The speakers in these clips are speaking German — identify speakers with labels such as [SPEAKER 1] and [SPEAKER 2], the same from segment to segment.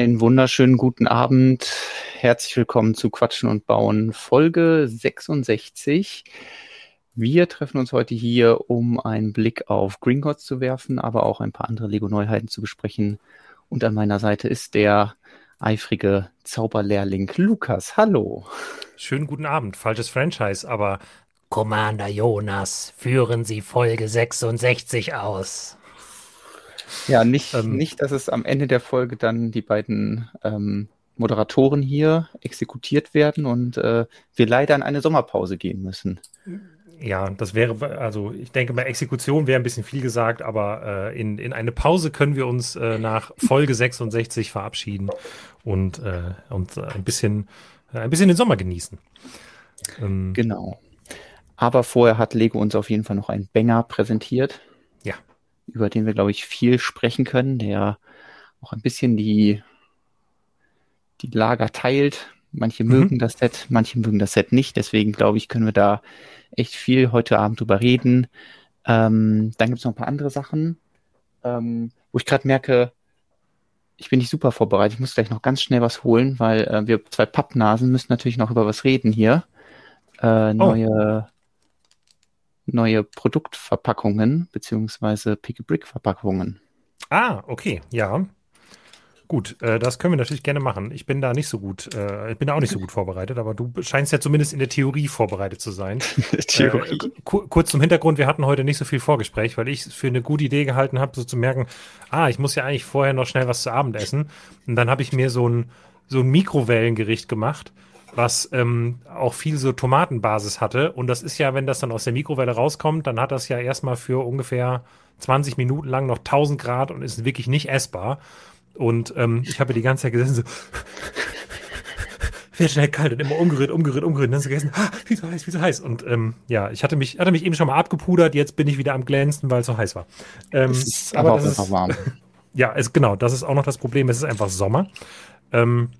[SPEAKER 1] Einen wunderschönen guten Abend. Herzlich willkommen zu Quatschen und Bauen, Folge 66. Wir treffen uns heute hier, um einen Blick auf Green Gods zu werfen, aber auch ein paar andere Lego-Neuheiten zu besprechen. Und an meiner Seite ist der eifrige Zauberlehrling Lukas. Hallo.
[SPEAKER 2] Schönen guten Abend. Falsches Franchise, aber Commander Jonas, führen Sie Folge 66 aus.
[SPEAKER 1] Ja, nicht, ähm, nicht, dass es am Ende der Folge dann die beiden ähm, Moderatoren hier exekutiert werden und äh, wir leider in eine Sommerpause gehen müssen.
[SPEAKER 2] Ja, das wäre, also ich denke, bei Exekution wäre ein bisschen viel gesagt, aber äh, in, in eine Pause können wir uns äh, nach Folge 66 verabschieden und, äh, und ein, bisschen, ein bisschen den Sommer genießen.
[SPEAKER 1] Ähm, genau. Aber vorher hat Lego uns auf jeden Fall noch einen Banger präsentiert über den wir, glaube ich, viel sprechen können, der auch ein bisschen die, die Lager teilt. Manche mhm. mögen das Set, manche mögen das Set nicht. Deswegen, glaube ich, können wir da echt viel heute Abend drüber reden. Ähm, dann gibt es noch ein paar andere Sachen, ähm, wo ich gerade merke, ich bin nicht super vorbereitet. Ich muss gleich noch ganz schnell was holen, weil äh, wir zwei Pappnasen müssen natürlich noch über was reden hier. Äh, oh. Neue Produktverpackungen beziehungsweise Pick-a-Brick-Verpackungen.
[SPEAKER 2] Ah, okay, ja. Gut, äh, das können wir natürlich gerne machen. Ich bin da nicht so gut, äh, ich bin da auch nicht so gut vorbereitet, aber du scheinst ja zumindest in der Theorie vorbereitet zu sein. Theorie. Äh, kurz zum Hintergrund, wir hatten heute nicht so viel Vorgespräch, weil ich es für eine gute Idee gehalten habe, so zu merken, ah, ich muss ja eigentlich vorher noch schnell was zu Abend essen. Und dann habe ich mir so ein, so ein Mikrowellengericht gemacht was ähm, auch viel so Tomatenbasis hatte. Und das ist ja, wenn das dann aus der Mikrowelle rauskommt, dann hat das ja erstmal für ungefähr 20 Minuten lang noch 1000 Grad und ist wirklich nicht essbar. Und ähm, ich habe die ganze Zeit gesessen so, wird schnell kalt und immer umgerührt, umgerührt, umgerührt. Und dann so gegessen, ah, viel zu heiß, viel zu heiß. Und ähm, ja, ich hatte mich, hatte mich eben schon mal abgepudert, jetzt bin ich wieder am glänzen, weil es so heiß war.
[SPEAKER 1] Ähm, es ist aber, aber auch einfach warm.
[SPEAKER 2] Ja, es, genau, das ist auch noch das Problem. Es ist einfach Sommer. Ähm,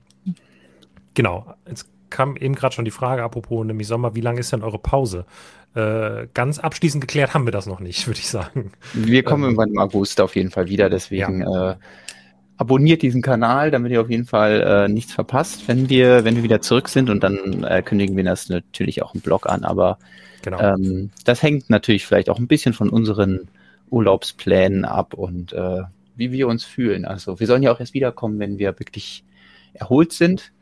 [SPEAKER 2] genau, jetzt kam eben gerade schon die Frage, apropos nämlich Sommer, wie lange ist denn eure Pause? Äh, ganz abschließend geklärt haben wir das noch nicht, würde ich sagen.
[SPEAKER 1] Wir kommen ähm, irgendwann im August auf jeden Fall wieder, deswegen ja. äh, abonniert diesen Kanal, damit ihr auf jeden Fall äh, nichts verpasst, wenn wir, wenn wir wieder zurück sind und dann äh, kündigen wir das natürlich auch im Blog an, aber genau. ähm, das hängt natürlich vielleicht auch ein bisschen von unseren Urlaubsplänen ab und äh, wie wir uns fühlen. Also wir sollen ja auch erst wiederkommen, wenn wir wirklich erholt sind.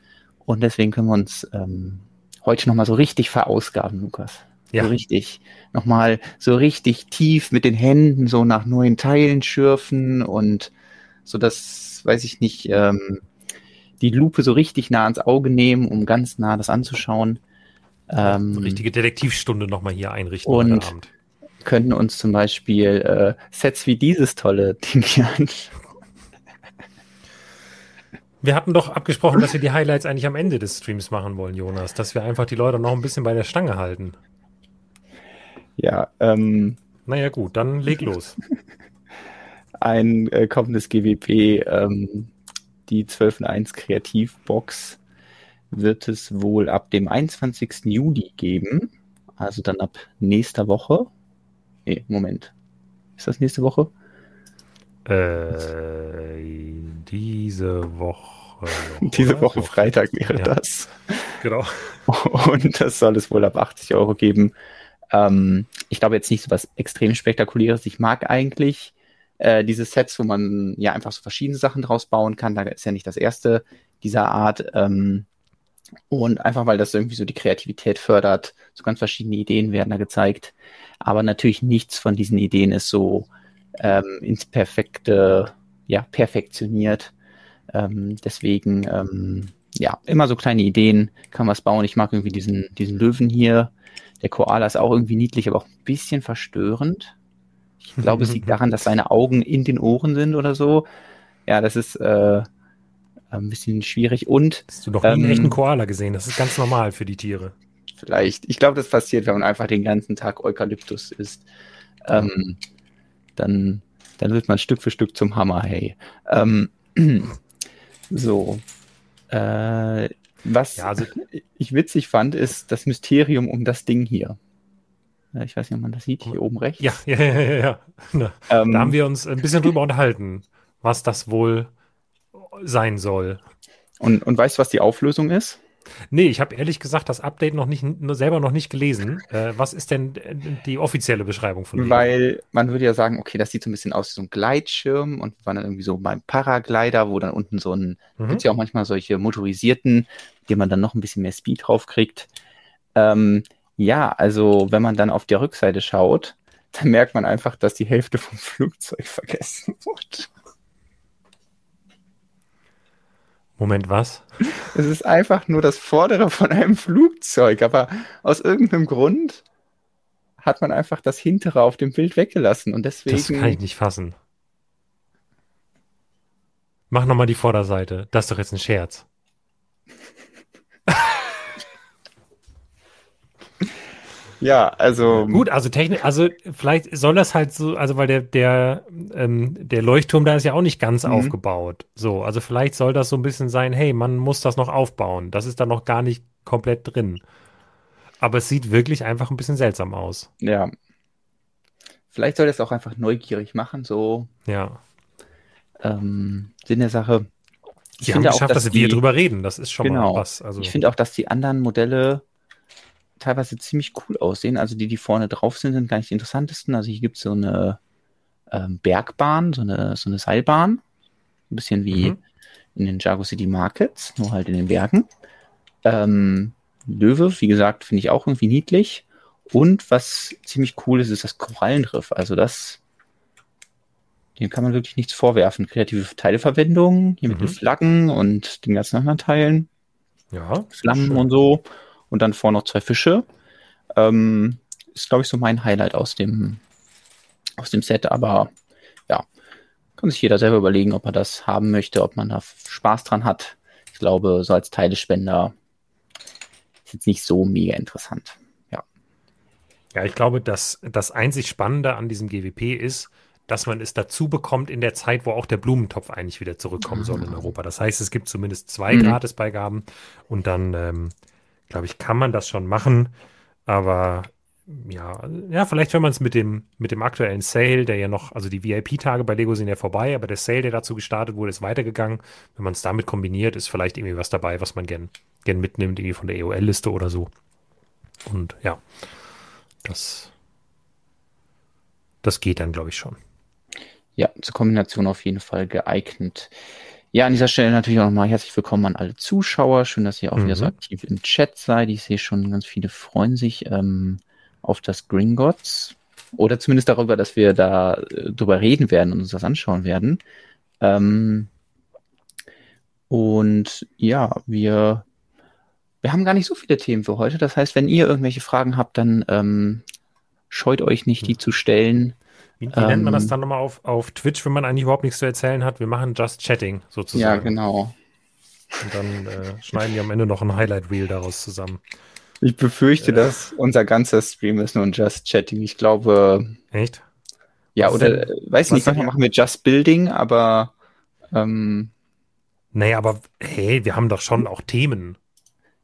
[SPEAKER 1] Und deswegen können wir uns ähm, heute nochmal so richtig verausgaben, Lukas. Ja. So richtig. Nochmal so richtig tief mit den Händen so nach neuen Teilen schürfen und so das, weiß ich nicht, ähm, die Lupe so richtig nah ans Auge nehmen, um ganz nah das anzuschauen.
[SPEAKER 2] Ähm, so richtige Detektivstunde nochmal hier einrichten
[SPEAKER 1] und könnten uns zum Beispiel äh, Sets wie dieses tolle Ding hier anschauen.
[SPEAKER 2] Wir hatten doch abgesprochen, dass wir die Highlights eigentlich am Ende des Streams machen wollen, Jonas, dass wir einfach die Leute noch ein bisschen bei der Stange halten.
[SPEAKER 1] Ja, ähm.
[SPEAKER 2] Naja, gut, dann leg los.
[SPEAKER 1] Ein äh, kommendes GWP, ähm, die 12.1 Kreativbox, wird es wohl ab dem 21. Juli geben. Also dann ab nächster Woche. Nee, Moment. Ist das nächste Woche?
[SPEAKER 2] Äh, diese Woche.
[SPEAKER 1] Diese? Woche Freitag wäre ja. das.
[SPEAKER 2] Genau.
[SPEAKER 1] Und das soll es wohl ab 80 Euro geben. Ähm, ich glaube jetzt nicht so was extrem Spektakuläres. Ich mag eigentlich äh, diese Sets, wo man ja einfach so verschiedene Sachen draus bauen kann. Da ist ja nicht das erste dieser Art. Ähm, und einfach weil das irgendwie so die Kreativität fördert. So ganz verschiedene Ideen werden da gezeigt. Aber natürlich nichts von diesen Ideen ist so ähm, ins Perfekte, ja, perfektioniert. Ähm, deswegen, ähm, ja, immer so kleine Ideen, kann was bauen. Ich mag irgendwie diesen, diesen Löwen hier. Der Koala ist auch irgendwie niedlich, aber auch ein bisschen verstörend. Ich glaube, es liegt daran, dass seine Augen in den Ohren sind oder so. Ja, das ist äh, ein bisschen schwierig. Und
[SPEAKER 2] hast du noch nie ähm, einen echten Koala gesehen? Das ist ganz normal für die Tiere.
[SPEAKER 1] Vielleicht. Ich glaube, das passiert, wenn man einfach den ganzen Tag Eukalyptus isst. Ähm, dann, dann wird man Stück für Stück zum Hammer, hey. Ähm, so. Äh, was ja, also, ich witzig fand, ist das Mysterium um das Ding hier. Ich weiß nicht, ob man das sieht, hier oben rechts.
[SPEAKER 2] Ja, ja, ja, ja. ja. Ähm, da haben wir uns ein bisschen drüber unterhalten, was das wohl sein soll.
[SPEAKER 1] Und, und weißt du, was die Auflösung ist?
[SPEAKER 2] Nee, ich habe ehrlich gesagt das Update noch nicht selber noch nicht gelesen. Äh, was ist denn die offizielle Beschreibung von
[SPEAKER 1] dem? Weil man würde ja sagen, okay, das sieht so ein bisschen aus wie so ein Gleitschirm und war dann irgendwie so beim Paraglider, wo dann unten so ein, mhm. gibt ja auch manchmal solche motorisierten, die man dann noch ein bisschen mehr Speed drauf kriegt. Ähm, ja, also wenn man dann auf der Rückseite schaut, dann merkt man einfach, dass die Hälfte vom Flugzeug vergessen wurde.
[SPEAKER 2] Moment, was?
[SPEAKER 1] Es ist einfach nur das Vordere von einem Flugzeug, aber aus irgendeinem Grund hat man einfach das Hintere auf dem Bild weggelassen und deswegen. Das
[SPEAKER 2] kann ich nicht fassen. Mach nochmal die Vorderseite. Das ist doch jetzt ein Scherz.
[SPEAKER 1] Ja, also.
[SPEAKER 2] Gut, also technisch, also vielleicht soll das halt so, also weil der, der, ähm, der Leuchtturm da ist ja auch nicht ganz mhm. aufgebaut. So, also vielleicht soll das so ein bisschen sein, hey, man muss das noch aufbauen. Das ist da noch gar nicht komplett drin. Aber es sieht wirklich einfach ein bisschen seltsam aus.
[SPEAKER 1] Ja. Vielleicht soll das auch einfach neugierig machen, so.
[SPEAKER 2] Ja.
[SPEAKER 1] Ähm, Sinn der Sache.
[SPEAKER 2] Ich Sie haben geschafft, auch, dass, dass wir drüber reden. Das ist schon genau. mal was.
[SPEAKER 1] Also. Ich finde auch, dass die anderen Modelle teilweise ziemlich cool aussehen. Also die, die vorne drauf sind, sind gar nicht die interessantesten. Also hier gibt es so eine ähm, Bergbahn, so eine, so eine Seilbahn. Ein bisschen wie mhm. in den Jago City Markets, nur halt in den Bergen. Ähm, Löwe, wie gesagt, finde ich auch irgendwie niedlich. Und was ziemlich cool ist, ist das Korallenriff. Also das, dem kann man wirklich nichts vorwerfen. Kreative Teileverwendung, hier mhm. mit den Flaggen und den ganzen anderen Teilen.
[SPEAKER 2] Ja.
[SPEAKER 1] Flammen und so und dann vorne noch zwei Fische. Ähm, ist, glaube ich, so mein Highlight aus dem, aus dem Set, aber ja, kann sich jeder selber überlegen, ob er das haben möchte, ob man da Spaß dran hat. Ich glaube, so als Teilespender ist jetzt nicht so mega interessant. Ja.
[SPEAKER 2] Ja, ich glaube, dass das einzig Spannende an diesem GWP ist, dass man es dazu bekommt in der Zeit, wo auch der Blumentopf eigentlich wieder zurückkommen soll in Europa. Das heißt, es gibt zumindest zwei mhm. Gratisbeigaben und dann ähm, glaube ich, kann man das schon machen. Aber ja, ja, vielleicht wenn man es mit dem, mit dem aktuellen Sale, der ja noch, also die VIP-Tage bei Lego sind ja vorbei, aber der Sale, der dazu gestartet wurde, ist weitergegangen. Wenn man es damit kombiniert, ist vielleicht irgendwie was dabei, was man gern, gern mitnimmt, irgendwie von der EOL-Liste oder so. Und ja, das, das geht dann, glaube ich, schon.
[SPEAKER 1] Ja, zur Kombination auf jeden Fall geeignet. Ja, an dieser Stelle natürlich auch nochmal herzlich willkommen an alle Zuschauer. Schön, dass ihr auch mhm. wieder so mhm. aktiv im Chat seid. Ich sehe schon, ganz viele freuen sich ähm, auf das Gringotts oder zumindest darüber, dass wir da äh, drüber reden werden und uns das anschauen werden. Ähm, und ja, wir, wir haben gar nicht so viele Themen für heute. Das heißt, wenn ihr irgendwelche Fragen habt, dann ähm, scheut euch nicht, die zu stellen.
[SPEAKER 2] Wie, wie ähm, nennt man das ähm, dann nochmal auf, auf Twitch, wenn man eigentlich überhaupt nichts zu erzählen hat? Wir machen Just Chatting sozusagen.
[SPEAKER 1] Ja, genau.
[SPEAKER 2] Und dann äh, schneiden die am Ende noch ein Highlight-Reel daraus zusammen.
[SPEAKER 1] Ich befürchte, äh, dass unser ganzer Stream ist nur ein Just Chatting. Ich glaube.
[SPEAKER 2] Echt?
[SPEAKER 1] Ja, was oder denn, weiß nicht, manchmal machen wir Just Building, aber. Ähm,
[SPEAKER 2] naja, aber hey, wir haben doch schon auch Themen.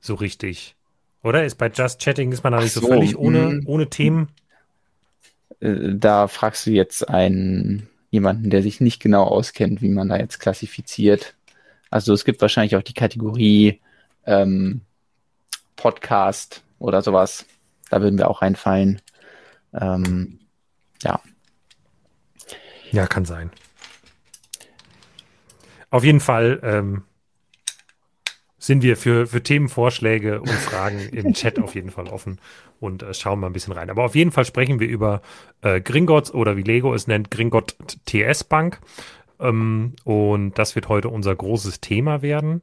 [SPEAKER 2] So richtig. Oder? Ist bei Just Chatting ist man da nicht so, so, völlig ohne, hm. ohne Themen?
[SPEAKER 1] Äh, da fragst du jetzt einen jemanden, der sich nicht genau auskennt, wie man da jetzt klassifiziert. Also es gibt wahrscheinlich auch die Kategorie ähm, Podcast oder sowas. Da würden wir auch reinfallen. Ähm, ja.
[SPEAKER 2] Ja, kann sein. Auf jeden Fall ähm, sind wir für, für Themenvorschläge und Fragen im Chat auf jeden Fall offen und äh, schauen mal ein bisschen rein. Aber auf jeden Fall sprechen wir über äh, Gringotts oder wie Lego es nennt, Gringott TS Bank. Ähm, und das wird heute unser großes Thema werden.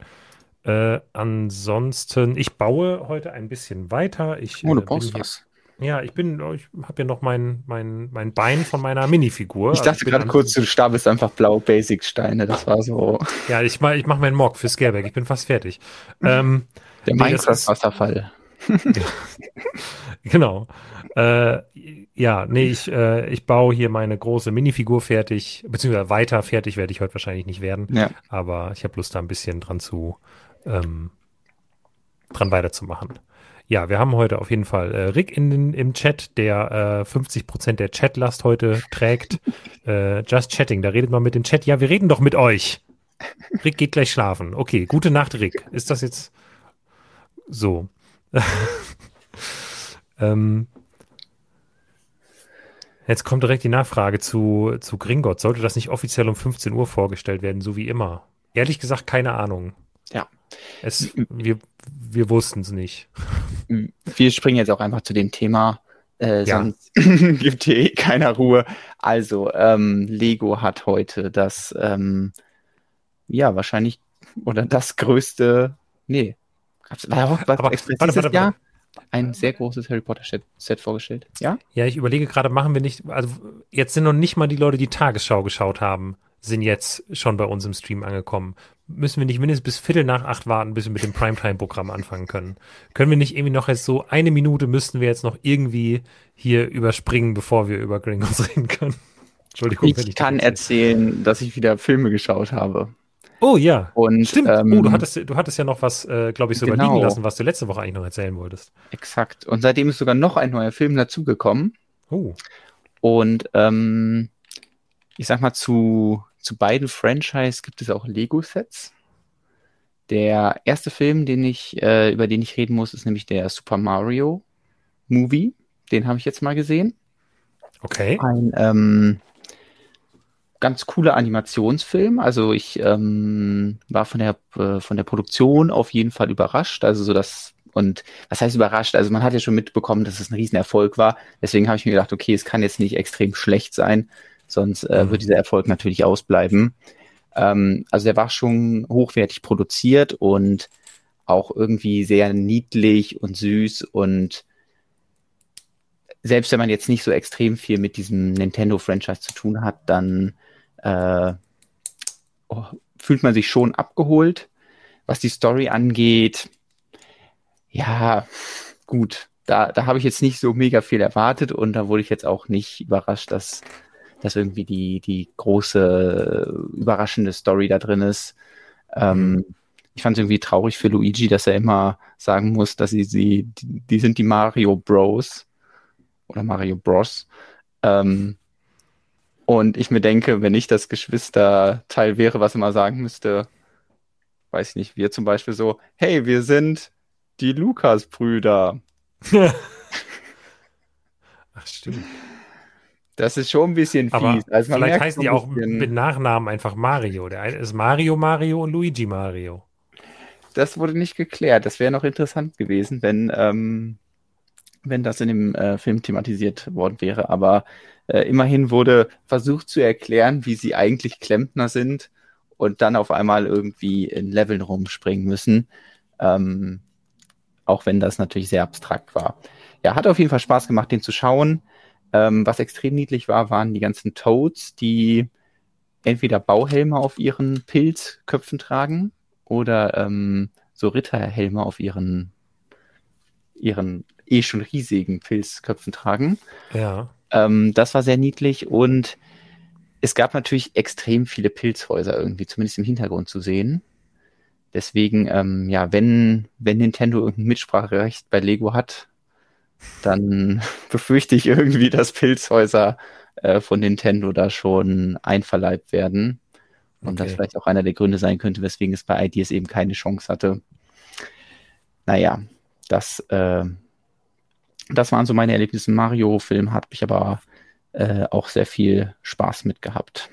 [SPEAKER 2] Äh, ansonsten, ich baue heute ein bisschen weiter. Ich,
[SPEAKER 1] oh, du äh, baust was.
[SPEAKER 2] Ja, ich bin, ich habe ja noch mein, mein, mein Bein von meiner Minifigur.
[SPEAKER 1] Ich also dachte also gerade kurz, du stapelst einfach blau Basic-Steine. Das war so.
[SPEAKER 2] Ja, ich, ich mache meinen Mock für Scareback. Ich bin fast fertig.
[SPEAKER 1] ähm, Der nee, Minecraft-Wasserfall.
[SPEAKER 2] genau. Äh, ja, nee, ich, äh, ich baue hier meine große Minifigur fertig, beziehungsweise weiter fertig werde ich heute wahrscheinlich nicht werden.
[SPEAKER 1] Ja.
[SPEAKER 2] Aber ich habe Lust, da ein bisschen dran zu, ähm, dran weiterzumachen. Ja, wir haben heute auf jeden Fall äh, Rick in den, im Chat, der äh, 50 Prozent der Chatlast heute trägt. äh, Just Chatting, da redet man mit dem Chat. Ja, wir reden doch mit euch. Rick geht gleich schlafen. Okay, gute Nacht, Rick. Ist das jetzt so? ähm, jetzt kommt direkt die Nachfrage zu, zu Gringotts. Sollte das nicht offiziell um 15 Uhr vorgestellt werden, so wie immer? Ehrlich gesagt, keine Ahnung.
[SPEAKER 1] Ja.
[SPEAKER 2] Es, wir, wir wussten es nicht.
[SPEAKER 1] Wir springen jetzt auch einfach zu dem Thema. Äh, ja. Sonst gibt hier eh keiner Ruhe. Also, ähm, Lego hat heute das, ähm, ja, wahrscheinlich, oder das größte, nee, war auch was Aber, warte, warte, warte, Jahr? ein sehr großes Harry Potter Set vorgestellt. Ja?
[SPEAKER 2] Ja, ich überlege gerade, machen wir nicht, also jetzt sind noch nicht mal die Leute, die Tagesschau geschaut haben, sind jetzt schon bei uns im Stream angekommen. Müssen wir nicht mindestens bis Viertel nach acht warten, bis wir mit dem Primetime-Programm anfangen können? Können wir nicht irgendwie noch jetzt so eine Minute müssten wir jetzt noch irgendwie hier überspringen, bevor wir über Gringotts reden können?
[SPEAKER 1] Entschuldigung. Ich, ich kann erzählen, dass ich wieder Filme geschaut habe.
[SPEAKER 2] Oh ja. Und, Stimmt. Ähm, oh, du hattest, du hattest ja noch was, äh, glaube ich, sogar genau. liegen lassen, was du letzte Woche eigentlich noch erzählen wolltest.
[SPEAKER 1] Exakt. Und seitdem ist sogar noch ein neuer Film dazugekommen.
[SPEAKER 2] Oh.
[SPEAKER 1] Und ähm, ich sag mal, zu, zu beiden Franchise gibt es auch Lego-Sets. Der erste Film, den ich, äh, über den ich reden muss, ist nämlich der Super Mario Movie. Den habe ich jetzt mal gesehen.
[SPEAKER 2] Okay.
[SPEAKER 1] Ein ähm, ganz cooler Animationsfilm. Also ich ähm, war von der äh, von der Produktion auf jeden Fall überrascht. Also so das und was heißt überrascht? Also man hat ja schon mitbekommen, dass es ein Riesenerfolg war. Deswegen habe ich mir gedacht, okay, es kann jetzt nicht extrem schlecht sein, sonst äh, mhm. wird dieser Erfolg natürlich ausbleiben. Ähm, also der war schon hochwertig produziert und auch irgendwie sehr niedlich und süß und selbst wenn man jetzt nicht so extrem viel mit diesem Nintendo-Franchise zu tun hat, dann äh, oh, fühlt man sich schon abgeholt. Was die Story angeht, ja, gut. Da, da habe ich jetzt nicht so mega viel erwartet und da wurde ich jetzt auch nicht überrascht, dass, dass irgendwie die, die große, überraschende Story da drin ist. Ähm, mhm. ich fand es irgendwie traurig für Luigi, dass er immer sagen muss, dass sie, sie die, die sind die Mario Bros. oder Mario Bros. Ähm, und ich mir denke, wenn ich das Geschwisterteil wäre, was immer sagen müsste, weiß ich nicht, wir zum Beispiel so, hey, wir sind die Lukas-Brüder.
[SPEAKER 2] Ach, stimmt.
[SPEAKER 1] Das ist schon ein bisschen fies.
[SPEAKER 2] Aber also vielleicht heißen die auch mit Nachnamen einfach Mario. Der eine ist Mario Mario und Luigi Mario.
[SPEAKER 1] Das wurde nicht geklärt. Das wäre noch interessant gewesen, wenn, ähm, wenn das in dem äh, Film thematisiert worden wäre. Aber äh, immerhin wurde versucht zu erklären, wie sie eigentlich Klempner sind und dann auf einmal irgendwie in Leveln rumspringen müssen. Ähm, auch wenn das natürlich sehr abstrakt war. Ja, hat auf jeden Fall Spaß gemacht, den zu schauen. Ähm, was extrem niedlich war, waren die ganzen Toads, die entweder Bauhelme auf ihren Pilzköpfen tragen oder ähm, so Ritterhelme auf ihren, ihren eh schon riesigen Pilzköpfen tragen.
[SPEAKER 2] Ja.
[SPEAKER 1] Ähm, das war sehr niedlich und es gab natürlich extrem viele Pilzhäuser irgendwie, zumindest im Hintergrund zu sehen. Deswegen, ähm, ja, wenn, wenn Nintendo irgendein Mitspracherecht bei Lego hat, dann befürchte ich irgendwie, dass Pilzhäuser äh, von Nintendo da schon einverleibt werden. Und okay. das vielleicht auch einer der Gründe sein könnte, weswegen es bei Ideas eben keine Chance hatte. Naja, das äh, das waren so meine Erlebnisse. Mario-Film hat mich aber äh, auch sehr viel Spaß mit gehabt.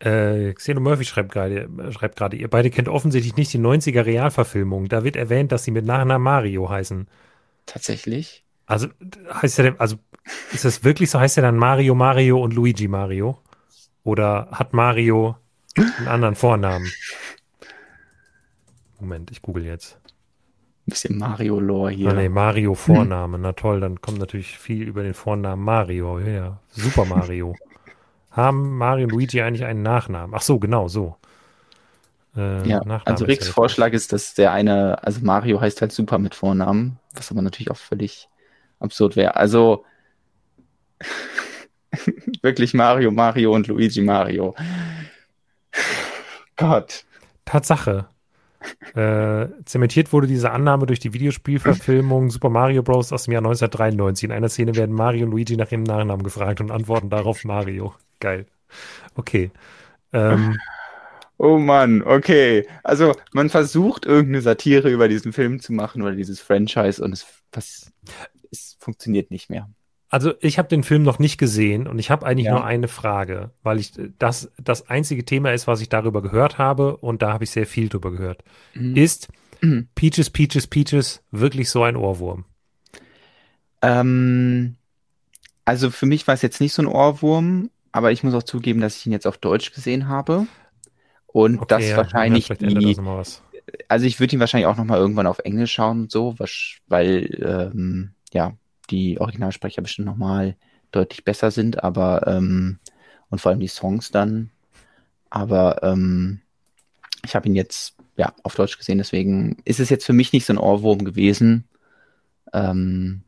[SPEAKER 2] Äh, Xeno Murphy schreibt gerade, schreibt gerade, ihr beide kennt offensichtlich nicht die 90er Realverfilmung. Da wird erwähnt, dass sie mit Nachnamen Mario heißen.
[SPEAKER 1] Tatsächlich?
[SPEAKER 2] Also heißt er also ist das wirklich so? Heißt er dann Mario Mario und Luigi Mario? Oder hat Mario einen anderen Vornamen? Moment, ich google jetzt.
[SPEAKER 1] Ein bisschen Mario-Lore hier.
[SPEAKER 2] Ah, nee, Mario-Vorname. Hm. Na toll, dann kommt natürlich viel über den Vornamen Mario. Ja, Super Mario. Haben Mario und Luigi eigentlich einen Nachnamen? Ach so, genau, so.
[SPEAKER 1] Äh, ja, Nachname also Ricks Vorschlag ist, dass der eine, also Mario heißt halt Super mit Vornamen, was aber natürlich auch völlig absurd wäre. Also wirklich Mario, Mario und Luigi Mario. Gott.
[SPEAKER 2] Tatsache. Äh, zementiert wurde diese Annahme durch die Videospielverfilmung Super Mario Bros. aus dem Jahr 1993. In einer Szene werden Mario und Luigi nach ihrem Nachnamen gefragt und antworten darauf Mario. Geil. Okay. Ähm,
[SPEAKER 1] Oh Mann, okay. Also man versucht irgendeine Satire über diesen Film zu machen oder dieses Franchise und es, was, es funktioniert nicht mehr.
[SPEAKER 2] Also ich habe den Film noch nicht gesehen und ich habe eigentlich ja. nur eine Frage, weil ich das das einzige Thema ist, was ich darüber gehört habe und da habe ich sehr viel drüber gehört. Mhm. Ist mhm. Peaches, Peaches, Peaches wirklich so ein Ohrwurm?
[SPEAKER 1] Ähm, also für mich war es jetzt nicht so ein Ohrwurm, aber ich muss auch zugeben, dass ich ihn jetzt auf Deutsch gesehen habe und okay, das ja, wahrscheinlich ja, die, das also ich würde ihn wahrscheinlich auch noch mal irgendwann auf Englisch schauen und so, weil ähm, ja die Originalsprecher bestimmt nochmal deutlich besser sind, aber ähm, und vor allem die Songs dann. Aber ähm, ich habe ihn jetzt ja auf Deutsch gesehen, deswegen ist es jetzt für mich nicht so ein Ohrwurm gewesen. Ähm,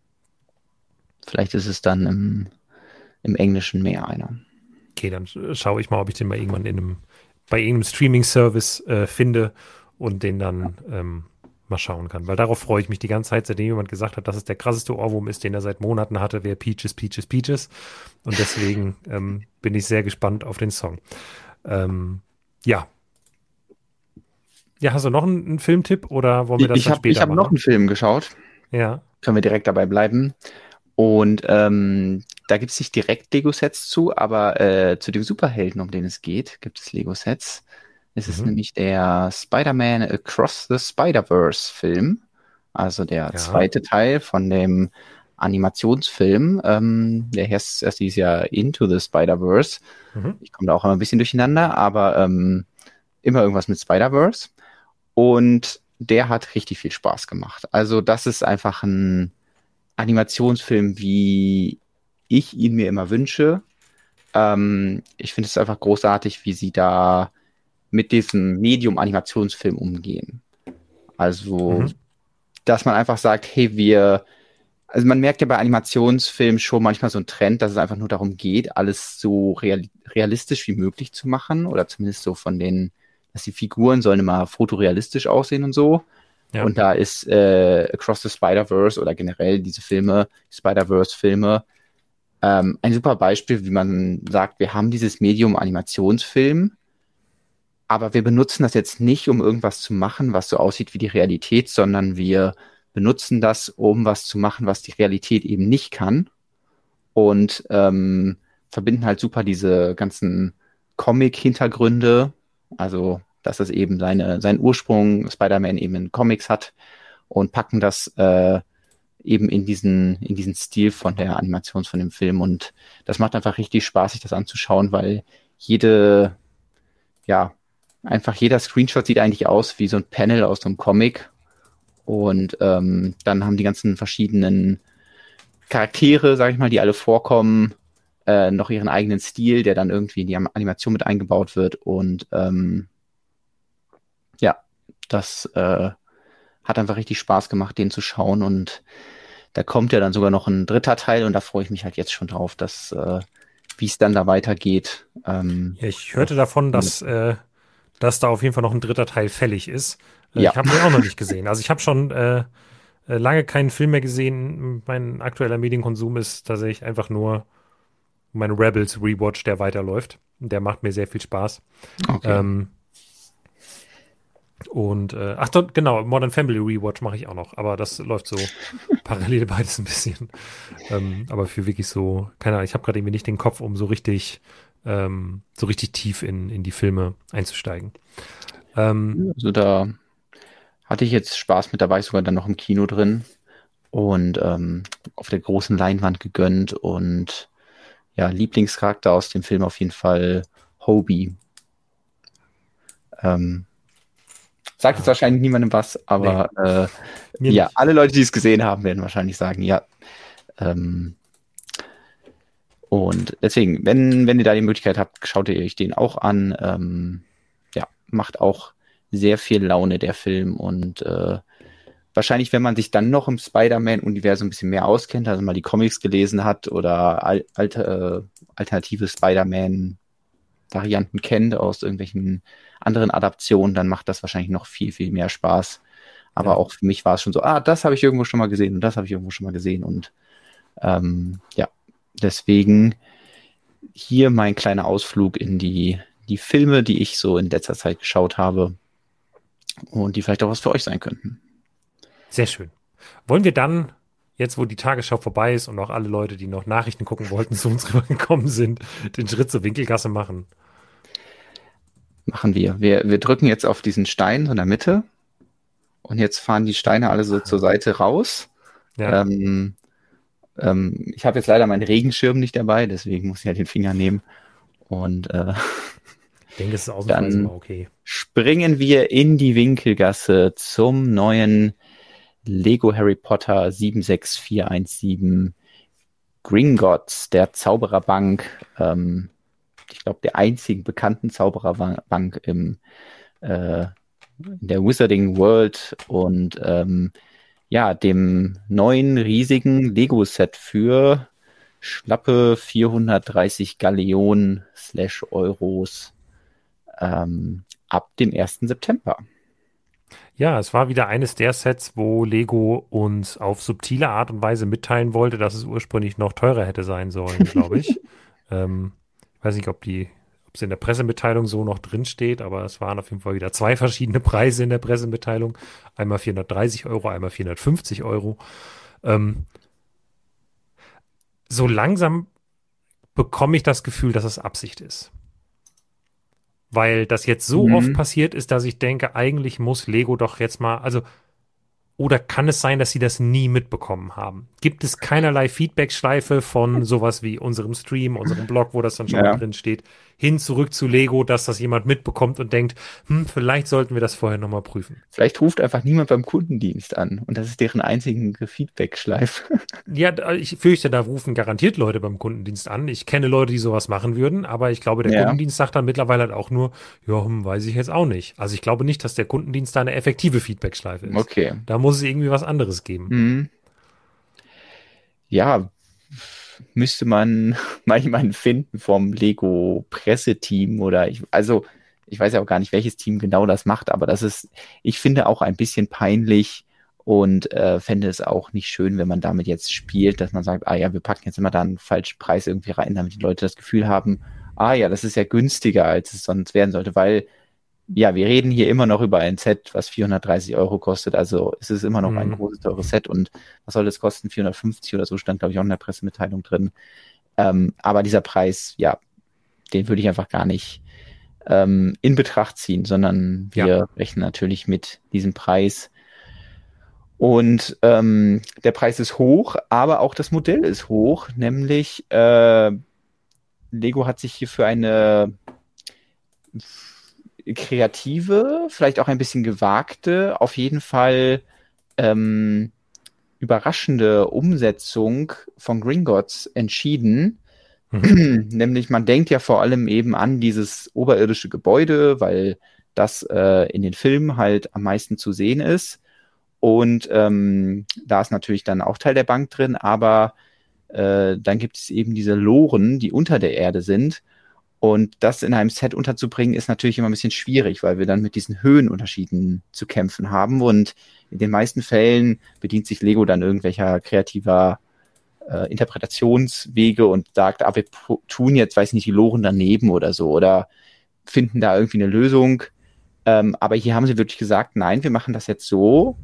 [SPEAKER 1] vielleicht ist es dann im, im Englischen mehr einer.
[SPEAKER 2] Okay, dann schaue ich mal, ob ich den mal irgendwann in einem, bei irgendeinem Streaming-Service äh, finde und den dann ähm, mal schauen kann. Weil darauf freue ich mich die ganze Zeit, seitdem jemand gesagt hat, dass es der krasseste Ohrwurm ist, den er seit Monaten hatte, wäre Peaches, Peaches, Peaches. Und deswegen ähm, bin ich sehr gespannt auf den Song. Ähm, ja. Ja, hast du noch einen, einen Filmtipp oder wollen wir das
[SPEAKER 1] ich dann hab, später Ich habe noch einen Film geschaut.
[SPEAKER 2] Ja.
[SPEAKER 1] Können wir direkt dabei bleiben. Und ähm, da gibt es nicht direkt Lego-Sets zu, aber äh, zu dem Superhelden, um den es geht, gibt es Lego-Sets. Es mhm. ist nämlich der Spider-Man Across the Spider-Verse Film. Also der ja. zweite Teil von dem Animationsfilm. Ähm, der heißt erst dieses Jahr Into the Spider-Verse. Mhm. Ich komme da auch immer ein bisschen durcheinander, aber ähm, immer irgendwas mit Spider-Verse. Und der hat richtig viel Spaß gemacht. Also das ist einfach ein Animationsfilm, wie ich ihn mir immer wünsche. Ähm, ich finde es einfach großartig, wie sie da mit diesem Medium Animationsfilm umgehen. Also, mhm. dass man einfach sagt, hey, wir, also man merkt ja bei Animationsfilmen schon manchmal so einen Trend, dass es einfach nur darum geht, alles so real, realistisch wie möglich zu machen oder zumindest so von den, dass die Figuren sollen immer fotorealistisch aussehen und so. Ja. Und da ist äh, Across the Spider-Verse oder generell diese Filme, Spider-Verse-Filme, ähm, ein super Beispiel, wie man sagt, wir haben dieses Medium Animationsfilm, aber wir benutzen das jetzt nicht, um irgendwas zu machen, was so aussieht wie die Realität, sondern wir benutzen das, um was zu machen, was die Realität eben nicht kann. Und ähm, verbinden halt super diese ganzen Comic-Hintergründe, also dass es eben seine, seinen Ursprung Spider-Man eben in Comics hat und packen das äh, eben in diesen, in diesen Stil von der Animation von dem Film. Und das macht einfach richtig Spaß, sich das anzuschauen, weil jede, ja, Einfach jeder Screenshot sieht eigentlich aus wie so ein Panel aus einem Comic. Und ähm, dann haben die ganzen verschiedenen Charaktere, sag ich mal, die alle vorkommen, äh, noch ihren eigenen Stil, der dann irgendwie in die Animation mit eingebaut wird. Und ähm, ja, das äh, hat einfach richtig Spaß gemacht, den zu schauen. Und da kommt ja dann sogar noch ein dritter Teil und da freue ich mich halt jetzt schon drauf, dass äh, wie es dann da weitergeht.
[SPEAKER 2] Ähm, ja, ich hörte davon, dass äh, dass da auf jeden Fall noch ein dritter Teil fällig ist. Äh, ja. Ich habe ihn auch noch nicht gesehen. Also ich habe schon äh, äh, lange keinen Film mehr gesehen. Mein aktueller Medienkonsum ist tatsächlich einfach nur mein Rebels Rewatch, der weiterläuft. Der macht mir sehr viel Spaß. Okay. Ähm, und äh, ach doch, genau, Modern Family Rewatch mache ich auch noch, aber das läuft so parallel beides ein bisschen. Ähm, aber für wirklich so, keine Ahnung, ich habe gerade irgendwie nicht den Kopf, um so richtig ähm, so richtig tief in, in die Filme einzusteigen.
[SPEAKER 1] Ähm, also da hatte ich jetzt Spaß mit, da war ich sogar dann noch im Kino drin und ähm, auf der großen Leinwand gegönnt und ja, Lieblingscharakter aus dem Film auf jeden Fall Hobie. Ähm, sagt jetzt wahrscheinlich niemandem was, aber nee. äh, ja, alle Leute, die es gesehen haben, werden wahrscheinlich sagen, ja. Ähm, und deswegen, wenn, wenn ihr da die Möglichkeit habt, schaut ihr euch den auch an. Ähm, ja, macht auch sehr viel Laune, der Film. Und äh, wahrscheinlich, wenn man sich dann noch im Spider-Man-Universum ein bisschen mehr auskennt, also mal die Comics gelesen hat oder al alte, äh, alternative Spider-Man-Varianten kennt aus irgendwelchen anderen Adaptionen, dann macht das wahrscheinlich noch viel, viel mehr Spaß. Aber ja. auch für mich war es schon so, ah, das habe ich irgendwo schon mal gesehen und das habe ich irgendwo schon mal gesehen. Und ähm, ja, Deswegen hier mein kleiner Ausflug in die, die Filme, die ich so in letzter Zeit geschaut habe und die vielleicht auch was für euch sein könnten.
[SPEAKER 2] Sehr schön. Wollen wir dann, jetzt wo die Tagesschau vorbei ist und auch alle Leute, die noch Nachrichten gucken wollten, zu uns rübergekommen sind, den Schritt zur Winkelgasse machen?
[SPEAKER 1] Machen wir. Wir, wir drücken jetzt auf diesen Stein in der Mitte und jetzt fahren die Steine alle so zur Seite raus. Ja. Ähm, ähm, ich habe jetzt leider meinen Regenschirm nicht dabei, deswegen muss ich ja den Finger nehmen. Und äh,
[SPEAKER 2] ich denke, es ist
[SPEAKER 1] dann okay. springen wir in die Winkelgasse zum neuen Lego Harry Potter 76417 Gringotts, der Zaubererbank. Ähm, ich glaube, der einzigen bekannten Zaubererbank im, äh, in der Wizarding World und ähm, ja, dem neuen riesigen Lego-Set für schlappe 430 Gallionen slash Euros ähm, ab dem 1. September.
[SPEAKER 2] Ja, es war wieder eines der Sets, wo Lego uns auf subtile Art und Weise mitteilen wollte, dass es ursprünglich noch teurer hätte sein sollen, glaube ich. ähm, ich weiß nicht, ob die, ob es in der Pressemitteilung so noch drin steht, aber es waren auf jeden Fall wieder zwei verschiedene Preise in der Pressemitteilung. Einmal 430 Euro, einmal 450 Euro. Ähm, so langsam bekomme ich das Gefühl, dass es Absicht ist. Weil das jetzt so mhm. oft passiert ist, dass ich denke, eigentlich muss Lego doch jetzt mal, also oder kann es sein, dass sie das nie mitbekommen haben? Gibt es keinerlei Feedback-Schleife von sowas wie unserem Stream, unserem Blog, wo das dann schon ja. drin steht, hin zurück zu Lego, dass das jemand mitbekommt und denkt, hm, vielleicht sollten wir das vorher nochmal prüfen.
[SPEAKER 1] Vielleicht ruft einfach niemand beim Kundendienst an und das ist deren einzige Feedback-Schleife.
[SPEAKER 2] Ja, ich fürchte, da rufen garantiert Leute beim Kundendienst an. Ich kenne Leute, die sowas machen würden, aber ich glaube, der ja. Kundendienst sagt dann mittlerweile halt auch nur, ja, hm, weiß ich jetzt auch nicht. Also ich glaube nicht, dass der Kundendienst da eine effektive Feedback-Schleife ist.
[SPEAKER 1] Okay.
[SPEAKER 2] Da muss es irgendwie was anderes geben.
[SPEAKER 1] Mhm. Ja, müsste man mal jemanden finden vom Lego-Presseteam oder ich, also ich weiß ja auch gar nicht, welches Team genau das macht, aber das ist, ich finde auch ein bisschen peinlich und äh, fände es auch nicht schön, wenn man damit jetzt spielt, dass man sagt, ah ja, wir packen jetzt immer da einen falschen Preis irgendwie rein, damit die Leute das Gefühl haben, ah ja, das ist ja günstiger, als es sonst werden sollte, weil ja, wir reden hier immer noch über ein Set, was 430 Euro kostet. Also es ist immer noch mhm. ein großes, teures Set. Und was soll das kosten? 450 oder so stand, glaube ich, auch in der Pressemitteilung drin. Ähm, aber dieser Preis, ja, den würde ich einfach gar nicht ähm, in Betracht ziehen, sondern wir ja. rechnen natürlich mit diesem Preis. Und ähm, der Preis ist hoch, aber auch das Modell ist hoch, nämlich äh, Lego hat sich hier für eine kreative, vielleicht auch ein bisschen gewagte, auf jeden Fall ähm, überraschende Umsetzung von Gringotts entschieden. Mhm. Nämlich man denkt ja vor allem eben an dieses oberirdische Gebäude, weil das äh, in den Filmen halt am meisten zu sehen ist. Und ähm, da ist natürlich dann auch Teil der Bank drin, aber äh, dann gibt es eben diese Loren, die unter der Erde sind. Und das in einem Set unterzubringen, ist natürlich immer ein bisschen schwierig, weil wir dann mit diesen Höhenunterschieden zu kämpfen haben. Und in den meisten Fällen bedient sich Lego dann irgendwelcher kreativer äh, Interpretationswege und sagt, ah, wir tun jetzt, weiß ich nicht, die Loren daneben oder so oder finden da irgendwie eine Lösung. Ähm, aber hier haben sie wirklich gesagt, nein, wir machen das jetzt so,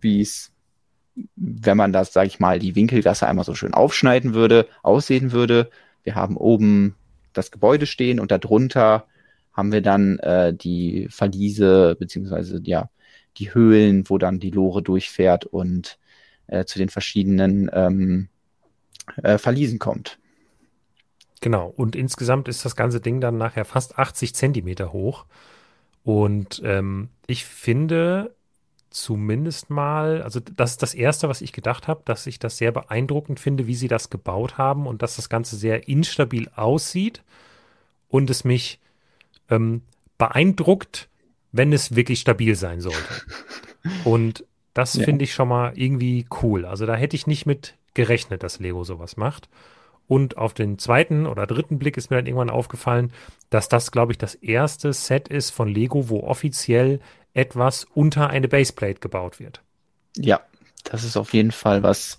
[SPEAKER 1] wie es, wenn man das, sage ich mal, die Winkelgasse einmal so schön aufschneiden würde, aussehen würde. Wir haben oben das Gebäude stehen und darunter haben wir dann äh, die Verliese beziehungsweise ja die Höhlen, wo dann die Lore durchfährt und äh, zu den verschiedenen ähm, äh, Verliesen kommt.
[SPEAKER 2] Genau, und insgesamt ist das ganze Ding dann nachher fast 80 Zentimeter hoch. Und ähm, ich finde, zumindest mal, also das ist das Erste, was ich gedacht habe, dass ich das sehr beeindruckend finde, wie sie das gebaut haben und dass das Ganze sehr instabil aussieht und es mich ähm, beeindruckt, wenn es wirklich stabil sein sollte. Und das ja. finde ich schon mal irgendwie cool. Also da hätte ich nicht mit gerechnet, dass Lego sowas macht. Und auf den zweiten oder dritten Blick ist mir dann irgendwann aufgefallen, dass das, glaube ich, das erste Set ist von Lego, wo offiziell etwas unter eine Baseplate gebaut wird.
[SPEAKER 1] Ja, das ist auf jeden Fall was,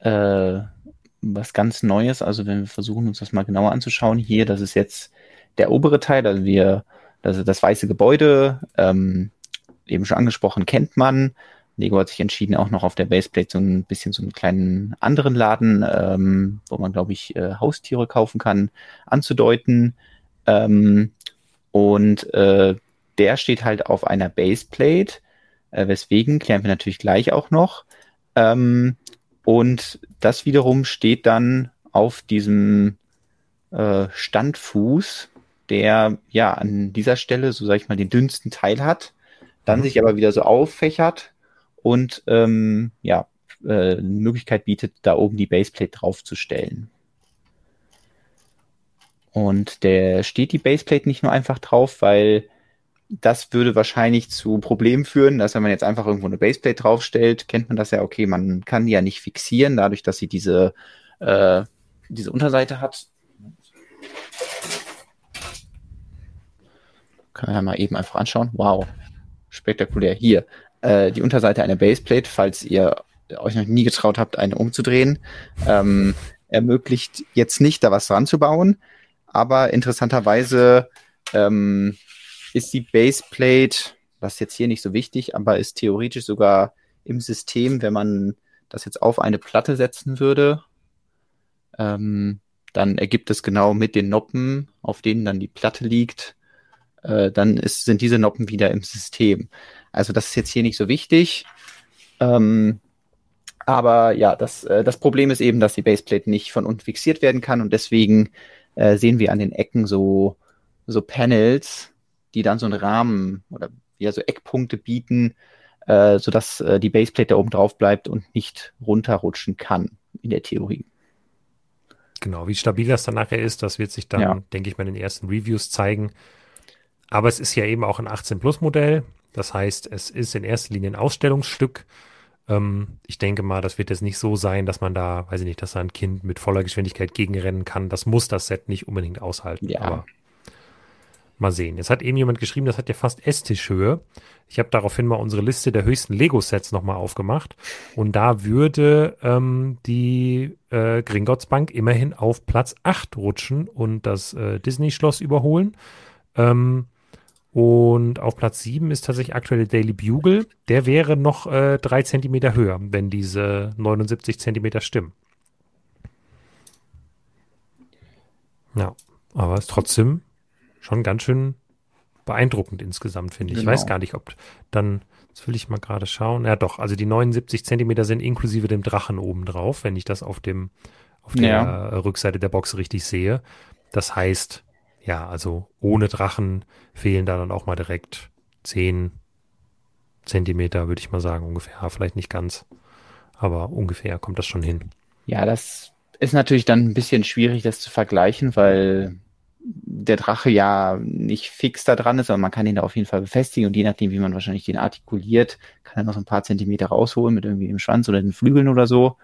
[SPEAKER 1] äh, was ganz Neues. Also wenn wir versuchen, uns das mal genauer anzuschauen, hier, das ist jetzt der obere Teil, also wir, also das weiße Gebäude, ähm, eben schon angesprochen, kennt man. Lego hat sich entschieden, auch noch auf der Baseplate so ein bisschen so einen kleinen anderen Laden, ähm, wo man, glaube ich, äh, Haustiere kaufen kann, anzudeuten. Ähm, und äh, der steht halt auf einer Baseplate, äh, weswegen klären wir natürlich gleich auch noch. Ähm, und das wiederum steht dann auf diesem äh, Standfuß, der ja an dieser Stelle, so sage ich mal, den dünnsten Teil hat, dann mhm. sich aber wieder so auffächert und ähm, ja, äh, eine Möglichkeit bietet, da oben die Baseplate draufzustellen. Und der steht die Baseplate nicht nur einfach drauf, weil das würde wahrscheinlich zu Problemen führen, dass wenn man jetzt einfach irgendwo eine Baseplate draufstellt, kennt man das ja, okay, man kann die ja nicht fixieren, dadurch, dass sie diese, äh, diese Unterseite hat. Kann man ja mal eben einfach anschauen. Wow, spektakulär. Hier, äh, die Unterseite einer Baseplate, falls ihr euch noch nie getraut habt, eine umzudrehen, ähm, ermöglicht jetzt nicht, da was dran zu bauen. Aber interessanterweise ähm, ist die Baseplate, was jetzt hier nicht so wichtig, aber ist theoretisch sogar im System, wenn man das jetzt auf eine Platte setzen würde, ähm, dann ergibt es genau mit den Noppen, auf denen dann die Platte liegt, äh, dann ist, sind diese Noppen wieder im System. Also das ist jetzt hier nicht so wichtig. Ähm, aber ja, das, äh, das Problem ist eben, dass die Baseplate nicht von unten fixiert werden kann und deswegen äh, sehen wir an den Ecken so, so Panels, die dann so einen Rahmen oder ja so Eckpunkte bieten, äh, sodass äh, die Baseplate da oben drauf bleibt und nicht runterrutschen kann in der Theorie.
[SPEAKER 2] Genau, wie stabil das dann nachher ist, das wird sich dann, ja. denke ich mal, in den ersten Reviews zeigen. Aber es ist ja eben auch ein 18 Plus Modell. Das heißt, es ist in erster Linie ein Ausstellungsstück. Ähm, ich denke mal, das wird jetzt nicht so sein, dass man da, weiß ich nicht, dass da ein Kind mit voller Geschwindigkeit gegenrennen kann. Das muss das Set nicht unbedingt aushalten. Ja. Aber Mal sehen. Jetzt hat eben jemand geschrieben, das hat ja fast Esstischhöhe. Ich habe daraufhin mal unsere Liste der höchsten Lego-Sets nochmal aufgemacht. Und da würde ähm, die äh, Gringotts Bank immerhin auf Platz 8 rutschen und das äh, Disney-Schloss überholen. Ähm, und auf Platz 7 ist tatsächlich aktuell der Daily Bugle. Der wäre noch äh, 3 cm höher, wenn diese 79 cm stimmen. Ja, aber ist trotzdem schon ganz schön beeindruckend insgesamt, finde ich. Genau. Ich weiß gar nicht, ob dann, jetzt will ich mal gerade schauen. Ja, doch, also die 79 Zentimeter sind inklusive dem Drachen oben drauf, wenn ich das auf dem, auf der ja. Rückseite der Box richtig sehe. Das heißt, ja, also ohne Drachen fehlen da dann auch mal direkt 10 Zentimeter, würde ich mal sagen, ungefähr. Vielleicht nicht ganz, aber ungefähr kommt das schon hin.
[SPEAKER 1] Ja, das ist natürlich dann ein bisschen schwierig, das zu vergleichen, weil der Drache ja nicht fix da dran ist, aber man kann ihn da auf jeden Fall befestigen und je nachdem, wie man wahrscheinlich den artikuliert, kann er noch so ein paar Zentimeter rausholen mit irgendwie dem Schwanz oder den Flügeln oder so.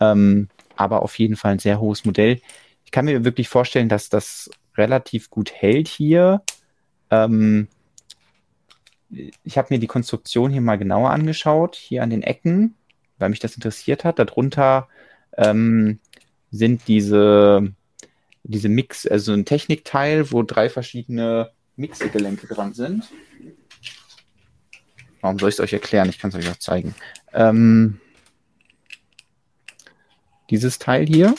[SPEAKER 1] Ähm, aber auf jeden Fall ein sehr hohes Modell. Ich kann mir wirklich vorstellen, dass das relativ gut hält hier. Ähm, ich habe mir die Konstruktion hier mal genauer angeschaut, hier an den Ecken, weil mich das interessiert hat. Darunter ähm, sind diese diese Mix, also ein Technikteil, wo drei verschiedene Mixgelenke dran sind. Warum soll ich es euch erklären? Ich kann es euch auch zeigen. Ähm, dieses Teil hier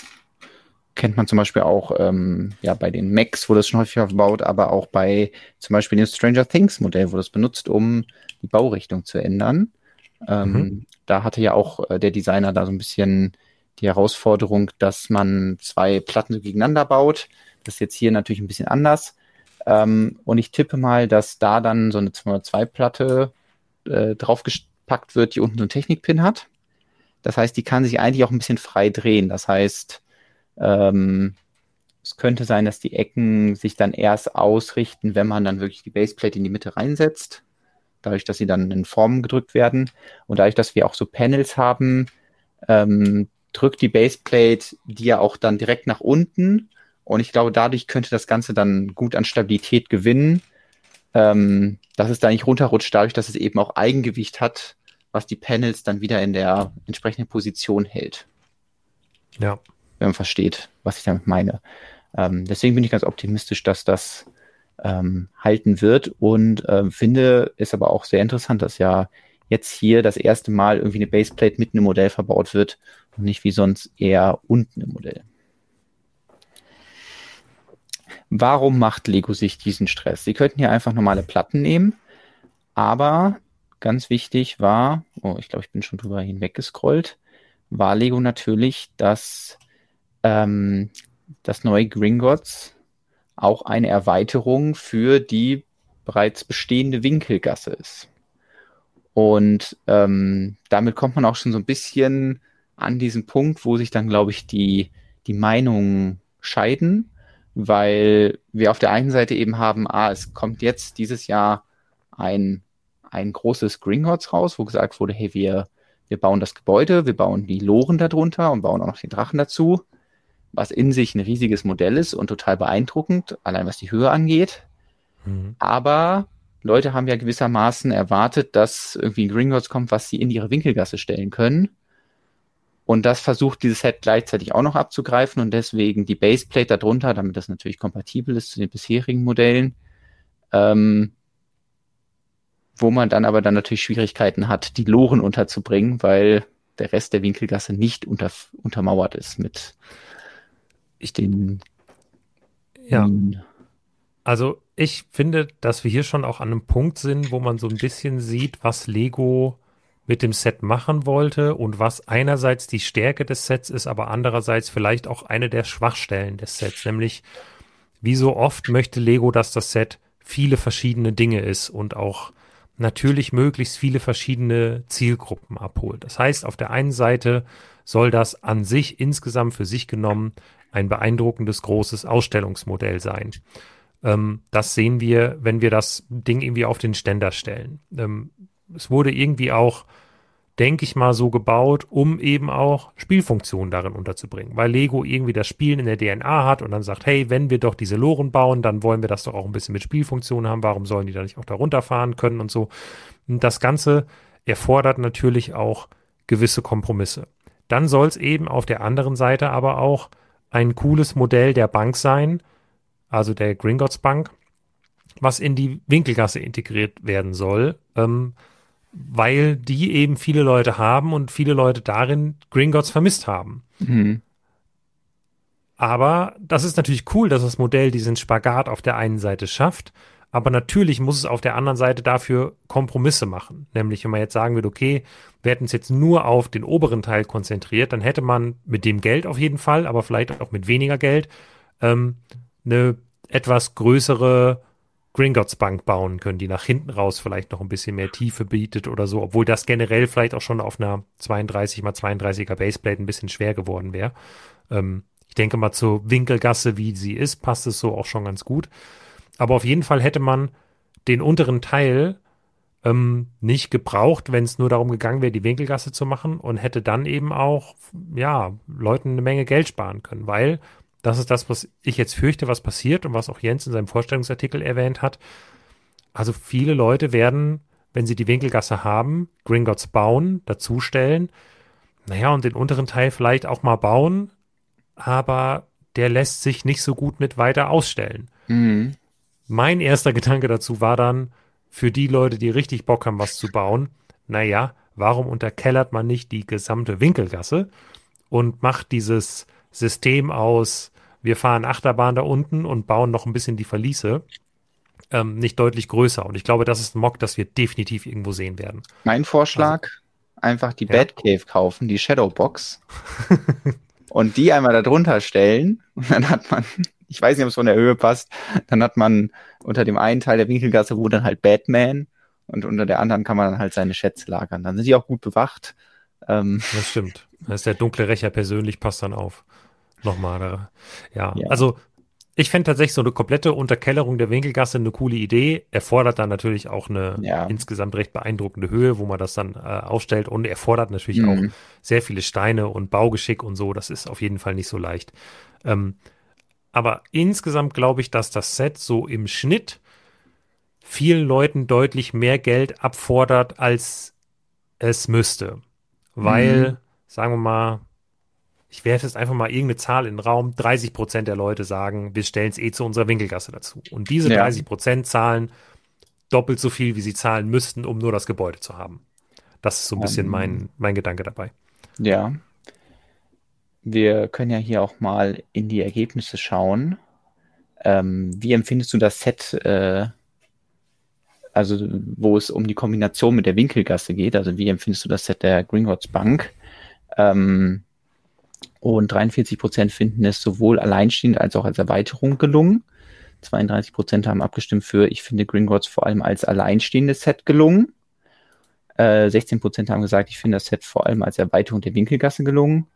[SPEAKER 1] kennt man zum Beispiel auch ähm, ja, bei den Macs, wo das schon häufiger verbaut, aber auch bei zum Beispiel dem Stranger Things Modell, wo das benutzt, um die Baurichtung zu ändern. Ähm, mhm. Da hatte ja auch äh, der Designer da so ein bisschen die Herausforderung, dass man zwei Platten gegeneinander baut. Das ist jetzt hier natürlich ein bisschen anders. Ähm, und ich tippe mal, dass da dann so eine 202-Platte äh, draufgepackt wird, die unten so einen Technikpin hat. Das heißt, die kann sich eigentlich auch ein bisschen frei drehen. Das heißt, ähm, es könnte sein, dass die Ecken sich dann erst ausrichten, wenn man dann wirklich die Baseplate in die Mitte reinsetzt. Dadurch, dass sie dann in Formen gedrückt werden. Und dadurch, dass wir auch so Panels haben, ähm, drückt die Baseplate die ja auch dann direkt nach unten. Und ich glaube, dadurch könnte das Ganze dann gut an Stabilität gewinnen, ähm, dass es da nicht runterrutscht, dadurch, dass es eben auch Eigengewicht hat, was die Panels dann wieder in der entsprechenden Position hält. Ja. Wenn man versteht, was ich damit meine. Ähm, deswegen bin ich ganz optimistisch, dass das ähm, halten wird und äh, finde es aber auch sehr interessant, dass ja jetzt hier das erste Mal irgendwie eine Baseplate mitten im Modell verbaut wird und nicht wie sonst eher unten im Modell. Warum macht Lego sich diesen Stress? Sie könnten hier einfach normale Platten nehmen, aber ganz wichtig war, oh, ich glaube, ich bin schon drüber hinweggescrollt, war Lego natürlich, dass ähm, das neue Gringotts auch eine Erweiterung für die bereits bestehende Winkelgasse ist. Und ähm, damit kommt man auch schon so ein bisschen an diesen Punkt, wo sich dann, glaube ich, die, die Meinungen scheiden, weil wir auf der einen Seite eben haben, ah, es kommt jetzt dieses Jahr ein, ein großes Gringotts raus, wo gesagt wurde, hey, wir, wir bauen das Gebäude, wir bauen die Loren darunter und bauen auch noch den Drachen dazu was in sich ein riesiges Modell ist und total beeindruckend, allein was die Höhe angeht. Mhm. Aber Leute haben ja gewissermaßen erwartet, dass irgendwie ein Gringotts kommt, was sie in ihre Winkelgasse stellen können. Und das versucht dieses Set gleichzeitig auch noch abzugreifen und deswegen die Baseplate darunter, damit das natürlich kompatibel ist zu den bisherigen Modellen, ähm, wo man dann aber dann natürlich Schwierigkeiten hat, die Loren unterzubringen, weil der Rest der Winkelgasse nicht unter, untermauert ist mit ich den.
[SPEAKER 2] Ja. Also ich finde, dass wir hier schon auch an einem Punkt sind, wo man so ein bisschen sieht, was Lego mit dem Set machen wollte und was einerseits die Stärke des Sets ist, aber andererseits vielleicht auch eine der Schwachstellen des Sets, nämlich wie so oft möchte Lego, dass das Set viele verschiedene Dinge ist und auch natürlich möglichst viele verschiedene Zielgruppen abholt. Das heißt, auf der einen Seite soll das an sich insgesamt für sich genommen ein beeindruckendes großes Ausstellungsmodell sein. Ähm, das sehen wir, wenn wir das Ding irgendwie auf den Ständer stellen. Ähm, es wurde irgendwie auch, denke ich mal, so gebaut, um eben auch Spielfunktionen darin unterzubringen, weil Lego irgendwie das Spielen in der DNA hat und dann sagt, hey, wenn wir doch diese Loren bauen, dann wollen wir das doch auch ein bisschen mit Spielfunktionen haben, warum sollen die da nicht auch da runterfahren können und so. Und das Ganze erfordert natürlich auch gewisse Kompromisse. Dann soll es eben auf der anderen Seite aber auch ein cooles Modell der Bank sein, also der Gringotts Bank, was in die Winkelgasse integriert werden soll, ähm, weil die eben viele Leute haben und viele Leute darin Gringotts vermisst haben. Mhm. Aber das ist natürlich cool, dass das Modell diesen Spagat auf der einen Seite schafft. Aber natürlich muss es auf der anderen Seite dafür Kompromisse machen. Nämlich, wenn man jetzt sagen würde, okay, wir hätten uns jetzt nur auf den oberen Teil konzentriert, dann hätte man mit dem Geld auf jeden Fall, aber vielleicht auch mit weniger Geld, ähm, eine etwas größere Gringotts Bank bauen können, die nach hinten raus vielleicht noch ein bisschen mehr Tiefe bietet oder so, obwohl das generell vielleicht auch schon auf einer 32 x 32er Baseplate ein bisschen schwer geworden wäre. Ähm, ich denke mal zur Winkelgasse, wie sie ist, passt es so auch schon ganz gut. Aber auf jeden Fall hätte man den unteren Teil ähm, nicht gebraucht, wenn es nur darum gegangen wäre, die Winkelgasse zu machen und hätte dann eben auch, ja, Leuten eine Menge Geld sparen können, weil das ist das, was ich jetzt fürchte, was passiert und was auch Jens in seinem Vorstellungsartikel erwähnt hat. Also viele Leute werden, wenn sie die Winkelgasse haben, Gringotts bauen, dazustellen, naja, und den unteren Teil vielleicht auch mal bauen, aber der lässt sich nicht so gut mit weiter ausstellen. Mhm mein erster Gedanke dazu war dann, für die Leute, die richtig Bock haben, was zu bauen, naja, warum unterkellert man nicht die gesamte Winkelgasse und macht dieses System aus, wir fahren Achterbahn da unten und bauen noch ein bisschen die Verliese, ähm, nicht deutlich größer. Und ich glaube, das ist ein Mock, das wir definitiv irgendwo sehen werden.
[SPEAKER 1] Mein Vorschlag, also, einfach die ja. Batcave kaufen, die Shadowbox. und die einmal darunter stellen und dann hat man ich weiß nicht, ob es von der Höhe passt. Dann hat man unter dem einen Teil der Winkelgasse wo dann halt Batman und unter der anderen kann man dann halt seine Schätze lagern. Dann sind die auch gut bewacht.
[SPEAKER 2] Ähm, das stimmt. Das ist der dunkle Rächer persönlich passt dann auf. Nochmal. Ja, ja. also ich fände tatsächlich so eine komplette Unterkellerung der Winkelgasse eine coole Idee. Erfordert dann natürlich auch eine ja. insgesamt recht beeindruckende Höhe, wo man das dann äh, aufstellt und erfordert natürlich mhm. auch sehr viele Steine und Baugeschick und so. Das ist auf jeden Fall nicht so leicht. Ähm, aber insgesamt glaube ich, dass das Set so im Schnitt vielen Leuten deutlich mehr Geld abfordert, als es müsste. Weil, mhm. sagen wir mal, ich werfe jetzt einfach mal irgendeine Zahl in den Raum, 30 Prozent der Leute sagen, wir stellen es eh zu unserer Winkelgasse dazu. Und diese ja. 30 Prozent zahlen doppelt so viel, wie sie zahlen müssten, um nur das Gebäude zu haben. Das ist so ein bisschen um, mein, mein Gedanke dabei.
[SPEAKER 1] Ja. Wir können ja hier auch mal in die Ergebnisse schauen. Ähm, wie empfindest du das Set, äh, also wo es um die Kombination mit der Winkelgasse geht? Also wie empfindest du das Set der Gringotts Bank? Ähm, und 43 Prozent finden es sowohl alleinstehend als auch als Erweiterung gelungen. 32 Prozent haben abgestimmt für, ich finde Gringotts vor allem als alleinstehendes Set gelungen. Äh, 16 Prozent haben gesagt, ich finde das Set vor allem als Erweiterung der Winkelgasse gelungen.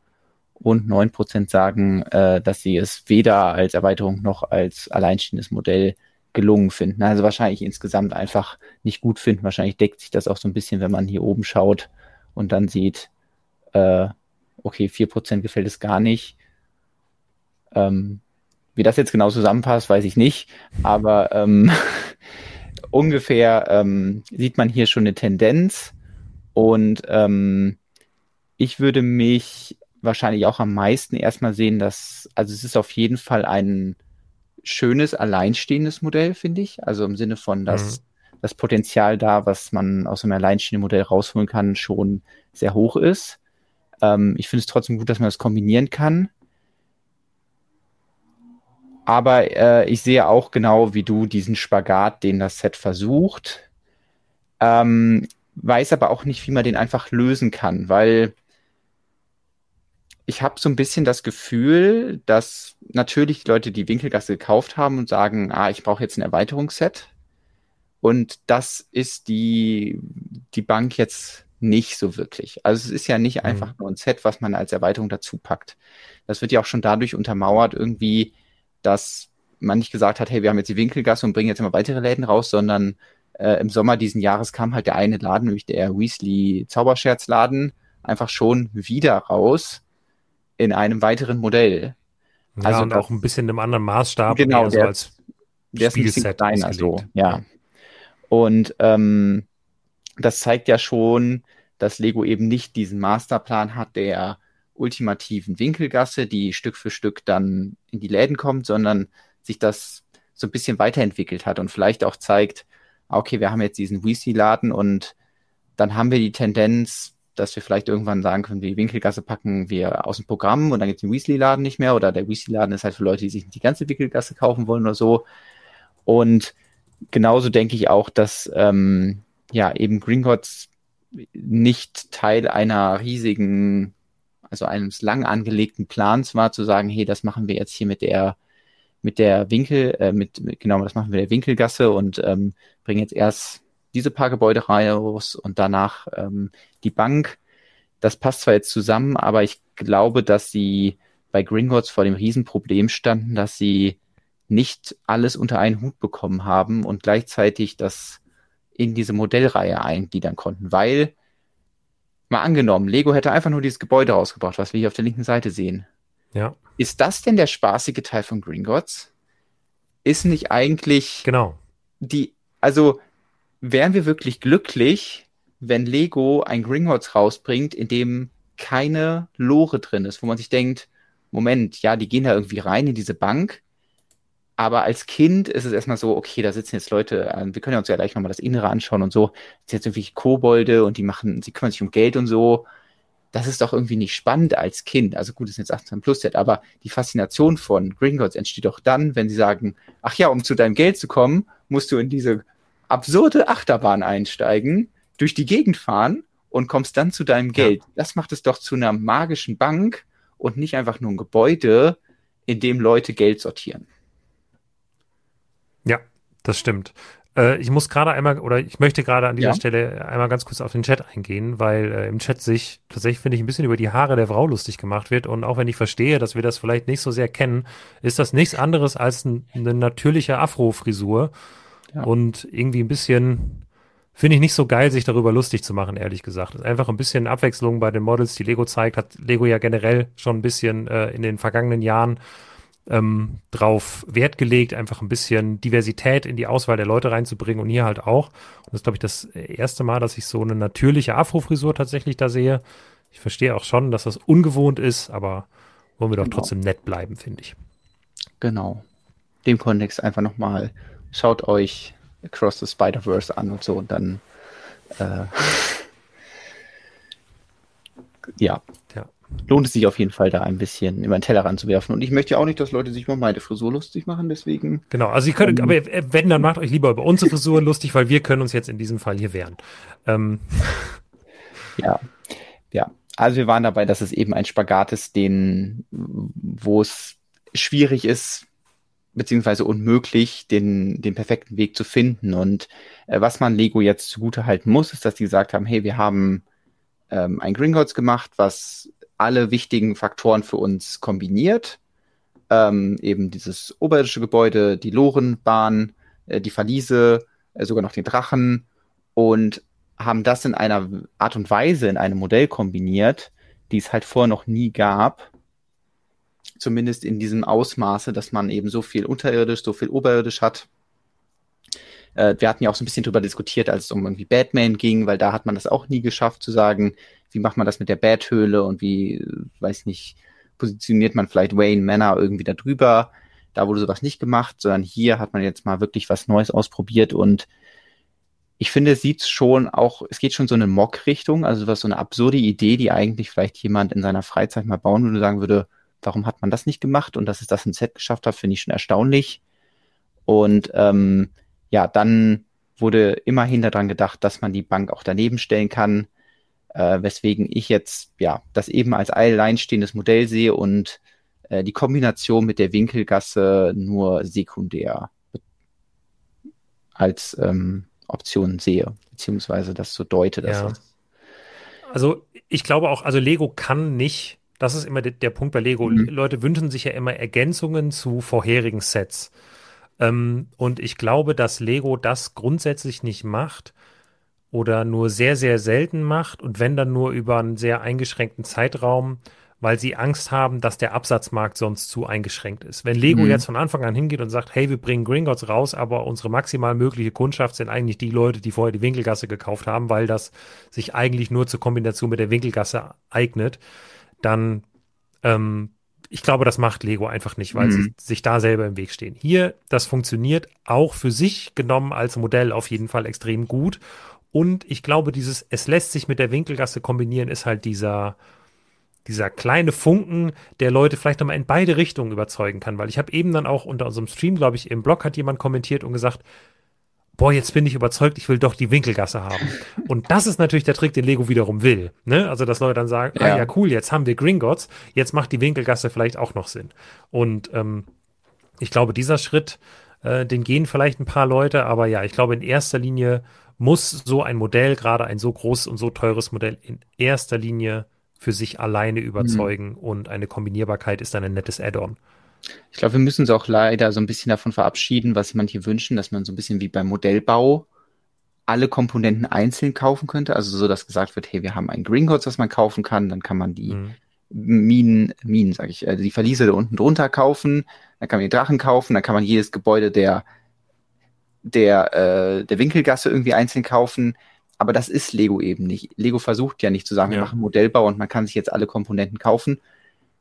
[SPEAKER 1] Und 9 Prozent sagen, äh, dass sie es weder als Erweiterung noch als alleinstehendes Modell gelungen finden. Also wahrscheinlich insgesamt einfach nicht gut finden. Wahrscheinlich deckt sich das auch so ein bisschen, wenn man hier oben schaut und dann sieht, äh, okay, 4% gefällt es gar nicht. Ähm, wie das jetzt genau zusammenpasst, weiß ich nicht, aber ähm, ungefähr ähm, sieht man hier schon eine Tendenz und ähm, ich würde mich wahrscheinlich auch am meisten erstmal sehen, dass, also es ist auf jeden Fall ein schönes, alleinstehendes Modell, finde ich. Also im Sinne von, dass mhm. das Potenzial da, was man aus einem alleinstehenden Modell rausholen kann, schon sehr hoch ist. Ähm, ich finde es trotzdem gut, dass man das kombinieren kann. Aber äh, ich sehe auch genau wie du diesen Spagat, den das Set versucht. Ähm, weiß aber auch nicht, wie man den einfach lösen kann, weil ich habe so ein bisschen das Gefühl, dass natürlich die Leute die Winkelgasse gekauft haben und sagen, ah, ich brauche jetzt ein Erweiterungsset. Und das ist die, die Bank jetzt nicht so wirklich. Also es ist ja nicht mhm. einfach nur ein Set, was man als Erweiterung dazu packt. Das wird ja auch schon dadurch untermauert irgendwie, dass man nicht gesagt hat, hey, wir haben jetzt die Winkelgasse und bringen jetzt immer weitere Läden raus, sondern äh, im Sommer diesen Jahres kam halt der eine Laden, nämlich der Weasley Zauberscherzladen, einfach schon wieder raus in einem weiteren Modell.
[SPEAKER 2] Ja, also und auch ein bisschen einem anderen Maßstab.
[SPEAKER 1] Genau, der, so als der ist ein bisschen kleiner so, ja. Und ähm, das zeigt ja schon, dass Lego eben nicht diesen Masterplan hat der ultimativen Winkelgasse, die Stück für Stück dann in die Läden kommt, sondern sich das so ein bisschen weiterentwickelt hat und vielleicht auch zeigt, okay, wir haben jetzt diesen Weasley-Laden und dann haben wir die Tendenz, dass wir vielleicht irgendwann sagen können, die Winkelgasse packen wir aus dem Programm und dann gibt es den Weasley-Laden nicht mehr oder der Weasley-Laden ist halt für Leute, die sich die ganze Winkelgasse kaufen wollen oder so. Und genauso denke ich auch, dass ähm, ja eben Gringotts nicht Teil einer riesigen, also eines lang angelegten Plans war, zu sagen, hey, das machen wir jetzt hier mit der mit der Winkel, äh, mit, mit genau, das machen wir der Winkelgasse und ähm, bringen jetzt erst diese paar Gebäude raus und danach ähm, die Bank. Das passt zwar jetzt zusammen, aber ich glaube, dass sie bei Gringotts vor dem Riesenproblem standen, dass sie nicht alles unter einen Hut bekommen haben und gleichzeitig das in diese Modellreihe eingliedern konnten, weil mal angenommen, Lego hätte einfach nur dieses Gebäude rausgebracht, was wir hier auf der linken Seite sehen.
[SPEAKER 2] Ja.
[SPEAKER 1] Ist das denn der spaßige Teil von Gringotts? Ist nicht eigentlich
[SPEAKER 2] genau
[SPEAKER 1] die, also wären wir wirklich glücklich, wenn Lego ein Gringotts rausbringt, in dem keine Lore drin ist, wo man sich denkt, Moment, ja, die gehen da irgendwie rein in diese Bank, aber als Kind ist es erstmal so, okay, da sitzen jetzt Leute, äh, wir können ja uns ja gleich nochmal das Innere anschauen und so, das sind jetzt irgendwie Kobolde und die machen, sie kümmern sich um Geld und so. Das ist doch irgendwie nicht spannend als Kind. Also gut, das ist jetzt 18 plus Set, aber die Faszination von Gringotts entsteht doch dann, wenn sie sagen, ach ja, um zu deinem Geld zu kommen, musst du in diese absurde Achterbahn einsteigen, durch die Gegend fahren und kommst dann zu deinem Geld. Ja. Das macht es doch zu einer magischen Bank und nicht einfach nur ein Gebäude, in dem Leute Geld sortieren.
[SPEAKER 2] Das stimmt. Äh, ich muss gerade einmal, oder ich möchte gerade an dieser ja. Stelle einmal ganz kurz auf den Chat eingehen, weil äh, im Chat sich tatsächlich, finde ich, ein bisschen über die Haare der Frau lustig gemacht wird. Und auch wenn ich verstehe, dass wir das vielleicht nicht so sehr kennen, ist das nichts anderes als ein, eine natürliche Afro-Frisur. Ja. Und irgendwie ein bisschen, finde ich nicht so geil, sich darüber lustig zu machen, ehrlich gesagt. ist einfach ein bisschen Abwechslung bei den Models, die Lego zeigt, hat Lego ja generell schon ein bisschen äh, in den vergangenen Jahren ähm, drauf Wert gelegt, einfach ein bisschen Diversität in die Auswahl der Leute reinzubringen und hier halt auch. Und das ist, glaube ich, das erste Mal, dass ich so eine natürliche Afro-Frisur tatsächlich da sehe. Ich verstehe auch schon, dass das ungewohnt ist, aber wollen wir doch genau. trotzdem nett bleiben, finde ich.
[SPEAKER 1] Genau. Dem Kontext einfach nochmal, schaut euch Across the Spider-Verse an und so und dann äh, ja. Lohnt es sich auf jeden Fall, da ein bisschen über den Teller ranzuwerfen. Und ich möchte ja auch nicht, dass Leute sich über meine Frisur lustig machen, deswegen.
[SPEAKER 2] Genau, also ihr könnt, ähm, aber wenn, dann macht euch lieber über unsere Frisur lustig, weil wir können uns jetzt in diesem Fall hier wehren. Ähm.
[SPEAKER 1] Ja, ja. Also wir waren dabei, dass es eben ein Spagat ist, den, wo es schwierig ist, beziehungsweise unmöglich, den, den perfekten Weg zu finden. Und äh, was man Lego jetzt zugute halten muss, ist, dass die gesagt haben, hey, wir haben ähm, ein Gringotts gemacht, was alle wichtigen Faktoren für uns kombiniert. Ähm, eben dieses oberirdische Gebäude, die Lorenbahn, äh, die Verliese, äh, sogar noch den Drachen und haben das in einer Art und Weise in einem Modell kombiniert, die es halt vorher noch nie gab. Zumindest in diesem Ausmaße, dass man eben so viel unterirdisch, so viel oberirdisch hat. Äh, wir hatten ja auch so ein bisschen drüber diskutiert, als es um irgendwie Batman ging, weil da hat man das auch nie geschafft zu sagen, wie macht man das mit der Bathöhle und wie, weiß nicht, positioniert man vielleicht Wayne Manor irgendwie da drüber. Da wurde sowas nicht gemacht, sondern hier hat man jetzt mal wirklich was Neues ausprobiert und ich finde, es sieht schon auch, es geht schon so eine Mock-Richtung, also was so eine absurde Idee, die eigentlich vielleicht jemand in seiner Freizeit mal bauen würde, sagen würde, warum hat man das nicht gemacht? Und dass es das ein Set geschafft hat, finde ich schon erstaunlich. Und ähm, ja, dann wurde immerhin daran gedacht, dass man die Bank auch daneben stellen kann, äh, weswegen ich jetzt ja das eben als alleinstehendes Modell sehe und äh, die Kombination mit der Winkelgasse nur sekundär als ähm, Option sehe, beziehungsweise das so deute. Dass ja.
[SPEAKER 2] Also ich glaube auch, also Lego kann nicht, das ist immer der, der Punkt bei Lego. Mhm. Leute wünschen sich ja immer Ergänzungen zu vorherigen Sets. Ähm, und ich glaube, dass Lego das grundsätzlich nicht macht oder nur sehr, sehr selten macht und wenn dann nur über einen sehr eingeschränkten Zeitraum, weil sie Angst haben, dass der Absatzmarkt sonst zu eingeschränkt ist. Wenn Lego mhm. jetzt von Anfang an hingeht und sagt, hey, wir bringen Gringotts raus, aber unsere maximal mögliche Kundschaft sind eigentlich die Leute, die vorher die Winkelgasse gekauft haben, weil das sich eigentlich nur zur Kombination mit der Winkelgasse eignet, dann ähm, ich glaube, das macht Lego einfach nicht, weil mhm. sie sich da selber im Weg stehen. Hier, das funktioniert auch für sich genommen als Modell auf jeden Fall extrem gut. Und ich glaube, dieses, es lässt sich mit der Winkelgasse kombinieren, ist halt dieser, dieser kleine Funken, der Leute vielleicht nochmal in beide Richtungen überzeugen kann. Weil ich habe eben dann auch unter unserem Stream, glaube ich, im Blog hat jemand kommentiert und gesagt, boah, jetzt bin ich überzeugt, ich will doch die Winkelgasse haben. Und das ist natürlich der Trick, den Lego wiederum will. Ne? Also, dass Leute dann sagen, ah ja. ah ja, cool, jetzt haben wir Gringotts, jetzt macht die Winkelgasse vielleicht auch noch Sinn. Und ähm, ich glaube, dieser Schritt, äh, den gehen vielleicht ein paar Leute, aber ja, ich glaube, in erster Linie muss so ein Modell, gerade ein so großes und so teures Modell, in erster Linie für sich alleine überzeugen mhm. und eine Kombinierbarkeit ist dann ein nettes Add-on.
[SPEAKER 1] Ich glaube, wir müssen uns auch leider so ein bisschen davon verabschieden, was manche wünschen, dass man so ein bisschen wie beim Modellbau alle Komponenten einzeln kaufen könnte. Also so, dass gesagt wird, hey, wir haben ein Gringotts, das man kaufen kann, dann kann man die mhm. Minen, Minen, sage ich, also die Verliese da unten drunter kaufen, dann kann man die Drachen kaufen, dann kann man jedes Gebäude der der äh, der Winkelgasse irgendwie einzeln kaufen. Aber das ist Lego eben nicht. Lego versucht ja nicht zu sagen, ja. wir machen Modellbau und man kann sich jetzt alle Komponenten kaufen,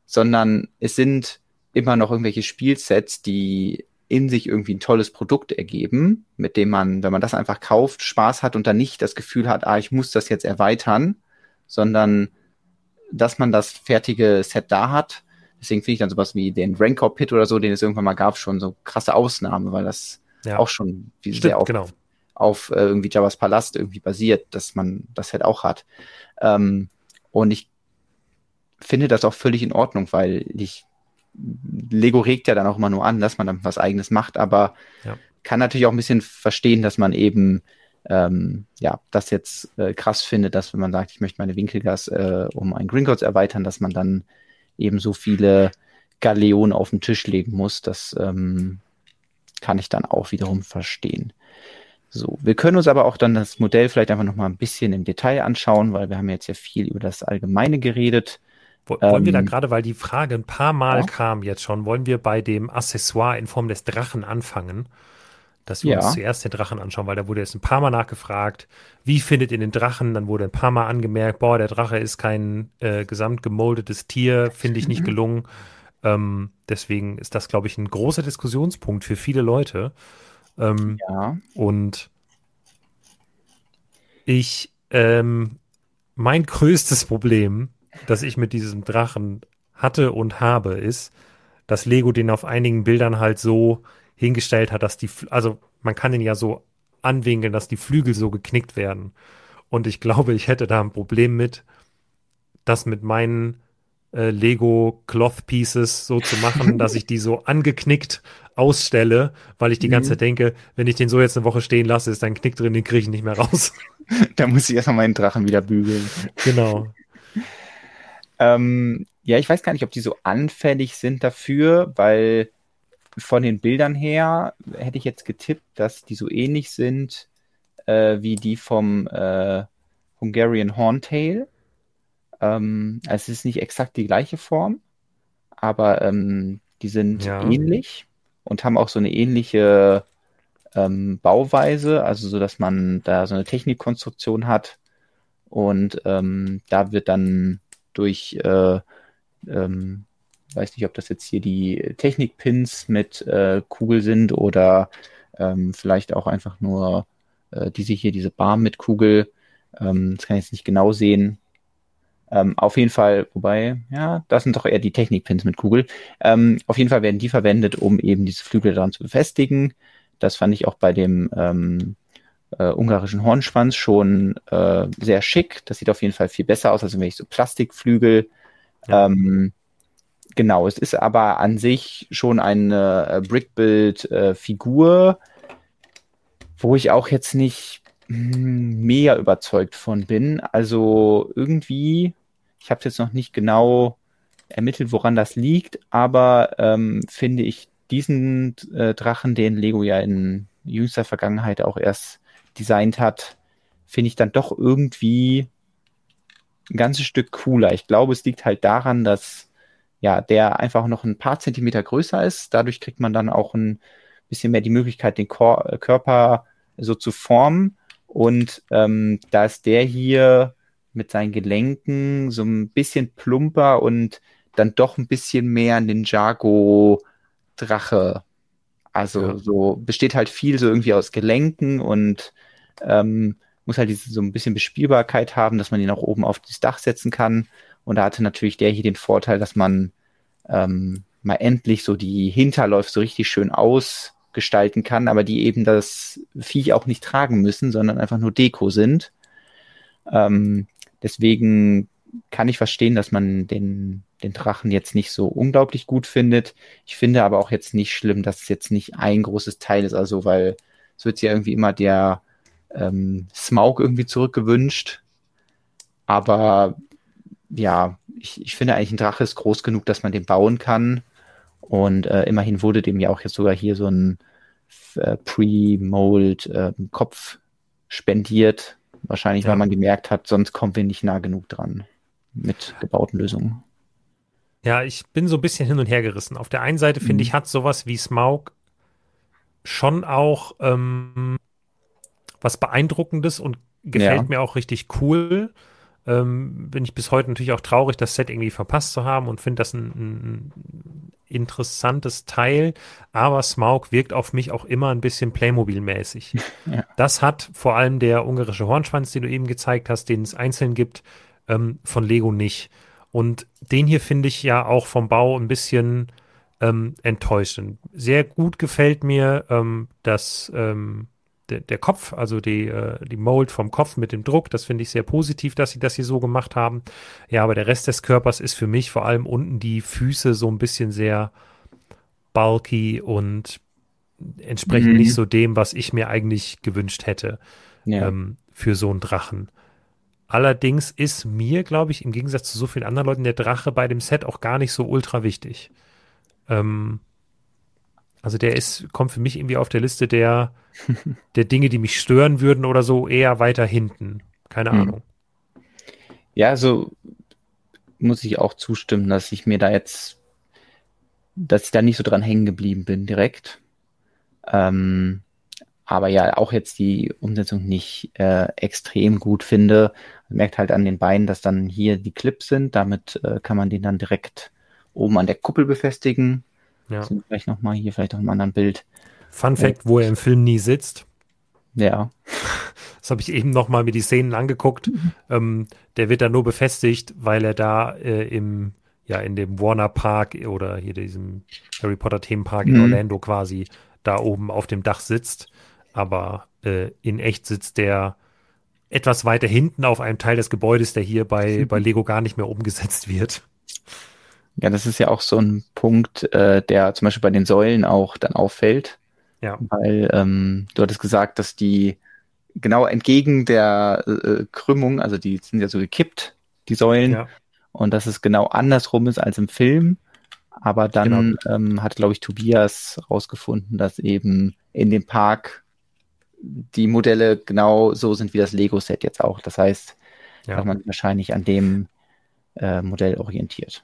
[SPEAKER 1] sondern es sind immer noch irgendwelche Spielsets, die in sich irgendwie ein tolles Produkt ergeben, mit dem man, wenn man das einfach kauft, Spaß hat und dann nicht das Gefühl hat, ah, ich muss das jetzt erweitern, sondern dass man das fertige Set da hat. Deswegen finde ich dann sowas wie den Rancor Pit oder so, den es irgendwann mal gab, schon so krasse Ausnahme, weil das ja. auch schon wie Stimmt, sehr auf, genau. auf äh, irgendwie Javas Palast irgendwie basiert, dass man das Set auch hat. Ähm, und ich finde das auch völlig in Ordnung, weil ich Lego regt ja dann auch immer nur an, dass man dann was eigenes macht, aber ja. kann natürlich auch ein bisschen verstehen, dass man eben ähm, ja, das jetzt äh, krass findet, dass wenn man sagt, ich möchte meine Winkelgas äh, um ein Gringotts erweitern, dass man dann eben so viele Galeonen auf den Tisch legen muss. Das ähm, kann ich dann auch wiederum verstehen. So, wir können uns aber auch dann das Modell vielleicht einfach noch mal ein bisschen im Detail anschauen, weil wir haben jetzt ja viel über das Allgemeine geredet.
[SPEAKER 2] Wollen ähm, wir da ähm, gerade, weil die Frage ein paar Mal ja. kam jetzt schon, wollen wir bei dem Accessoire in Form des Drachen anfangen? dass wir ja. uns zuerst den Drachen anschauen, weil da wurde jetzt ein paar Mal nachgefragt, wie findet ihr den Drachen? Dann wurde ein paar Mal angemerkt, boah, der Drache ist kein äh, gesamt gemoldetes Tier, finde ich nicht mhm. gelungen. Ähm, deswegen ist das, glaube ich, ein großer Diskussionspunkt für viele Leute. Ähm, ja. Und ich, ähm, mein größtes Problem, das ich mit diesem Drachen hatte und habe, ist, dass Lego den auf einigen Bildern halt so hingestellt hat, dass die, also man kann ihn ja so anwinkeln, dass die Flügel so geknickt werden. Und ich glaube, ich hätte da ein Problem mit, das mit meinen äh, Lego Cloth Pieces so zu machen, dass ich die so angeknickt ausstelle, weil ich die ganze mhm. Zeit denke, wenn ich den so jetzt eine Woche stehen lasse, ist da ein Knick drin, den kriege ich nicht mehr raus.
[SPEAKER 1] da muss ich erstmal meinen Drachen wieder bügeln.
[SPEAKER 2] Genau.
[SPEAKER 1] ähm, ja, ich weiß gar nicht, ob die so anfällig sind dafür, weil von den Bildern her hätte ich jetzt getippt, dass die so ähnlich sind äh, wie die vom äh, Hungarian Horntail. Ähm, also es ist nicht exakt die gleiche Form, aber ähm, die sind ja. ähnlich und haben auch so eine ähnliche ähm, Bauweise, also so, dass man da so eine Technikkonstruktion hat und ähm, da wird dann durch äh, ähm, weiß nicht, ob das jetzt hier die Technikpins mit äh, Kugel sind oder ähm, vielleicht auch einfach nur äh, diese hier, diese Bar mit Kugel. Ähm, das kann ich jetzt nicht genau sehen. Ähm, auf jeden Fall, wobei, ja, das sind doch eher die Technikpins mit Kugel. Ähm, auf jeden Fall werden die verwendet, um eben diese Flügel daran zu befestigen. Das fand ich auch bei dem ähm, äh, ungarischen Hornschwanz schon äh, sehr schick. Das sieht auf jeden Fall viel besser aus, als wenn ich so Plastikflügel. Ja. Ähm, Genau, es ist aber an sich schon eine äh, Brickbuild-Figur, äh, wo ich auch jetzt nicht hm, mega überzeugt von bin. Also irgendwie, ich habe jetzt noch nicht genau ermittelt, woran das liegt, aber ähm, finde ich diesen äh, Drachen, den Lego ja in jüngster Vergangenheit auch erst designt hat, finde ich dann doch irgendwie ein ganzes Stück cooler. Ich glaube, es liegt halt daran, dass ja, der einfach noch ein paar Zentimeter größer ist. Dadurch kriegt man dann auch ein bisschen mehr die Möglichkeit, den Kor Körper so zu formen. Und ähm, da ist der hier mit seinen Gelenken so ein bisschen plumper und dann doch ein bisschen mehr Ninjago-Drache. Also ja. so besteht halt viel so irgendwie aus Gelenken und ähm, muss halt diese, so ein bisschen Bespielbarkeit haben, dass man ihn auch oben auf das Dach setzen kann. Und da hatte natürlich der hier den Vorteil, dass man ähm, mal endlich so die Hinterläufe so richtig schön ausgestalten kann, aber die eben das Viech auch nicht tragen müssen, sondern einfach nur Deko sind. Ähm, deswegen kann ich verstehen, dass man den, den Drachen jetzt nicht so unglaublich gut findet. Ich finde aber auch jetzt nicht schlimm, dass es jetzt nicht ein großes Teil ist, also weil es wird ja irgendwie immer der ähm, Smaug irgendwie zurückgewünscht. Aber ja, ich, ich finde eigentlich ein Drache ist groß genug, dass man den bauen kann. Und äh, immerhin wurde dem ja auch jetzt sogar hier so ein äh, Pre-Mold äh, Kopf spendiert. Wahrscheinlich, ja. weil man gemerkt hat, sonst kommen wir nicht nah genug dran mit gebauten Lösungen.
[SPEAKER 2] Ja, ich bin so ein bisschen hin und her gerissen. Auf der einen Seite finde mhm. ich, hat sowas wie Smaug schon auch ähm, was Beeindruckendes und gefällt ja. mir auch richtig cool ähm, bin ich bis heute natürlich auch traurig, das Set irgendwie verpasst zu haben und finde das ein, ein, interessantes Teil. Aber Smaug wirkt auf mich auch immer ein bisschen Playmobil-mäßig. Ja. Das hat vor allem der ungarische Hornschwanz, den du eben gezeigt hast, den es einzeln gibt, ähm, von Lego nicht. Und den hier finde ich ja auch vom Bau ein bisschen ähm, enttäuschend. Sehr gut gefällt mir ähm, das ähm, der, der Kopf, also die, äh, die Mold vom Kopf mit dem Druck, das finde ich sehr positiv, dass sie das hier so gemacht haben. Ja, aber der Rest des Körpers ist für mich vor allem unten die Füße so ein bisschen sehr bulky und entsprechend mhm. nicht so dem, was ich mir eigentlich gewünscht hätte ja. ähm, für so einen Drachen. Allerdings ist mir, glaube ich, im Gegensatz zu so vielen anderen Leuten der Drache bei dem Set auch gar nicht so ultra wichtig. Ähm, also der ist, kommt für mich irgendwie auf der Liste der, der Dinge, die mich stören würden oder so, eher weiter hinten. Keine hm. Ahnung.
[SPEAKER 1] Ja, also muss ich auch zustimmen, dass ich mir da jetzt, dass ich da nicht so dran hängen geblieben bin direkt. Ähm, aber ja, auch jetzt die Umsetzung nicht äh, extrem gut finde. Man merkt halt an den Beinen, dass dann hier die Clips sind. Damit äh, kann man den dann direkt oben an der Kuppel befestigen. Ja. Sind vielleicht nochmal hier, vielleicht auf einem anderen Bild.
[SPEAKER 2] Fun Fact, wo er im Film nie sitzt.
[SPEAKER 1] Ja.
[SPEAKER 2] Das habe ich eben nochmal mir die Szenen angeguckt. Mhm. Ähm, der wird da nur befestigt, weil er da äh, im, ja, in dem Warner Park oder hier diesem Harry Potter Themenpark mhm. in Orlando quasi da oben auf dem Dach sitzt. Aber äh, in echt sitzt der etwas weiter hinten auf einem Teil des Gebäudes, der hier bei, mhm. bei Lego gar nicht mehr umgesetzt wird.
[SPEAKER 1] Ja, das ist ja auch so ein Punkt, äh, der zum Beispiel bei den Säulen auch dann auffällt. Ja. Weil ähm, du hattest gesagt, dass die genau entgegen der äh, Krümmung, also die sind ja so gekippt, die Säulen, ja. und dass es genau andersrum ist als im Film. Aber dann genau. ähm, hat, glaube ich, Tobias rausgefunden, dass eben in dem Park die Modelle genau so sind wie das Lego-Set jetzt auch. Das heißt, ja. dass man wahrscheinlich an dem äh, Modell orientiert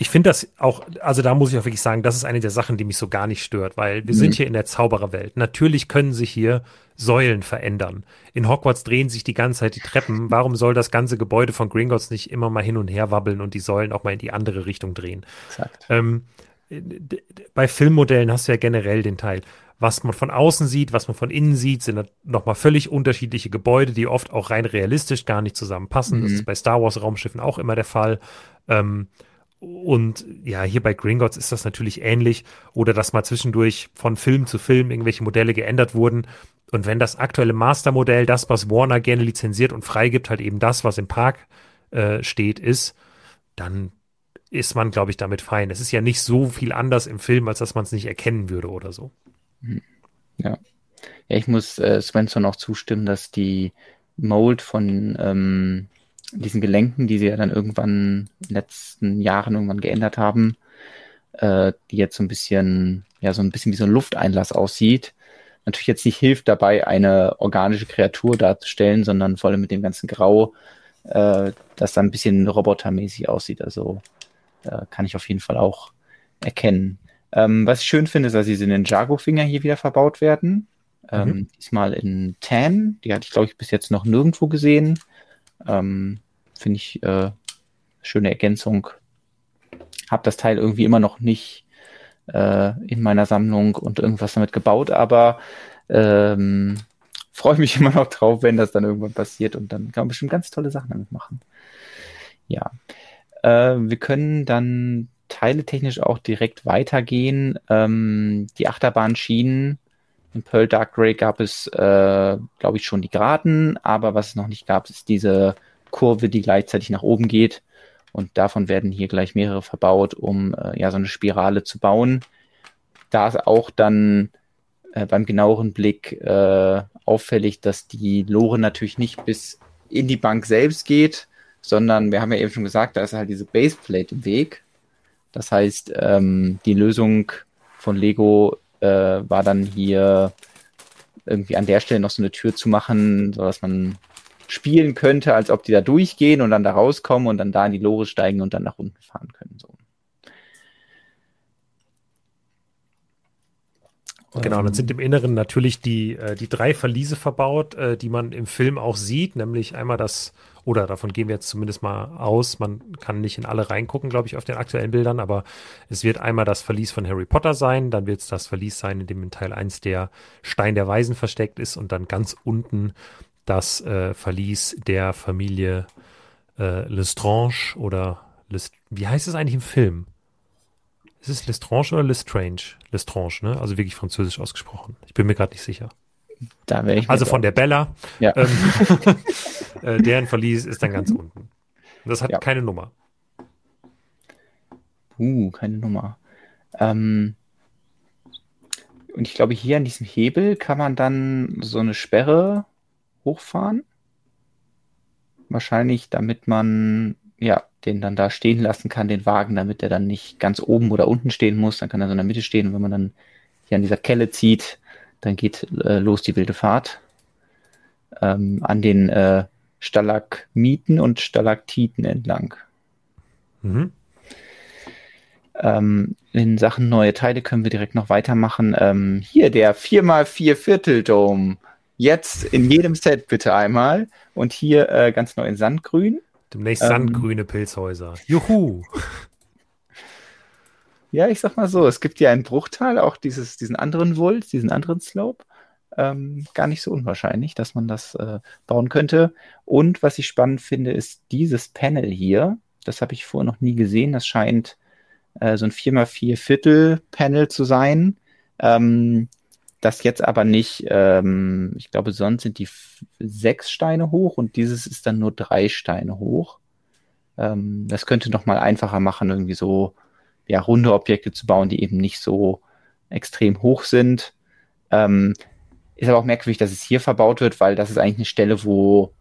[SPEAKER 2] ich finde das auch, also da muss ich auch wirklich sagen, das ist eine der Sachen, die mich so gar nicht stört, weil wir mhm. sind hier in der Zaubererwelt. Natürlich können sich hier Säulen verändern. In Hogwarts drehen sich die ganze Zeit die Treppen. Warum soll das ganze Gebäude von Gringotts nicht immer mal hin und her wabbeln und die Säulen auch mal in die andere Richtung drehen? Ähm, bei Filmmodellen hast du ja generell den Teil, was man von außen sieht, was man von innen sieht, sind nochmal völlig unterschiedliche Gebäude, die oft auch rein realistisch gar nicht zusammenpassen. Mhm. Das ist bei Star Wars Raumschiffen auch immer der Fall. Ähm, und ja, hier bei Gringotts ist das natürlich ähnlich oder dass mal zwischendurch von Film zu Film irgendwelche Modelle geändert wurden. Und wenn das aktuelle Mastermodell, das, was Warner gerne lizenziert und freigibt, halt eben das, was im Park äh, steht, ist, dann ist man, glaube ich, damit fein. Es ist ja nicht so viel anders im Film, als dass man es nicht erkennen würde oder so.
[SPEAKER 1] Hm. Ja. Ja, ich muss äh, Svensson auch zustimmen, dass die Mold von ähm, diesen Gelenken, die sie ja dann irgendwann in den letzten Jahren irgendwann geändert haben, äh, die jetzt so ein bisschen, ja, so ein bisschen wie so ein Lufteinlass aussieht, natürlich jetzt nicht hilft dabei, eine organische Kreatur darzustellen, sondern vor allem mit dem ganzen Grau, äh, das dann ein bisschen robotermäßig aussieht. Also äh, kann ich auf jeden Fall auch erkennen. Ähm, was ich schön finde, ist, dass diese Ninjago-Finger hier wieder verbaut werden. Ähm, mhm. Diesmal in Tan. Die hatte ich, glaube ich, bis jetzt noch nirgendwo gesehen. Ähm, Finde ich äh, schöne Ergänzung. Hab das Teil irgendwie immer noch nicht äh, in meiner Sammlung und irgendwas damit gebaut, aber ähm, freue mich immer noch drauf, wenn das dann irgendwann passiert und dann kann man bestimmt ganz tolle Sachen damit machen. Ja. Äh, wir können dann teiletechnisch auch direkt weitergehen. Ähm, die Achterbahnschienen in Pearl Dark Grey gab es, äh, glaube ich, schon die Geraden, aber was es noch nicht gab, ist diese Kurve, die gleichzeitig nach oben geht. Und davon werden hier gleich mehrere verbaut, um äh, ja so eine Spirale zu bauen. Da ist auch dann äh, beim genaueren Blick äh, auffällig, dass die Lore natürlich nicht bis in die Bank selbst geht, sondern wir haben ja eben schon gesagt, da ist halt diese Baseplate im Weg. Das heißt, ähm, die Lösung von Lego äh, war dann hier irgendwie an der Stelle noch so eine Tür zu machen, sodass man spielen könnte, als ob die da durchgehen und dann da rauskommen und dann da in die Lore steigen und dann nach unten fahren können. So.
[SPEAKER 2] Genau, dann sind im Inneren natürlich die, äh, die drei Verliese verbaut, äh, die man im Film auch sieht, nämlich einmal das oder davon gehen wir jetzt zumindest mal aus. Man kann nicht in alle reingucken, glaube ich, auf den aktuellen Bildern, aber es wird einmal das Verlies von Harry Potter sein, dann wird es das Verlies sein, in dem in Teil 1 der Stein der Weisen versteckt ist und dann ganz unten das äh, Verlies der Familie äh, Lestrange oder Lest wie heißt es eigentlich im Film? Ist es Lestrange oder Lestrange? Lestrange, ne? Also wirklich französisch ausgesprochen. Ich bin mir gerade nicht sicher.
[SPEAKER 1] Da wäre ich
[SPEAKER 2] also von der Bella. Ja. Ähm, äh, deren Verlies ist dann ganz unten. Das hat ja. keine Nummer.
[SPEAKER 1] Uh, keine Nummer. Ähm, und ich glaube, hier an diesem Hebel kann man dann so eine Sperre hochfahren. Wahrscheinlich, damit man ja den dann da stehen lassen kann, den Wagen, damit der dann nicht ganz oben oder unten stehen muss. Dann kann er so in der Mitte stehen. Und wenn man dann hier an dieser Kelle zieht, dann geht äh, los die wilde Fahrt ähm, an den äh, Stalagmiten und Stalaktiten entlang. Mhm. Ähm, in Sachen neue Teile können wir direkt noch weitermachen. Ähm, hier der 4x4 Viertel Dome. Jetzt in jedem Set bitte einmal. Und hier äh, ganz neu in Sandgrün.
[SPEAKER 2] Demnächst ähm, sandgrüne Pilzhäuser. Juhu!
[SPEAKER 1] Ja, ich sag mal so, es gibt ja einen Bruchteil, auch dieses, diesen anderen Volt, diesen anderen Slope. Ähm, gar nicht so unwahrscheinlich, dass man das äh, bauen könnte. Und was ich spannend finde, ist dieses Panel hier. Das habe ich vorher noch nie gesehen. Das scheint äh, so ein 4x4 Viertel Panel zu sein. Ähm, das jetzt aber nicht, ähm, ich glaube, sonst sind die sechs Steine hoch und dieses ist dann nur drei Steine hoch. Ähm, das könnte noch mal einfacher machen, irgendwie so ja, runde Objekte zu bauen, die eben nicht so extrem hoch sind. Ähm, ist aber auch merkwürdig, dass es hier verbaut wird, weil das ist eigentlich eine Stelle, wo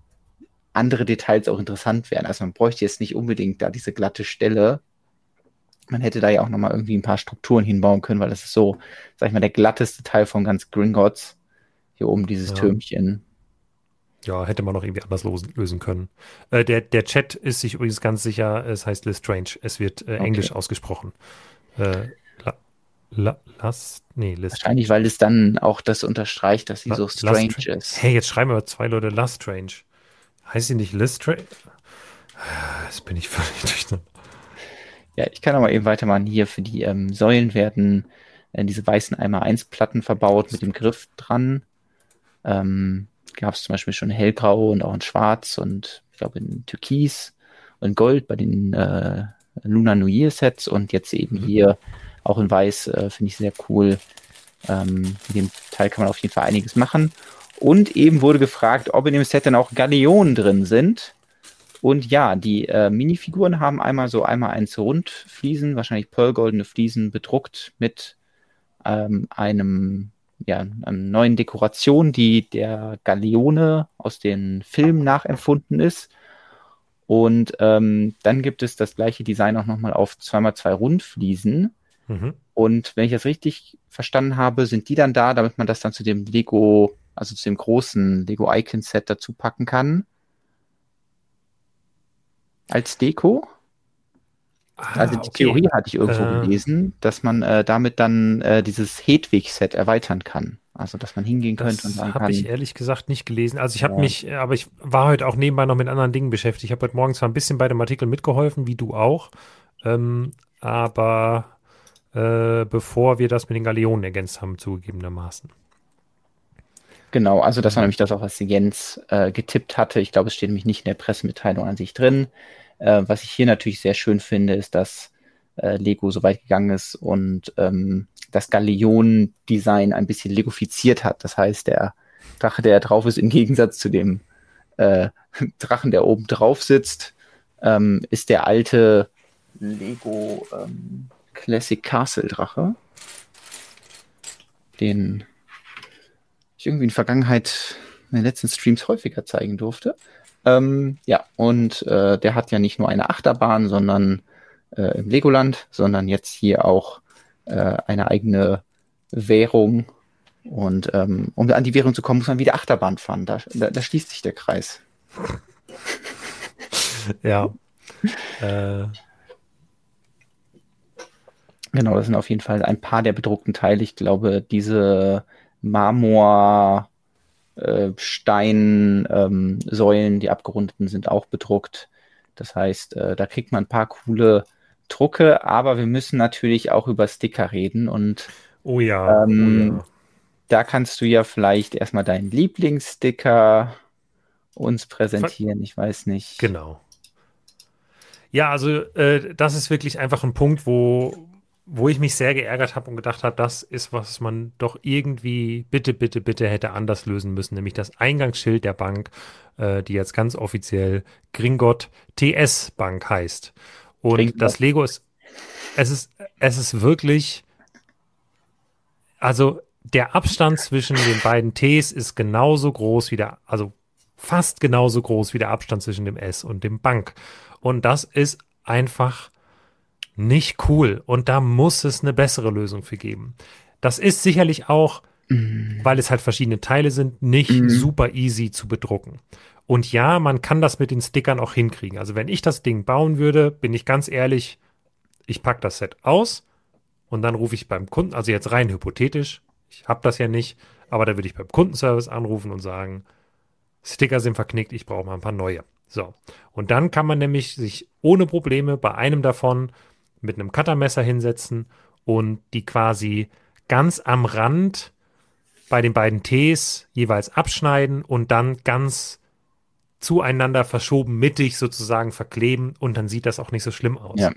[SPEAKER 1] andere Details auch interessant wären. Also man bräuchte jetzt nicht unbedingt da diese glatte Stelle, man hätte da ja auch nochmal irgendwie ein paar Strukturen hinbauen können, weil das ist so, sag ich mal, der glatteste Teil von ganz Gringotts. Hier oben dieses ja. Türmchen.
[SPEAKER 2] Ja, hätte man noch irgendwie anders lösen können. Äh, der, der Chat ist sich übrigens ganz sicher, es heißt Lestrange. Es wird äh, okay. Englisch ausgesprochen. Äh, la, la, Last, nee,
[SPEAKER 1] Lestrange. Wahrscheinlich, weil es dann auch das unterstreicht, dass sie la, so strange ist.
[SPEAKER 2] Hey, jetzt schreiben aber zwei Leute Lestrange. Heißt sie nicht Lestrange? Jetzt bin ich völlig durcheinander.
[SPEAKER 1] Ja, ich kann aber eben weitermachen. Hier für die ähm, Säulen werden äh, diese weißen Eimer 1 Platten verbaut mit dem Griff dran. Ähm, Gab es zum Beispiel schon hellgrau und auch in schwarz und ich glaube in türkis und gold bei den äh, Luna New Year Sets und jetzt eben mhm. hier auch in weiß, äh, finde ich sehr cool. Ähm, in dem Teil kann man auf jeden Fall einiges machen. Und eben wurde gefragt, ob in dem Set dann auch Galeonen drin sind. Und ja, die äh, Minifiguren haben einmal so einmal eins Rundfliesen, wahrscheinlich pearlgoldene Fliesen bedruckt mit ähm, einem ja, einer neuen Dekoration, die der Galeone aus den Filmen nachempfunden ist. Und ähm, dann gibt es das gleiche Design auch nochmal auf 2x2 Rundfliesen. Mhm. Und wenn ich das richtig verstanden habe, sind die dann da, damit man das dann zu dem Lego, also zu dem großen Lego Icon Set dazu packen kann als Deko. Ah, also die okay. Theorie hatte ich irgendwo äh, gelesen, dass man äh, damit dann äh, dieses Hedwig-Set erweitern kann. Also dass man hingehen könnte und
[SPEAKER 2] sagen kann. Habe ich ehrlich gesagt nicht gelesen. Also ich habe ja. mich, aber ich war heute auch nebenbei noch mit anderen Dingen beschäftigt. Ich habe heute Morgen zwar ein bisschen bei dem Artikel mitgeholfen, wie du auch, ähm, aber äh, bevor wir das mit den Galeonen ergänzt haben, zugegebenermaßen.
[SPEAKER 1] Genau, also das war nämlich das auch, was Jens äh, getippt hatte. Ich glaube, es steht nämlich nicht in der Pressemitteilung an sich drin. Äh, was ich hier natürlich sehr schön finde, ist, dass äh, Lego so weit gegangen ist und ähm, das Galeon-Design ein bisschen legofiziert hat. Das heißt, der Drache, der drauf ist, im Gegensatz zu dem äh, Drachen, der oben drauf sitzt, ähm, ist der alte Lego ähm, Classic Castle Drache. Den ich irgendwie in Vergangenheit in den letzten Streams häufiger zeigen durfte. Ähm, ja, und äh, der hat ja nicht nur eine Achterbahn, sondern äh, im Legoland, sondern jetzt hier auch äh, eine eigene Währung. Und ähm, um an die Währung zu kommen, muss man wieder Achterbahn fahren. Da, da, da schließt sich der Kreis.
[SPEAKER 2] ja. äh.
[SPEAKER 1] Genau, das sind auf jeden Fall ein paar der bedruckten Teile. Ich glaube, diese Marmor, äh, Stein, ähm, Säulen, die abgerundeten sind auch bedruckt. Das heißt, äh, da kriegt man ein paar coole Drucke, aber wir müssen natürlich auch über Sticker reden und
[SPEAKER 2] oh ja, ähm, oh ja.
[SPEAKER 1] da kannst du ja vielleicht erstmal deinen Lieblingssticker uns präsentieren. Ich weiß nicht.
[SPEAKER 2] Genau. Ja, also äh, das ist wirklich einfach ein Punkt, wo, wo ich mich sehr geärgert habe und gedacht habe, das ist, was man doch irgendwie bitte, bitte, bitte hätte anders lösen müssen, nämlich das Eingangsschild der Bank, äh, die jetzt ganz offiziell Gringot TS Bank heißt. Und Gringot. das Lego ist, es ist, es ist wirklich, also der Abstand zwischen den beiden Ts ist genauso groß wie der, also fast genauso groß wie der Abstand zwischen dem S und dem Bank. Und das ist einfach nicht cool. Und da muss es eine bessere Lösung für geben. Das ist sicherlich auch, mm. weil es halt verschiedene Teile sind, nicht mm. super easy zu bedrucken. Und ja, man kann das mit den Stickern auch hinkriegen. Also wenn ich das Ding bauen würde, bin ich ganz ehrlich, ich packe das Set aus und dann rufe ich beim Kunden, also jetzt rein hypothetisch, ich habe das ja nicht, aber da würde ich beim Kundenservice anrufen und sagen, Sticker sind verknickt, ich brauche mal ein paar neue. So. Und dann kann man nämlich sich ohne Probleme bei einem davon mit einem Cuttermesser hinsetzen und die quasi ganz am Rand bei den beiden Ts jeweils abschneiden und dann ganz zueinander verschoben mittig sozusagen verkleben und dann sieht das auch nicht so schlimm aus. Ja.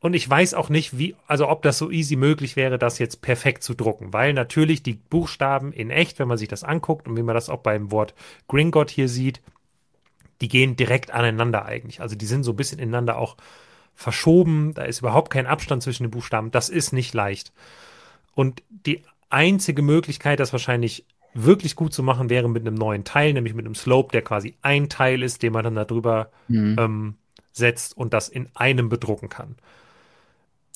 [SPEAKER 2] Und ich weiß auch nicht, wie, also ob das so easy möglich wäre, das jetzt perfekt zu drucken, weil natürlich die Buchstaben in echt, wenn man sich das anguckt und wie man das auch beim Wort Gringot hier sieht, die gehen direkt aneinander eigentlich. Also die sind so ein bisschen ineinander auch verschoben, da ist überhaupt kein Abstand zwischen den Buchstaben, das ist nicht leicht. Und die einzige Möglichkeit, das wahrscheinlich wirklich gut zu machen, wäre mit einem neuen Teil, nämlich mit einem Slope, der quasi ein Teil ist, den man dann darüber mhm. ähm, setzt und das in einem bedrucken kann.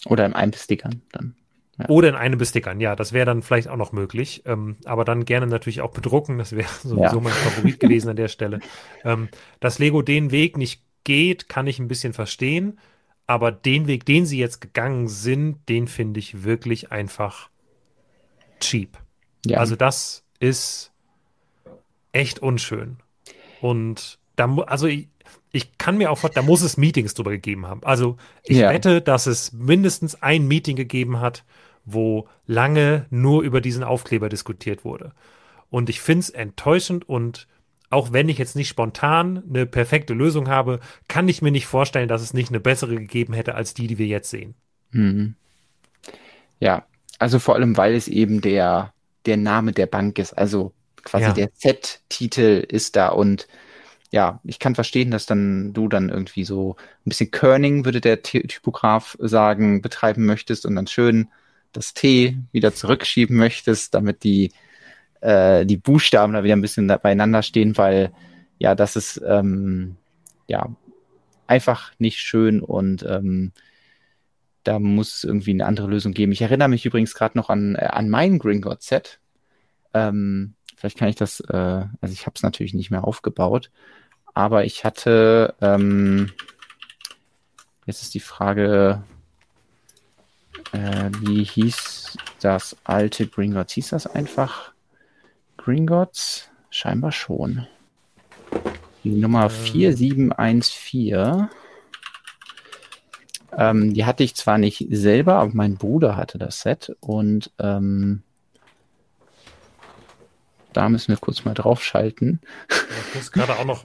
[SPEAKER 1] Oder in einem Stickern dann.
[SPEAKER 2] Ja. Oder in einem bestickern, ja, das wäre dann vielleicht auch noch möglich. Ähm, aber dann gerne natürlich auch bedrucken, das wäre sowieso ja. mein Favorit gewesen an der Stelle. Ähm, dass Lego den Weg nicht geht, kann ich ein bisschen verstehen. Aber den Weg, den sie jetzt gegangen sind, den finde ich wirklich einfach cheap. Ja. Also das ist echt unschön. Und da, also ich, ich kann mir auch vorstellen, da muss es Meetings drüber gegeben haben. Also ich ja. wette, dass es mindestens ein Meeting gegeben hat, wo lange nur über diesen Aufkleber diskutiert wurde. Und ich finde es enttäuschend und auch wenn ich jetzt nicht spontan eine perfekte Lösung habe, kann ich mir nicht vorstellen, dass es nicht eine bessere gegeben hätte als die, die wir jetzt sehen. Mhm.
[SPEAKER 1] Ja, also vor allem, weil es eben der, der Name der Bank ist. Also quasi ja. der Z-Titel ist da und ja, ich kann verstehen, dass dann du dann irgendwie so ein bisschen Kerning, würde der Typograf sagen, betreiben möchtest und dann schön das T wieder zurückschieben möchtest, damit die, äh, die Buchstaben da wieder ein bisschen beieinander stehen, weil ja, das ist ähm, ja einfach nicht schön und ähm, da muss irgendwie eine andere Lösung geben. Ich erinnere mich übrigens gerade noch an, äh, an mein Gringotts Set. Ähm, vielleicht kann ich das, äh, also ich habe es natürlich nicht mehr aufgebaut, aber ich hatte, ähm, jetzt ist die Frage, äh, wie hieß das alte Gringotts? Hieß das einfach Gringotts? Scheinbar schon. Die Nummer ähm. 4714. Ähm, die hatte ich zwar nicht selber, aber mein Bruder hatte das Set und ähm, da müssen wir kurz mal draufschalten.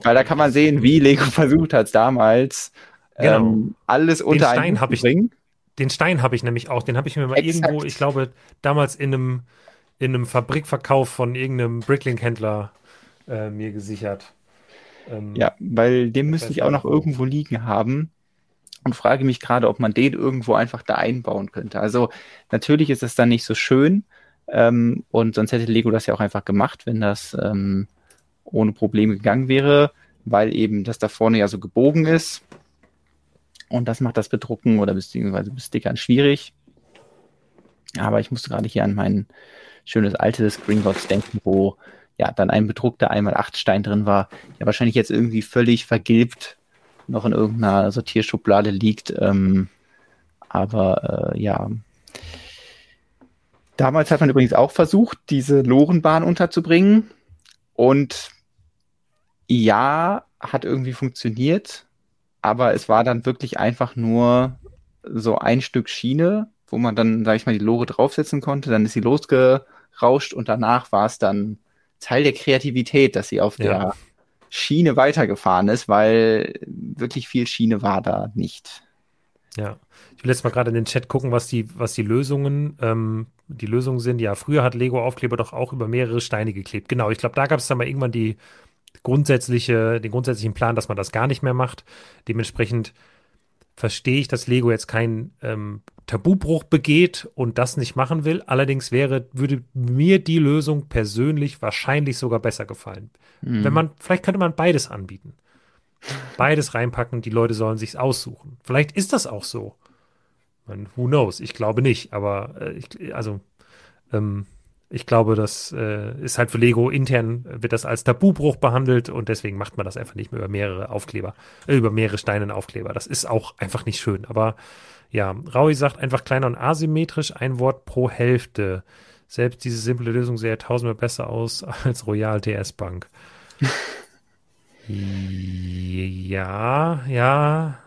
[SPEAKER 1] Weil da kann man sehen, wie Lego versucht hat, damals genau. ähm, alles unter
[SPEAKER 2] einen zu bringen. Den Stein habe ich nämlich auch. Den habe ich mir mal Exakt. irgendwo, ich glaube, damals in einem, in einem Fabrikverkauf von irgendeinem Bricklink-Händler äh, mir gesichert.
[SPEAKER 1] Ähm, ja, weil den müsste ich auch noch irgendwo liegen haben und frage mich gerade, ob man den irgendwo einfach da einbauen könnte. Also natürlich ist es dann nicht so schön ähm, und sonst hätte Lego das ja auch einfach gemacht, wenn das ähm, ohne Probleme gegangen wäre, weil eben das da vorne ja so gebogen ist und das macht das Bedrucken oder beziehungsweise Bestickern schwierig. Aber ich musste gerade hier an mein schönes altes Gringotts denken, wo ja dann ein bedruckter einmal acht Stein drin war, der wahrscheinlich jetzt irgendwie völlig vergilbt noch in irgendeiner Sortierschublade liegt. Ähm, aber äh, ja. Damals hat man übrigens auch versucht, diese Lorenbahn unterzubringen. Und ja, hat irgendwie funktioniert. Aber es war dann wirklich einfach nur so ein Stück Schiene, wo man dann, sag ich mal, die Lore draufsetzen konnte. Dann ist sie losgerauscht und danach war es dann Teil der Kreativität, dass sie auf ja. der Schiene weitergefahren ist, weil wirklich viel Schiene war da nicht.
[SPEAKER 2] Ja, ich will jetzt mal gerade in den Chat gucken, was die, was die Lösungen, ähm, die Lösungen sind. Ja, früher hat Lego Aufkleber doch auch über mehrere Steine geklebt. Genau, ich glaube, da gab es dann mal irgendwann die grundsätzliche, den grundsätzlichen Plan, dass man das gar nicht mehr macht. Dementsprechend verstehe ich, dass Lego jetzt keinen ähm, Tabubruch begeht und das nicht machen will. Allerdings wäre, würde mir die Lösung persönlich wahrscheinlich sogar besser gefallen. Mhm. Wenn man, vielleicht könnte man beides anbieten. Beides reinpacken, die Leute sollen sich's aussuchen. Vielleicht ist das auch so. Man, who knows? Ich glaube nicht, aber äh, ich, also ähm, Ich glaube, das äh, ist halt für Lego intern, wird das als Tabubruch behandelt und deswegen macht man das einfach nicht mehr über mehrere Aufkleber, äh, über mehrere Steine Aufkleber. Das ist auch einfach nicht schön. Aber ja, Raui sagt einfach kleiner und asymmetrisch, ein Wort pro Hälfte. Selbst diese simple Lösung sähe tausendmal besser aus als Royal DS Bank. ja, ja.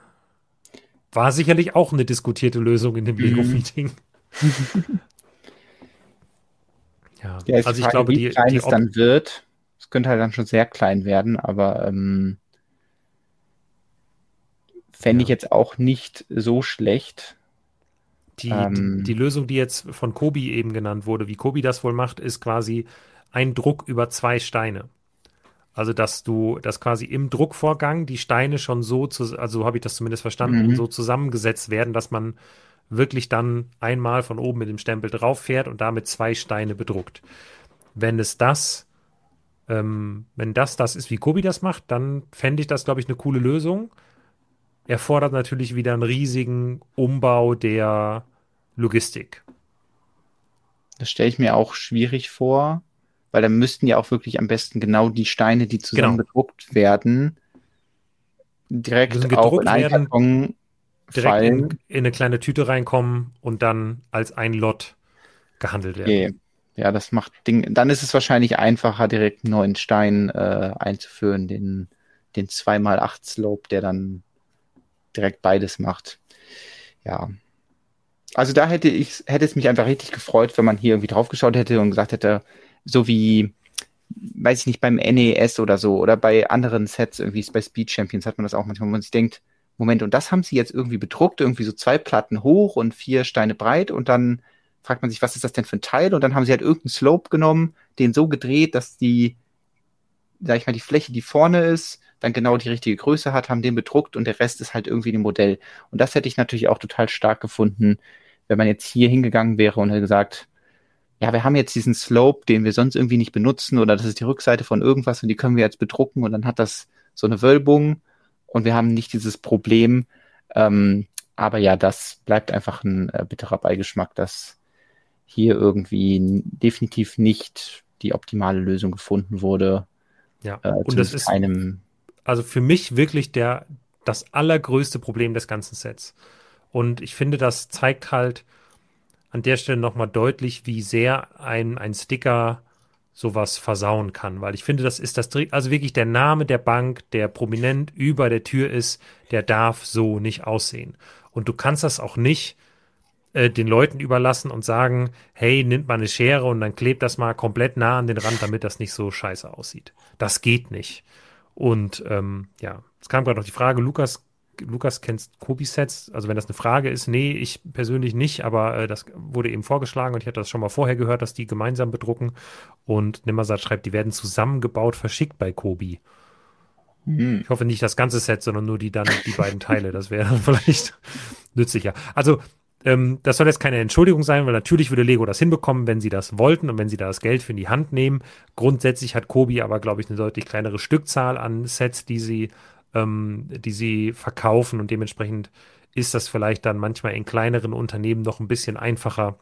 [SPEAKER 2] War sicherlich auch eine diskutierte Lösung in dem Lego-Meeting.
[SPEAKER 1] ja, ja also ich glaube, wie die, klein die es dann wird, es könnte halt dann schon sehr klein werden, aber ähm, fände ja. ich jetzt auch nicht so schlecht.
[SPEAKER 2] Die, ähm, die, die, Lösung, die jetzt von Kobi eben genannt wurde, wie Kobi das wohl macht, ist quasi ein Druck über zwei Steine. Also, dass du, dass quasi im Druckvorgang die Steine schon so, zu, also habe ich das zumindest verstanden, mhm. so zusammengesetzt werden, dass man wirklich dann einmal von oben mit dem Stempel drauf fährt und damit zwei Steine bedruckt. Wenn es das, ähm, wenn das das ist, wie Kobi das macht, dann fände ich das, glaube ich, eine coole Lösung erfordert natürlich wieder einen riesigen Umbau der Logistik.
[SPEAKER 1] Das stelle ich mir auch schwierig vor, weil dann müssten ja auch wirklich am besten genau die Steine, die zusammen genau. gedruckt werden, direkt auch in einen Karton
[SPEAKER 2] direkt. In, in, eine kleine Tüte reinkommen und dann als ein Lot gehandelt werden. Okay.
[SPEAKER 1] Ja, das macht Ding. Dann ist es wahrscheinlich einfacher, direkt einen neuen Stein äh, einzuführen, den, den 2x8 Slope, der dann direkt beides macht. Ja. Also da hätte ich, hätte es mich einfach richtig gefreut, wenn man hier irgendwie draufgeschaut hätte und gesagt hätte, so wie, weiß ich nicht, beim NES oder so oder bei anderen Sets, irgendwie bei Speed Champions hat man das auch manchmal, wo man sich denkt, Moment, und das haben sie jetzt irgendwie bedruckt, irgendwie so zwei Platten hoch und vier Steine breit und dann fragt man sich, was ist das denn für ein Teil? Und dann haben sie halt irgendeinen Slope genommen, den so gedreht, dass die, sag ich mal, die Fläche, die vorne ist, dann genau die richtige Größe hat, haben den bedruckt und der Rest ist halt irgendwie ein Modell. Und das hätte ich natürlich auch total stark gefunden, wenn man jetzt hier hingegangen wäre und hätte gesagt, ja, wir haben jetzt diesen Slope, den wir sonst irgendwie nicht benutzen oder das ist die Rückseite von irgendwas und die können wir jetzt bedrucken und dann hat das so eine Wölbung und wir haben nicht dieses Problem. Ähm, aber ja, das bleibt einfach ein äh, bitterer Beigeschmack, dass hier irgendwie definitiv nicht die optimale Lösung gefunden wurde.
[SPEAKER 2] Ja, äh, und das ist einem also für mich wirklich der, das allergrößte Problem des ganzen Sets. Und ich finde, das zeigt halt an der Stelle nochmal deutlich, wie sehr ein, ein Sticker sowas versauen kann. Weil ich finde, das ist das, also wirklich der Name der Bank, der prominent über der Tür ist, der darf so nicht aussehen. Und du kannst das auch nicht äh, den Leuten überlassen und sagen, hey, nimmt mal eine Schere und dann klebt das mal komplett nah an den Rand, damit das nicht so scheiße aussieht. Das geht nicht. Und ähm, ja, es kam gerade noch die Frage, Lukas, Lukas kennst Kobi-Sets? Also wenn das eine Frage ist, nee, ich persönlich nicht, aber äh, das wurde eben vorgeschlagen und ich hatte das schon mal vorher gehört, dass die gemeinsam bedrucken. Und Nimmersat schreibt, die werden zusammengebaut, verschickt bei Kobi. Hm. Ich hoffe nicht das ganze Set, sondern nur die dann die beiden Teile. Das wäre vielleicht nützlicher. Also ähm, das soll jetzt keine Entschuldigung sein, weil natürlich würde Lego das hinbekommen, wenn sie das wollten und wenn sie da das Geld für in die Hand nehmen. Grundsätzlich hat Kobi aber, glaube ich, eine deutlich kleinere Stückzahl an Sets, die sie, ähm, die sie verkaufen und dementsprechend ist das vielleicht dann manchmal in kleineren Unternehmen noch ein bisschen einfacher,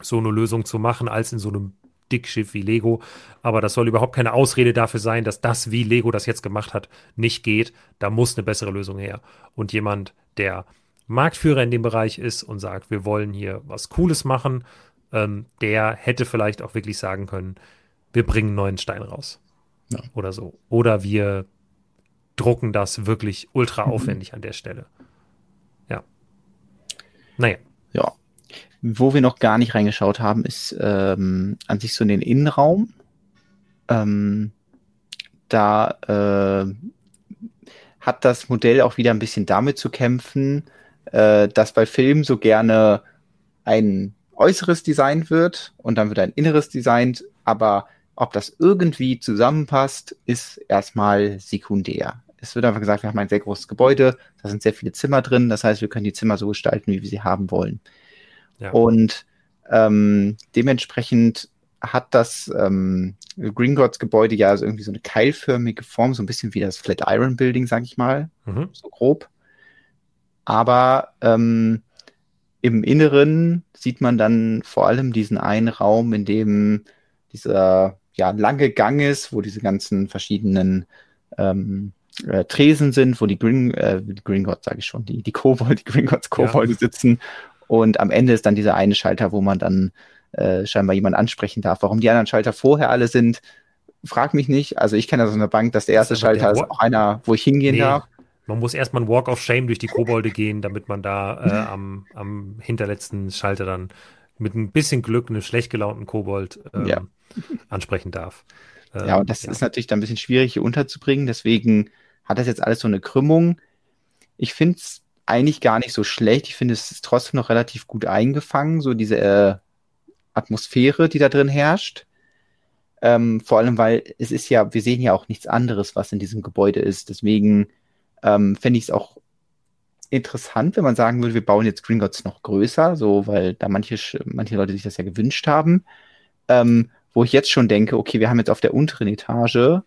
[SPEAKER 2] so eine Lösung zu machen, als in so einem Dickschiff wie Lego. Aber das soll überhaupt keine Ausrede dafür sein, dass das, wie Lego das jetzt gemacht hat, nicht geht. Da muss eine bessere Lösung her. Und jemand, der Marktführer in dem Bereich ist und sagt, wir wollen hier was Cooles machen, ähm, der hätte vielleicht auch wirklich sagen können, wir bringen einen neuen Stein raus. Ja. Oder so. Oder wir drucken das wirklich ultra mhm. aufwendig an der Stelle. Ja. Naja.
[SPEAKER 1] Ja. Wo wir noch gar nicht reingeschaut haben, ist ähm, an sich so in den Innenraum. Ähm, da äh, hat das Modell auch wieder ein bisschen damit zu kämpfen, äh, dass bei Filmen so gerne ein äußeres Design wird und dann wird ein inneres Design, aber ob das irgendwie zusammenpasst, ist erstmal sekundär. Es wird einfach gesagt, wir haben ein sehr großes Gebäude, da sind sehr viele Zimmer drin, das heißt, wir können die Zimmer so gestalten, wie wir sie haben wollen. Ja. Und ähm, dementsprechend hat das ähm, Green Gods Gebäude ja also irgendwie so eine keilförmige Form, so ein bisschen wie das Flatiron Building, sag ich mal, mhm. so grob. Aber ähm, im Inneren sieht man dann vor allem diesen einen Raum, in dem dieser ja, lange Gang ist, wo diese ganzen verschiedenen ähm, äh, Tresen sind, wo die Green, äh, Gringotts, sage ich schon, die, die Kobold, die Gringotts Kobolde ja. sitzen. Und am Ende ist dann dieser eine Schalter, wo man dann äh, scheinbar jemand ansprechen darf. Warum die anderen Schalter vorher alle sind, frag mich nicht. Also ich kenne das in der Bank, dass der erste Schalter ist auch einer, wo ich hingehen nee, darf.
[SPEAKER 2] Man muss erstmal einen Walk of Shame durch die Kobolde gehen, damit man da äh, am, am hinterletzten Schalter dann mit ein bisschen Glück einen schlecht gelaunten Kobold ähm, ja. ansprechen darf.
[SPEAKER 1] Ähm, ja, und das ja. ist natürlich dann ein bisschen schwierig hier unterzubringen. Deswegen hat das jetzt alles so eine Krümmung. Ich finde es eigentlich gar nicht so schlecht. Ich finde, es ist trotzdem noch relativ gut eingefangen, so diese äh, Atmosphäre, die da drin herrscht. Ähm, vor allem, weil es ist ja, wir sehen ja auch nichts anderes, was in diesem Gebäude ist. Deswegen ähm, fände ich es auch interessant, wenn man sagen würde, wir bauen jetzt Gringotts noch größer, so, weil da manche, manche Leute sich das ja gewünscht haben. Ähm, wo ich jetzt schon denke, okay, wir haben jetzt auf der unteren Etage,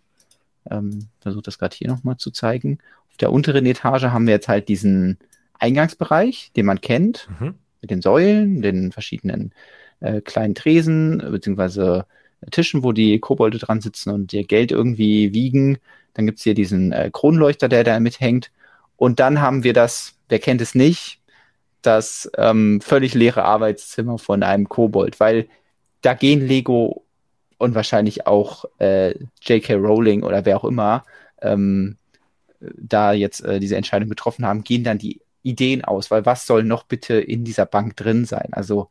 [SPEAKER 1] ähm, versuche das gerade hier nochmal zu zeigen, auf der unteren Etage haben wir jetzt halt diesen Eingangsbereich, den man kennt, mhm. mit den Säulen, den verschiedenen äh, kleinen Tresen, beziehungsweise Tischen, wo die Kobolde dran sitzen und ihr Geld irgendwie wiegen. Dann gibt's hier diesen äh, Kronleuchter, der da mithängt. Und dann haben wir das, wer kennt es nicht, das ähm, völlig leere Arbeitszimmer von einem Kobold, weil da gehen Lego und wahrscheinlich auch äh, J.K. Rowling oder wer auch immer ähm, da jetzt äh, diese Entscheidung getroffen haben, gehen dann die Ideen aus, weil was soll noch bitte in dieser Bank drin sein? Also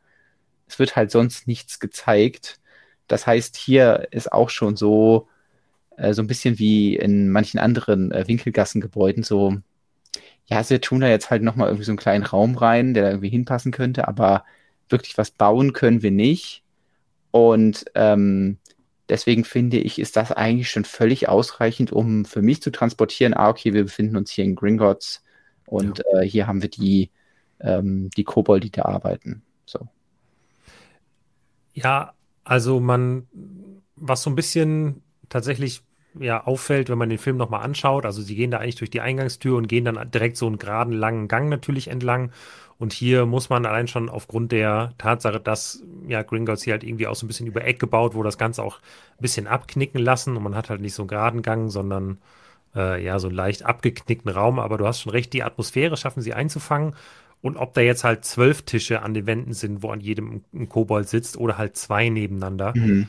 [SPEAKER 1] es wird halt sonst nichts gezeigt. Das heißt, hier ist auch schon so, äh, so ein bisschen wie in manchen anderen äh, Winkelgassengebäuden so, ja, wir tun da jetzt halt nochmal irgendwie so einen kleinen Raum rein, der da irgendwie hinpassen könnte, aber wirklich was bauen können wir nicht. Und ähm, deswegen finde ich, ist das eigentlich schon völlig ausreichend, um für mich zu transportieren, ah, okay, wir befinden uns hier in Gringotts und ja. äh, hier haben wir die, ähm, die Kobold, die da arbeiten. So.
[SPEAKER 2] Ja, also man, was so ein bisschen tatsächlich ja auffällt, wenn man den Film nochmal anschaut, also sie gehen da eigentlich durch die Eingangstür und gehen dann direkt so einen geraden, langen Gang natürlich entlang. Und hier muss man allein schon aufgrund der Tatsache, dass ja Gringotts hier halt irgendwie auch so ein bisschen über Eck gebaut, wo das Ganze auch ein bisschen abknicken lassen und man hat halt nicht so einen geraden Gang, sondern äh, ja so einen leicht abgeknickten Raum. Aber du hast schon recht, die Atmosphäre schaffen sie einzufangen und ob da jetzt halt zwölf Tische an den Wänden sind, wo an jedem ein Kobold sitzt oder halt zwei nebeneinander. Mhm.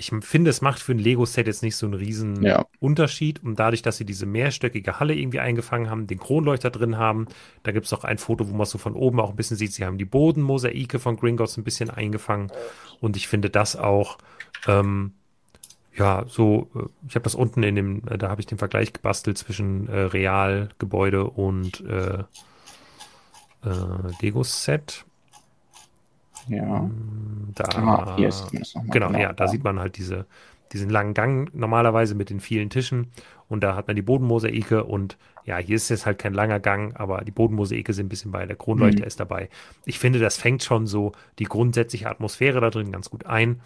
[SPEAKER 2] Ich finde, es macht für ein Lego-Set jetzt nicht so einen riesen ja. Unterschied. Und dadurch, dass sie diese mehrstöckige Halle irgendwie eingefangen haben, den Kronleuchter drin haben, da gibt es auch ein Foto, wo man so von oben auch ein bisschen sieht, sie haben die Bodenmosaike von Gringotts ein bisschen eingefangen. Und ich finde das auch, ähm, ja, so, äh, ich habe das unten in dem, äh, da habe ich den Vergleich gebastelt zwischen äh, Realgebäude und äh, äh, Lego-Set.
[SPEAKER 1] Ja.
[SPEAKER 2] Hm, da, ah, hier ist es nochmal. Genau, genau, ja, da sieht man halt diese, diesen langen Gang normalerweise mit den vielen Tischen und da hat man die Bodenmosaike und ja, hier ist jetzt halt kein langer Gang, aber die Bodenmosaike sind ein bisschen bei, der Kronleuchter mhm. ist dabei. Ich finde, das fängt schon so die grundsätzliche Atmosphäre da drin ganz gut ein.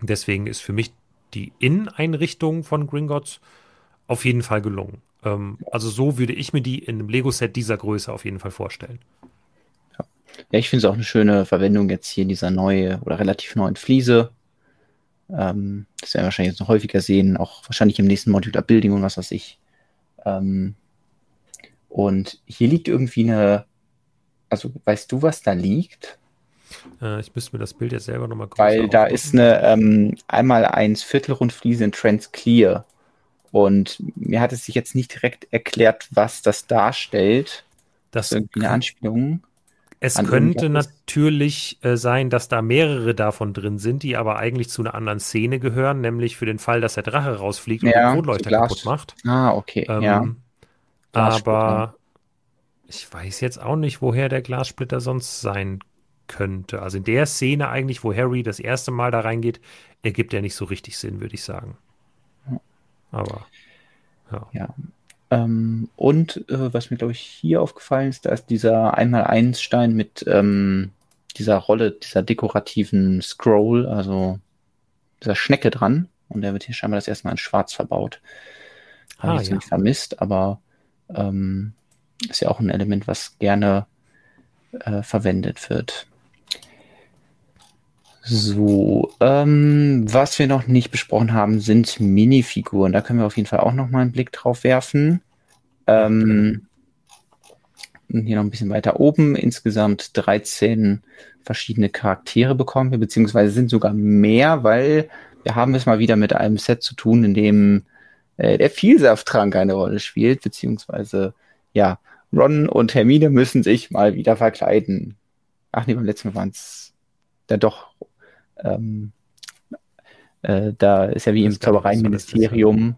[SPEAKER 2] Deswegen ist für mich die Inneneinrichtung von Gringotts auf jeden Fall gelungen. Ähm, also so würde ich mir die in einem Lego-Set dieser Größe auf jeden Fall vorstellen.
[SPEAKER 1] Ja, ich finde es auch eine schöne Verwendung jetzt hier in dieser neue oder relativ neuen Fliese. Ähm, das werden wir wahrscheinlich jetzt noch häufiger sehen, auch wahrscheinlich im nächsten Modular Building und was weiß ich. Ähm, und hier liegt irgendwie eine, also weißt du, was da liegt?
[SPEAKER 2] Äh, ich müsste mir das Bild jetzt selber nochmal
[SPEAKER 1] größer Weil da ist eine ähm, einmal eins Viertelrundfliese in Trans Clear. Und mir hat es sich jetzt nicht direkt erklärt, was das darstellt.
[SPEAKER 2] Das ist irgendwie eine Anspielung. Es könnte natürlich äh, sein, dass da mehrere davon drin sind, die aber eigentlich zu einer anderen Szene gehören, nämlich für den Fall, dass der Drache rausfliegt
[SPEAKER 1] ja,
[SPEAKER 2] und den Kronleuchter kaputt macht.
[SPEAKER 1] Ah, okay. Ähm, ja.
[SPEAKER 2] Aber ich weiß jetzt auch nicht, woher der Glassplitter sonst sein könnte. Also in der Szene eigentlich, wo Harry das erste Mal da reingeht, ergibt er nicht so richtig Sinn, würde ich sagen. Aber
[SPEAKER 1] ja. ja. Ähm, und äh, was mir, glaube ich, hier aufgefallen ist, da ist dieser 1x1-Stein mit ähm, dieser Rolle, dieser dekorativen Scroll, also dieser Schnecke dran. Und der wird hier scheinbar das erste Mal in Schwarz verbaut. Habe ah, ich ja. nicht vermisst, aber ähm, ist ja auch ein Element, was gerne äh, verwendet wird. So, ähm, was wir noch nicht besprochen haben, sind Minifiguren. Da können wir auf jeden Fall auch noch mal einen Blick drauf werfen. Ähm, hier noch ein bisschen weiter oben. Insgesamt 13 verschiedene Charaktere bekommen wir, beziehungsweise sind sogar mehr, weil wir haben es mal wieder mit einem Set zu tun, in dem äh, der Vielsafttrank eine Rolle spielt, beziehungsweise ja, Ron und Hermine müssen sich mal wieder verkleiden. Ach nee, beim letzten Mal waren es da doch ähm, äh, da ist ja wie im Zaubereiministerium.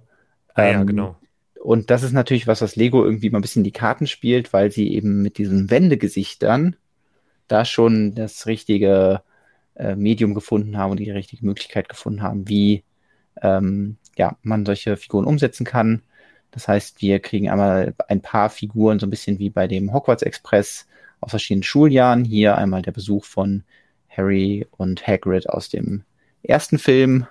[SPEAKER 2] Ah, ja, ähm, genau.
[SPEAKER 1] Und das ist natürlich was, was Lego irgendwie mal ein bisschen die Karten spielt, weil sie eben mit diesen Wendegesichtern da schon das richtige äh, Medium gefunden haben und die richtige Möglichkeit gefunden haben, wie ähm, ja, man solche Figuren umsetzen kann. Das heißt, wir kriegen einmal ein paar Figuren, so ein bisschen wie bei dem Hogwarts Express aus verschiedenen Schuljahren. Hier einmal der Besuch von Harry und Hagrid aus dem ersten Film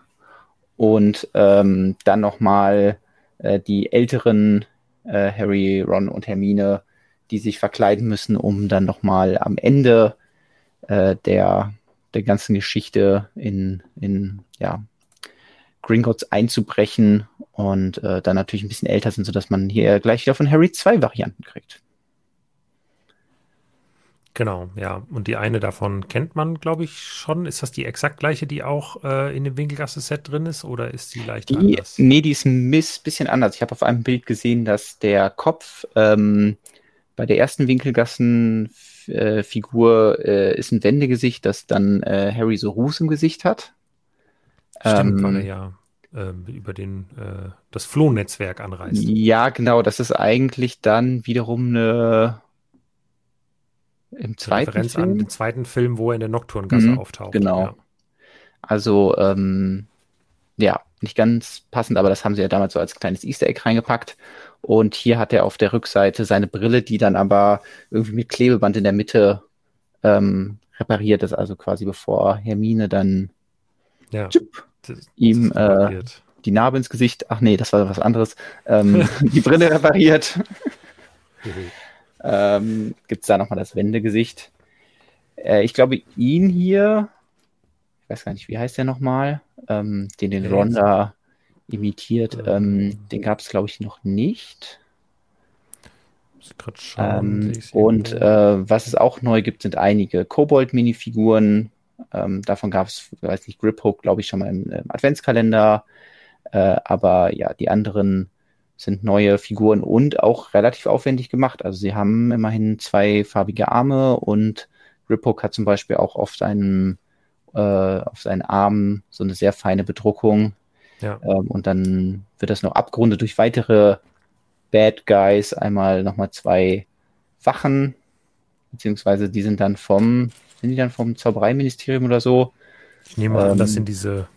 [SPEAKER 1] und ähm, dann nochmal äh, die älteren äh, Harry, Ron und Hermine, die sich verkleiden müssen, um dann nochmal am Ende äh, der, der ganzen Geschichte in, in ja, Gringotts einzubrechen und äh, dann natürlich ein bisschen älter sind, sodass man hier gleich wieder von Harry zwei Varianten kriegt.
[SPEAKER 2] Genau, ja. Und die eine davon kennt man, glaube ich, schon. Ist das die exakt gleiche, die auch äh, in dem Winkelgasse-Set drin ist oder ist die leicht
[SPEAKER 1] die, anders? Nee, die ist ein bisschen anders. Ich habe auf einem Bild gesehen, dass der Kopf ähm, bei der ersten Winkelgassen-Figur äh, ist ein Wendegesicht, das dann äh, Harry so Ruß im Gesicht hat.
[SPEAKER 2] Stimmt, ähm, weil er ja äh, über den, äh, das Flohnetzwerk anreist.
[SPEAKER 1] Ja, genau. Das ist eigentlich dann wiederum eine im zweiten
[SPEAKER 2] Referenz Film? an den zweiten Film, wo er in der Nocturngasse mhm, auftaucht.
[SPEAKER 1] Genau. Ja. Also, ähm, ja, nicht ganz passend, aber das haben sie ja damals so als kleines Easter Egg reingepackt. Und hier hat er auf der Rückseite seine Brille, die dann aber irgendwie mit Klebeband in der Mitte ähm, repariert ist, also quasi bevor Hermine dann
[SPEAKER 2] ja,
[SPEAKER 1] tschüpp, ihm äh, die Narbe ins Gesicht, ach nee, das war was anderes, ähm, die Brille repariert. Ähm, gibt es da nochmal das Wendegesicht. Äh, ich glaube, ihn hier, ich weiß gar nicht, wie heißt der nochmal, ähm, den den Ron da imitiert, ähm, den gab es, glaube ich, noch nicht. Ähm, und äh, was es auch neu gibt, sind einige Kobold-Minifiguren. Ähm, davon gab es, weiß nicht, Grip Hook, glaube ich, schon mal im, im Adventskalender. Äh, aber ja, die anderen sind neue Figuren und auch relativ aufwendig gemacht. Also sie haben immerhin zwei farbige Arme und Riphook hat zum Beispiel auch auf seinem äh, auf seinen Armen so eine sehr feine Bedruckung. Ja. Ähm, und dann wird das noch abgerundet durch weitere Bad Guys. Einmal nochmal zwei Wachen, beziehungsweise die sind dann vom, sind die dann vom Zaubereiministerium oder so?
[SPEAKER 2] Ich nehme an, ähm, das sind diese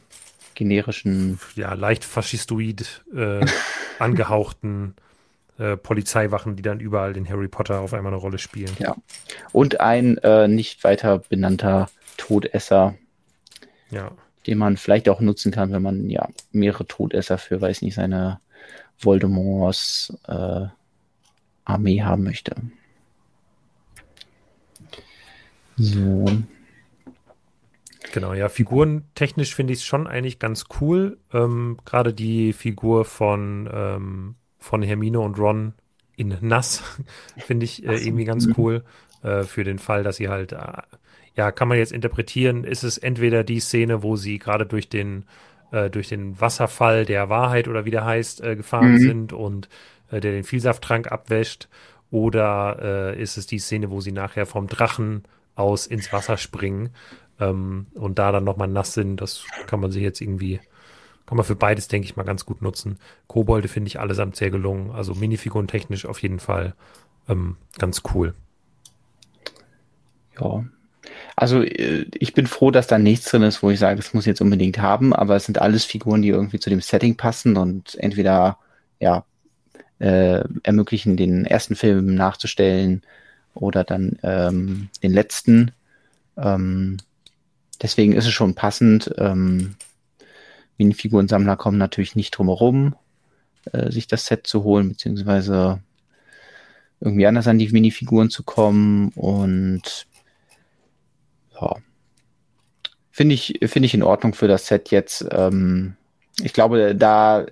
[SPEAKER 1] generischen.
[SPEAKER 2] Ja, leicht faschistoid äh, angehauchten äh, Polizeiwachen, die dann überall in Harry Potter auf einmal eine Rolle spielen.
[SPEAKER 1] Ja. Und ein äh, nicht weiter benannter Todesser.
[SPEAKER 2] Ja.
[SPEAKER 1] Den man vielleicht auch nutzen kann, wenn man ja mehrere Todesser für, weiß nicht, seine Voldemorts äh, Armee haben möchte.
[SPEAKER 2] So. Genau, ja, figurentechnisch finde ich es schon eigentlich ganz cool. Ähm, Gerade die Figur von, ähm, von Hermine und Ron in Nass finde ich äh, irgendwie ganz cool. Äh, für den Fall, dass sie halt, äh, ja, kann man jetzt interpretieren, ist es entweder die Szene, wo sie gerade durch den, äh, durch den Wasserfall der Wahrheit oder wie der heißt, äh, gefahren mhm. sind und äh, der den Vielsafttrank abwäscht, oder ist es die Szene, wo sie nachher vom Drachen aus ins Wasser springen ähm, und da dann nochmal nass sind, das kann man sich jetzt irgendwie, kann man für beides, denke ich mal, ganz gut nutzen. Kobolde finde ich allesamt sehr gelungen, also Minifiguren technisch auf jeden Fall ähm, ganz cool.
[SPEAKER 1] Ja, also äh, ich bin froh, dass da nichts drin ist, wo ich sage, das muss ich jetzt unbedingt haben, aber es sind alles Figuren, die irgendwie zu dem Setting passen und entweder ja äh, ermöglichen, den ersten Film nachzustellen oder dann ähm, den letzten. Ähm, deswegen ist es schon passend. Ähm, Minifigurensammler kommen natürlich nicht drum herum, äh, sich das Set zu holen, beziehungsweise irgendwie anders an die Minifiguren zu kommen und ja, finde ich, finde ich in Ordnung für das Set jetzt. Ähm, ich glaube, da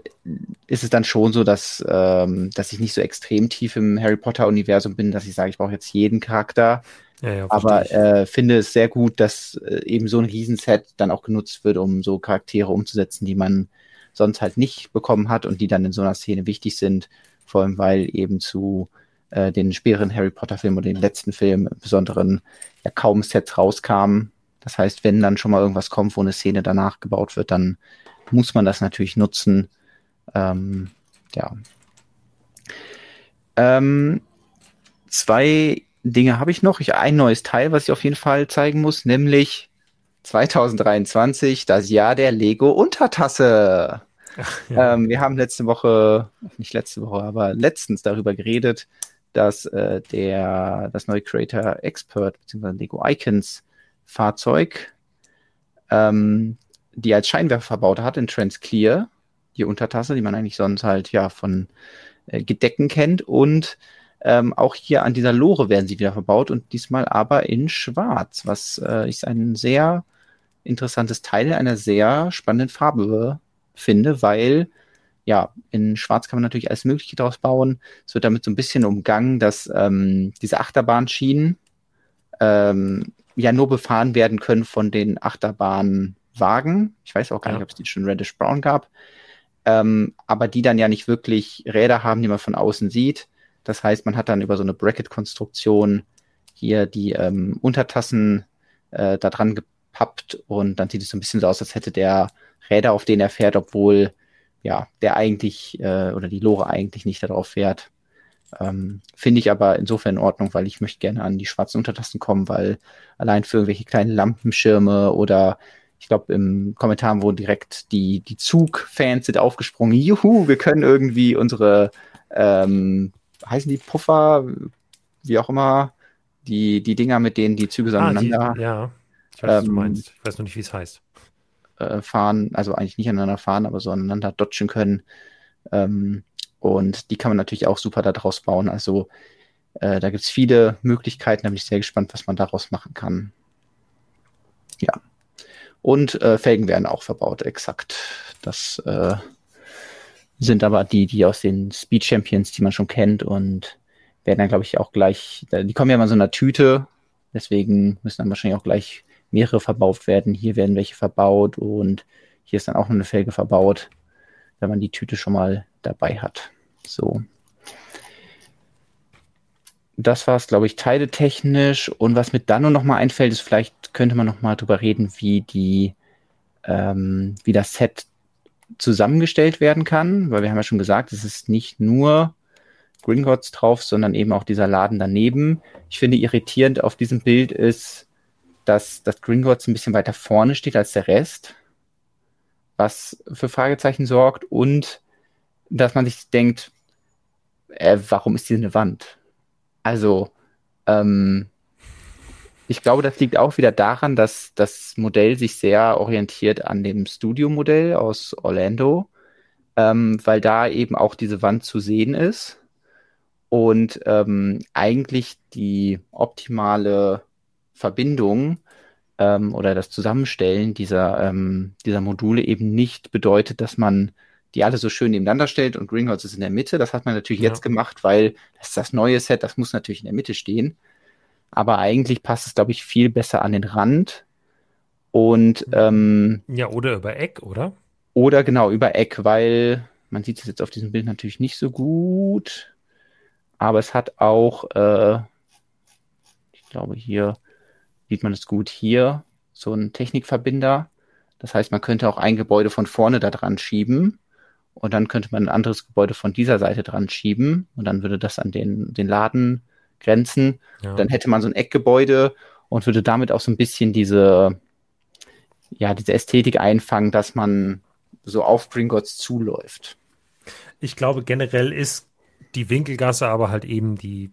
[SPEAKER 1] ist es dann schon so, dass, ähm, dass ich nicht so extrem tief im Harry Potter-Universum bin, dass ich sage, ich brauche jetzt jeden Charakter. Ja, ja, aber äh, finde es sehr gut, dass äh, eben so ein Riesenset dann auch genutzt wird, um so Charaktere umzusetzen, die man sonst halt nicht bekommen hat und die dann in so einer Szene wichtig sind, vor allem weil eben zu äh, den späteren Harry Potter-Filmen oder den letzten Film im Besonderen ja kaum Sets rauskamen. Das heißt, wenn dann schon mal irgendwas kommt, wo eine Szene danach gebaut wird, dann muss man das natürlich nutzen. Ähm, ja. Ähm, zwei Dinge habe ich noch. Ich ein neues Teil, was ich auf jeden Fall zeigen muss, nämlich 2023, das Jahr der Lego Untertasse. Ja. Ähm, wir haben letzte Woche, nicht letzte Woche, aber letztens darüber geredet, dass äh, der das neue Creator Expert bzw. Lego Icons Fahrzeug ähm, die als Scheinwerfer verbaut hat in Transclear, die Untertasse, die man eigentlich sonst halt ja von äh, Gedecken kennt. Und ähm, auch hier an dieser Lore werden sie wieder verbaut und diesmal aber in Schwarz, was äh, ich ein sehr interessantes Teil einer sehr spannenden Farbe finde, weil ja, in Schwarz kann man natürlich alles Mögliche draus bauen. Es wird damit so ein bisschen umgangen, dass ähm, diese Achterbahnschienen ähm, ja nur befahren werden können von den Achterbahnen Wagen. Ich weiß auch gar ja. nicht, ob es die schon Reddish Brown gab. Ähm, aber die dann ja nicht wirklich Räder haben, die man von außen sieht. Das heißt, man hat dann über so eine Bracket-Konstruktion hier die ähm, Untertassen äh, da dran gepappt und dann sieht es so ein bisschen so aus, als hätte der Räder, auf denen er fährt, obwohl ja der eigentlich äh, oder die Lore eigentlich nicht darauf fährt. Ähm, Finde ich aber insofern in Ordnung, weil ich möchte gerne an die schwarzen Untertassen kommen, weil allein für irgendwelche kleinen Lampenschirme oder ich glaube, im Kommentar wo direkt die, die Zug-Fans sind aufgesprungen. Juhu, wir können irgendwie unsere, ähm, heißen die Puffer, wie auch immer, die, die Dinger, mit denen die Züge so ah, aneinander.
[SPEAKER 2] Die, ja, ich weiß, ähm, du meinst. Ich weiß noch nicht, wie es heißt.
[SPEAKER 1] Äh, fahren, also eigentlich nicht aneinander fahren, aber so aneinander dodgen können. Ähm, und die kann man natürlich auch super daraus bauen. Also äh, da gibt es viele Möglichkeiten, da bin ich sehr gespannt, was man daraus machen kann. Ja. Und äh, Felgen werden auch verbaut, exakt. Das äh, sind aber die, die aus den Speed Champions, die man schon kennt und werden dann, glaube ich, auch gleich, die kommen ja mal so in einer Tüte, deswegen müssen dann wahrscheinlich auch gleich mehrere verbaut werden. Hier werden welche verbaut und hier ist dann auch eine Felge verbaut, wenn man die Tüte schon mal dabei hat. So das war es, glaube ich, teiletechnisch. Und was mir dann nur noch mal einfällt, ist, vielleicht könnte man noch mal drüber reden, wie die, ähm, wie das Set zusammengestellt werden kann, weil wir haben ja schon gesagt, es ist nicht nur Gringotts drauf, sondern eben auch dieser Laden daneben. Ich finde irritierend auf diesem Bild ist, dass das Gringotts ein bisschen weiter vorne steht als der Rest, was für Fragezeichen sorgt und dass man sich denkt, äh, warum ist hier eine Wand? Also, ähm, ich glaube, das liegt auch wieder daran, dass das Modell sich sehr orientiert an dem Studio-Modell aus Orlando, ähm, weil da eben auch diese Wand zu sehen ist und ähm, eigentlich die optimale Verbindung ähm, oder das Zusammenstellen dieser, ähm, dieser Module eben nicht bedeutet, dass man die alle so schön nebeneinander stellt und Gringotts ist in der Mitte. Das hat man natürlich ja. jetzt gemacht, weil das ist das neue Set, das muss natürlich in der Mitte stehen. Aber eigentlich passt es, glaube ich, viel besser an den Rand. Und ähm,
[SPEAKER 2] ja, oder über Eck, oder?
[SPEAKER 1] Oder genau, über Eck, weil man sieht es jetzt auf diesem Bild natürlich nicht so gut. Aber es hat auch, äh, ich glaube, hier sieht man es gut, hier so ein Technikverbinder. Das heißt, man könnte auch ein Gebäude von vorne da dran schieben und dann könnte man ein anderes Gebäude von dieser Seite dran schieben und dann würde das an den, den Laden grenzen. Ja. Dann hätte man so ein Eckgebäude und würde damit auch so ein bisschen diese, ja, diese Ästhetik einfangen, dass man so auf Gringotts zuläuft.
[SPEAKER 2] Ich glaube, generell ist die Winkelgasse aber halt eben die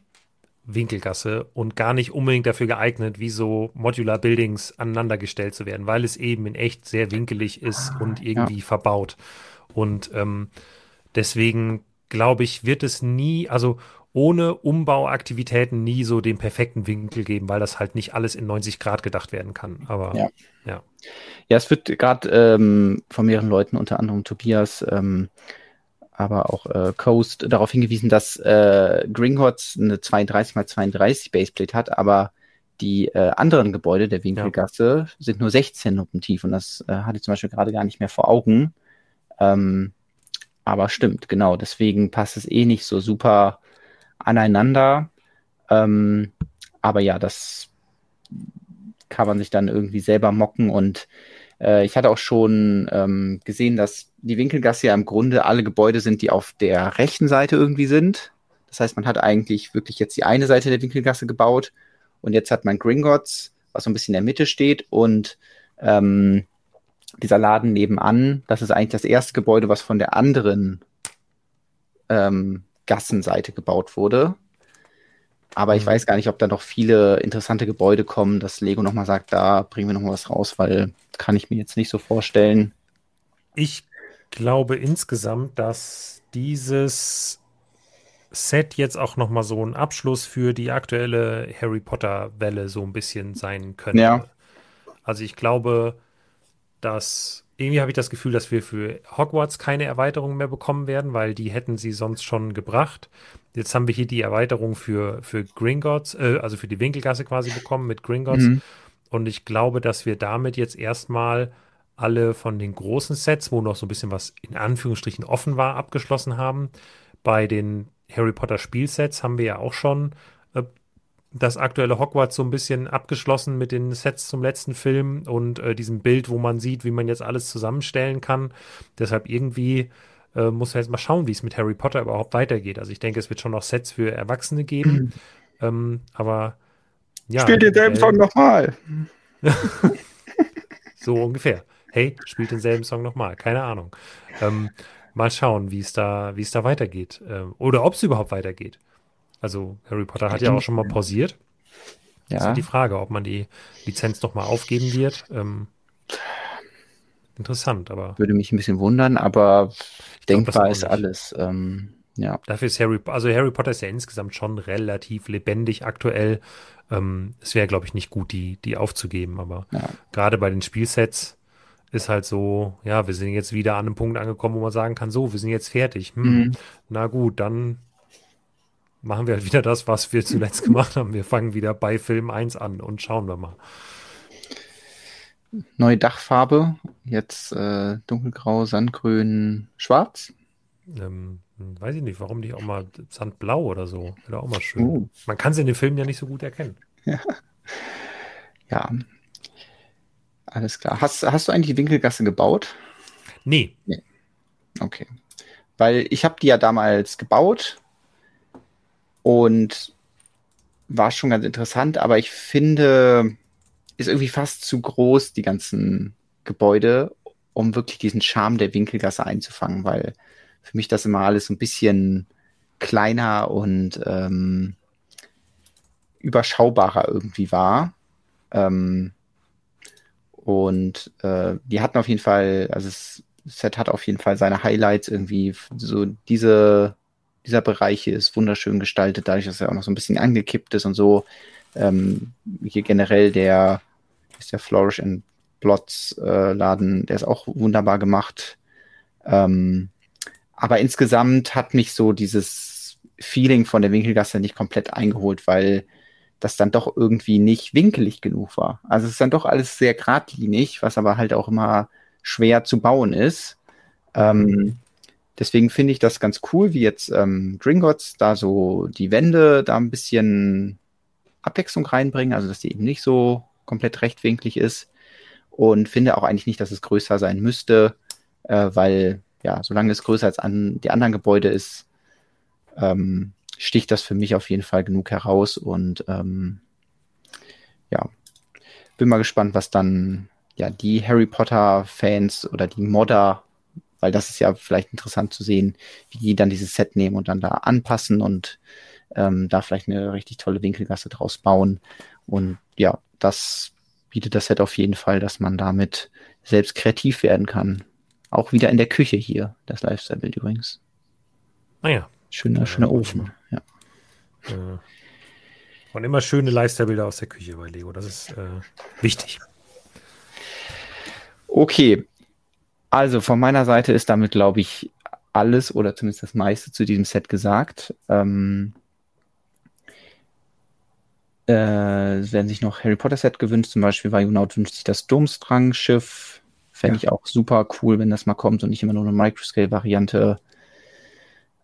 [SPEAKER 2] Winkelgasse und gar nicht unbedingt dafür geeignet, wie so Modular Buildings aneinandergestellt zu werden, weil es eben in echt sehr winkelig ist und irgendwie ja. verbaut. Und ähm, deswegen glaube ich, wird es nie, also ohne Umbauaktivitäten nie so den perfekten Winkel geben, weil das halt nicht alles in 90 Grad gedacht werden kann. Aber
[SPEAKER 1] ja. Ja, ja es wird gerade ähm, von mehreren Leuten, unter anderem Tobias, ähm, aber auch äh, Coast, darauf hingewiesen, dass äh, Gringotts eine 32 x 32 Baseplate hat, aber die äh, anderen Gebäude der Winkelgasse ja. sind nur 16 Nuppen tief und das äh, hatte ich zum Beispiel gerade gar nicht mehr vor Augen. Ähm, aber stimmt, genau. Deswegen passt es eh nicht so super aneinander. Ähm, aber ja, das kann man sich dann irgendwie selber mocken. Und äh, ich hatte auch schon ähm, gesehen, dass die Winkelgasse ja im Grunde alle Gebäude sind, die auf der rechten Seite irgendwie sind. Das heißt, man hat eigentlich wirklich jetzt die eine Seite der Winkelgasse gebaut und jetzt hat man Gringotts, was so ein bisschen in der Mitte steht und ähm, dieser Laden nebenan, das ist eigentlich das erste Gebäude, was von der anderen ähm, Gassenseite gebaut wurde. Aber ich mhm. weiß gar nicht, ob da noch viele interessante Gebäude kommen, dass Lego nochmal sagt, da bringen wir nochmal was raus, weil kann ich mir jetzt nicht so vorstellen.
[SPEAKER 2] Ich glaube insgesamt, dass dieses Set jetzt auch nochmal so ein Abschluss für die aktuelle Harry Potter-Welle so ein bisschen sein könnte. Ja. Also ich glaube, dass irgendwie habe ich das Gefühl, dass wir für Hogwarts keine Erweiterung mehr bekommen werden, weil die hätten sie sonst schon gebracht. Jetzt haben wir hier die Erweiterung für, für Gringotts, äh, also für die Winkelgasse quasi bekommen mit Gringotts. Mhm. Und ich glaube, dass wir damit jetzt erstmal alle von den großen Sets, wo noch so ein bisschen was in Anführungsstrichen offen war, abgeschlossen haben. Bei den Harry Potter Spielsets haben wir ja auch schon das aktuelle Hogwarts so ein bisschen abgeschlossen mit den Sets zum letzten Film und äh, diesem Bild, wo man sieht, wie man jetzt alles zusammenstellen kann. Deshalb irgendwie äh, muss man jetzt mal schauen, wie es mit Harry Potter überhaupt weitergeht. Also ich denke, es wird schon noch Sets für Erwachsene geben. Mhm. Ähm, aber ja.
[SPEAKER 1] Spielt denselben Song nochmal.
[SPEAKER 2] so ungefähr. Hey, spielt denselben Song nochmal. Keine Ahnung. Ähm, mal schauen, wie es da, wie es da weitergeht. Ähm, oder ob es überhaupt weitergeht. Also Harry Potter hat ja auch schon mal pausiert. Ja. Das ist halt die Frage, ob man die Lizenz noch mal aufgeben wird. Ähm, interessant, aber.
[SPEAKER 1] Würde mich ein bisschen wundern, aber ich denkbar ist alles. Ähm, ja.
[SPEAKER 2] Dafür ist Harry, also Harry Potter ist ja insgesamt schon relativ lebendig aktuell. Ähm, es wäre, glaube ich, nicht gut, die, die aufzugeben, aber ja. gerade bei den Spielsets ist halt so, ja, wir sind jetzt wieder an einem Punkt angekommen, wo man sagen kann, so, wir sind jetzt fertig. Hm, mhm. Na gut, dann machen wir halt wieder das, was wir zuletzt gemacht haben. Wir fangen wieder bei Film 1 an und schauen wir mal.
[SPEAKER 1] Neue Dachfarbe, jetzt äh, dunkelgrau, sandgrün, schwarz.
[SPEAKER 2] Ähm, weiß ich nicht, warum nicht auch mal sandblau oder so. Wäre auch mal schön. Uh. Man kann sie in den Filmen ja nicht so gut erkennen.
[SPEAKER 1] Ja. ja. Alles klar. Hast, hast du eigentlich die Winkelgasse gebaut?
[SPEAKER 2] Nee. nee.
[SPEAKER 1] Okay. Weil ich habe die ja damals gebaut und war schon ganz interessant, aber ich finde, ist irgendwie fast zu groß, die ganzen Gebäude, um wirklich diesen Charme der Winkelgasse einzufangen, weil für mich das immer alles ein bisschen kleiner und ähm, überschaubarer irgendwie war. Ähm, und äh, die hatten auf jeden Fall, also das Set hat auf jeden Fall seine Highlights irgendwie, so diese dieser Bereich hier ist wunderschön gestaltet, dadurch, dass er auch noch so ein bisschen angekippt ist und so. Ähm, hier generell der, ist der Flourish and Blots äh, Laden, der ist auch wunderbar gemacht. Ähm, aber insgesamt hat mich so dieses Feeling von der Winkelgasse nicht komplett eingeholt, weil das dann doch irgendwie nicht winkelig genug war. Also es ist dann doch alles sehr geradlinig, was aber halt auch immer schwer zu bauen ist. Ähm, Deswegen finde ich das ganz cool, wie jetzt ähm, Gringotts da so die Wände da ein bisschen Abwechslung reinbringen, also dass die eben nicht so komplett rechtwinklig ist. Und finde auch eigentlich nicht, dass es größer sein müsste, äh, weil ja, solange es größer als an die anderen Gebäude ist, ähm, sticht das für mich auf jeden Fall genug heraus. Und ähm, ja, bin mal gespannt, was dann ja die Harry Potter-Fans oder die Modder weil das ist ja vielleicht interessant zu sehen, wie die dann dieses Set nehmen und dann da anpassen und ähm, da vielleicht eine richtig tolle Winkelgasse draus bauen. Und ja, das bietet das Set auf jeden Fall, dass man damit selbst kreativ werden kann. Auch wieder in der Küche hier, das Lifestyle-Bild übrigens.
[SPEAKER 2] Naja.
[SPEAKER 1] Ah schöner, schöner Ofen, ja.
[SPEAKER 2] Äh, und immer schöne Lifestyle-Bilder aus der Küche bei Lego. Das ist äh, wichtig.
[SPEAKER 1] Okay. Also von meiner Seite ist damit, glaube ich, alles oder zumindest das meiste zu diesem Set gesagt. Ähm, äh, es werden sich noch Harry Potter Set gewünscht, zum Beispiel Vajunaut wünscht sich das Domstrang-Schiff. Fände ja. ich auch super cool, wenn das mal kommt und nicht immer nur eine Microscale-Variante.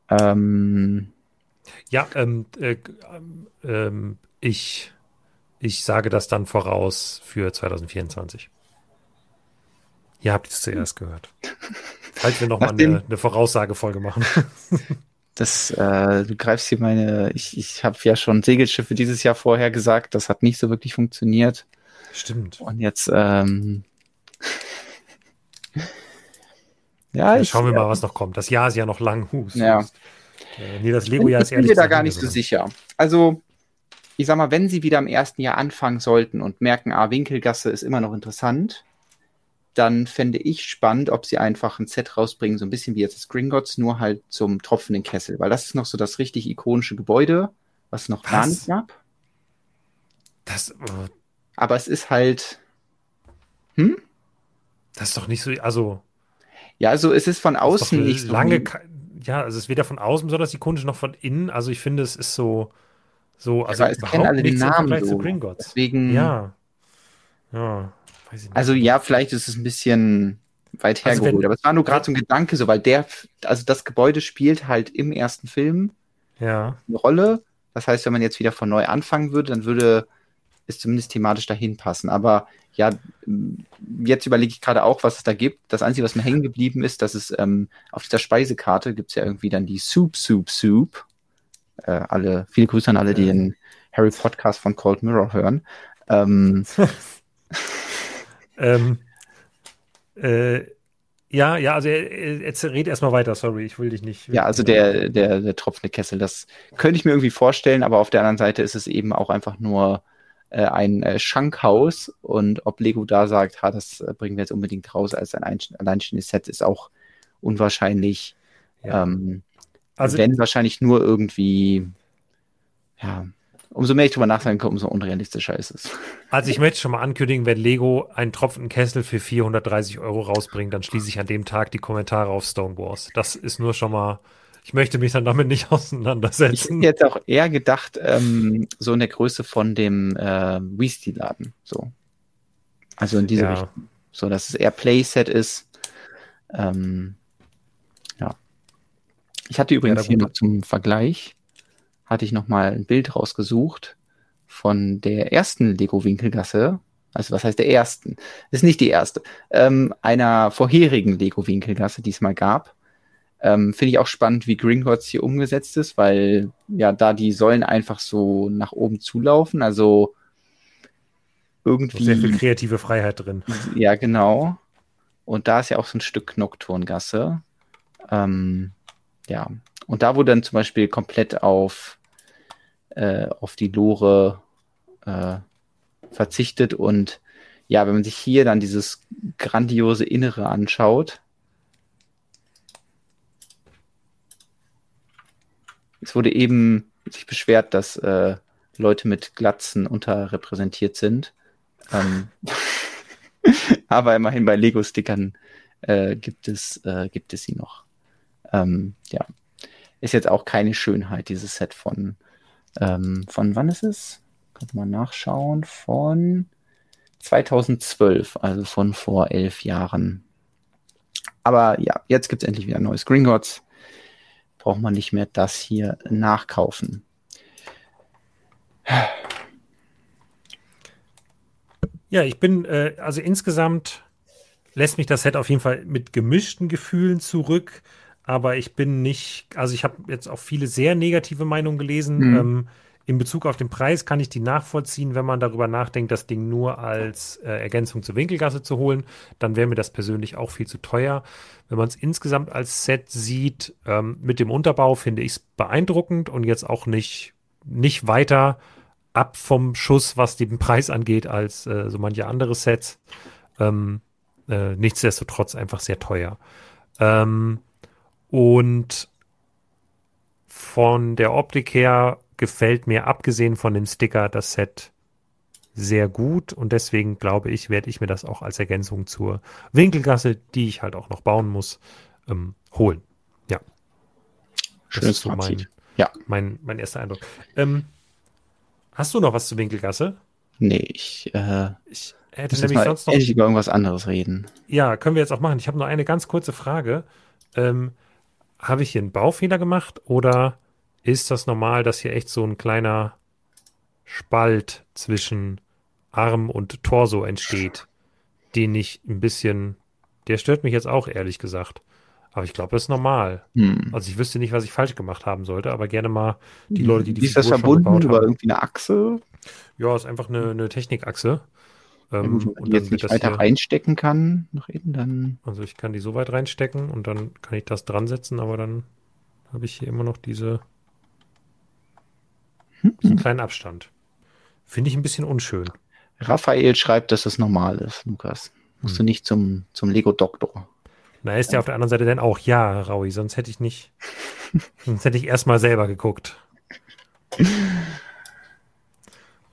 [SPEAKER 1] Ähm,
[SPEAKER 2] ja, ähm, äh, ähm, ich, ich sage das dann voraus für 2024. Ihr habt es zuerst gehört. Falls wir nochmal eine, eine Voraussagefolge machen.
[SPEAKER 1] Das, äh, du greifst hier meine, ich, ich habe ja schon Segelschiffe dieses Jahr vorher gesagt, das hat nicht so wirklich funktioniert.
[SPEAKER 2] Stimmt.
[SPEAKER 1] Und jetzt, ähm,
[SPEAKER 2] ja, ja, ich, schauen wir mal, was noch kommt. Das Jahr ist ja noch lang. Hus.
[SPEAKER 1] Ja.
[SPEAKER 2] Äh, nee, das Lego-Jahr ist ehrlich.
[SPEAKER 1] Ich bin mir da gar nicht so sicher. Also, ich sag mal, wenn sie wieder im ersten Jahr anfangen sollten und merken, ah, Winkelgasse ist immer noch interessant, dann fände ich spannend, ob sie einfach ein Set rausbringen, so ein bisschen wie jetzt das Gringotts, nur halt zum tropfenden Kessel, weil das ist noch so das richtig ikonische Gebäude, was noch gar nicht gab.
[SPEAKER 2] Das,
[SPEAKER 1] uh, aber es ist halt, hm?
[SPEAKER 2] Das ist doch nicht so, also.
[SPEAKER 1] Ja, also es ist von außen ist nicht
[SPEAKER 2] so. Lange, ja, also es ist weder von außen besonders ikonisch noch von innen. Also ich finde, es ist so, so, also
[SPEAKER 1] ja, es kennen alle den Namen so.
[SPEAKER 2] Deswegen. Ja. Ja.
[SPEAKER 1] Also ja, vielleicht ist es ein bisschen weit also hergeholt, also aber es war nur gerade so ein Gedanke, so weil der, also das Gebäude spielt halt im ersten Film
[SPEAKER 2] ja.
[SPEAKER 1] eine Rolle. Das heißt, wenn man jetzt wieder von neu anfangen würde, dann würde es zumindest thematisch dahin passen. Aber ja, jetzt überlege ich gerade auch, was es da gibt. Das Einzige, was mir hängen geblieben ist, dass es ähm, auf dieser Speisekarte gibt es ja irgendwie dann die Soup, Soup, Soup. Äh, alle, viele Grüße an alle, die den Harry Podcast von Cold Mirror hören. Ähm,
[SPEAKER 2] Ähm, äh, ja, ja, also jetzt red erstmal weiter, sorry, ich will dich nicht.
[SPEAKER 1] Ja, also der, der, der tropfende Kessel, das könnte ich mir irgendwie vorstellen, aber auf der anderen Seite ist es eben auch einfach nur äh, ein äh, Schankhaus und ob Lego da sagt, ha, das äh, bringen wir jetzt unbedingt raus als ein alleinstehendes Set, ist auch unwahrscheinlich. Ja. Ähm, also, wenn wahrscheinlich nur irgendwie, ja, umso mehr ich drüber nachdenke, umso unrealistischer ist es.
[SPEAKER 2] Also ich möchte schon mal ankündigen, wenn Lego einen Tropfen Kessel für 430 Euro rausbringt, dann schließe ich an dem Tag die Kommentare auf Stone Wars. Das ist nur schon mal, ich möchte mich dann damit nicht auseinandersetzen.
[SPEAKER 1] Ich hätte auch eher gedacht, ähm, so in der Größe von dem äh, Weasty-Laden. So. Also in diese ja. Richtung. So, dass es eher Playset ist. Ähm, ja. Ich hatte übrigens ja, hier noch zum Vergleich hatte ich nochmal ein Bild rausgesucht von der ersten Lego-Winkelgasse. Also was heißt der ersten? ist nicht die erste. Ähm, einer vorherigen Lego-Winkelgasse, die es mal gab. Ähm, Finde ich auch spannend, wie Gringotts hier umgesetzt ist, weil ja da die Säulen einfach so nach oben zulaufen. Also irgendwie.
[SPEAKER 2] Sehr viel kreative Freiheit drin.
[SPEAKER 1] Ja, genau. Und da ist ja auch so ein Stück Nocturngasse. Ähm, ja. Und da wurde dann zum Beispiel komplett auf äh, auf die Lore äh, verzichtet. Und ja, wenn man sich hier dann dieses grandiose Innere anschaut, es wurde eben sich beschwert, dass äh, Leute mit Glatzen unterrepräsentiert sind. Ähm, aber immerhin bei Lego-Stickern äh, gibt, es, äh, gibt es sie noch. Ähm, ja, ist jetzt auch keine Schönheit, dieses Set von ähm, von wann ist es? Kann man nachschauen. Von 2012, also von vor elf Jahren. Aber ja, jetzt gibt es endlich wieder ein neues Gringotts. Braucht man nicht mehr das hier nachkaufen.
[SPEAKER 2] Ja, ich bin, äh, also insgesamt lässt mich das Set auf jeden Fall mit gemischten Gefühlen zurück aber ich bin nicht, also ich habe jetzt auch viele sehr negative Meinungen gelesen. Mhm. Ähm, in Bezug auf den Preis kann ich die nachvollziehen, wenn man darüber nachdenkt, das Ding nur als äh, Ergänzung zur Winkelgasse zu holen. Dann wäre mir das persönlich auch viel zu teuer. Wenn man es insgesamt als Set sieht, ähm, mit dem Unterbau finde ich es beeindruckend und jetzt auch nicht, nicht weiter ab vom Schuss, was den Preis angeht, als äh, so manche andere Sets. Ähm, äh, nichtsdestotrotz einfach sehr teuer. Ähm, und von der Optik her gefällt mir abgesehen von dem Sticker das Set sehr gut und deswegen glaube ich, werde ich mir das auch als Ergänzung zur Winkelgasse, die ich halt auch noch bauen muss, ähm, holen. Ja.
[SPEAKER 1] Schönes so
[SPEAKER 2] mein, ja. mein, mein erster Eindruck. Ähm, hast du noch was zur Winkelgasse?
[SPEAKER 1] Nee, ich, äh,
[SPEAKER 2] ich hätte nämlich sonst noch.
[SPEAKER 1] Endlich über irgendwas anderes reden.
[SPEAKER 2] Ja, können wir jetzt auch machen. Ich habe nur eine ganz kurze Frage. Ähm, habe ich hier einen Baufehler gemacht oder ist das normal, dass hier echt so ein kleiner Spalt zwischen Arm und Torso entsteht, den ich ein bisschen, der stört mich jetzt auch ehrlich gesagt. Aber ich glaube, das ist normal. Hm. Also ich wüsste nicht, was ich falsch gemacht haben sollte, aber gerne mal die Leute, die die
[SPEAKER 1] Wie ist das verbunden über irgendwie eine Achse?
[SPEAKER 2] Ja, ist einfach eine, eine Technikachse.
[SPEAKER 1] Ähm, ja, gut, wenn man jetzt nicht weiter hier, reinstecken kann, noch eben, dann.
[SPEAKER 2] Also ich kann die so weit reinstecken und dann kann ich das dran setzen, aber dann habe ich hier immer noch diese, hm. diesen kleinen Abstand. Finde ich ein bisschen unschön.
[SPEAKER 1] Raphael schreibt, dass das normal ist, Lukas. Musst hm. du nicht zum, zum Lego-Doktor.
[SPEAKER 2] Na, ist ja auf der anderen Seite dann auch, ja, Raui, sonst hätte ich nicht, sonst hätte ich erstmal selber geguckt.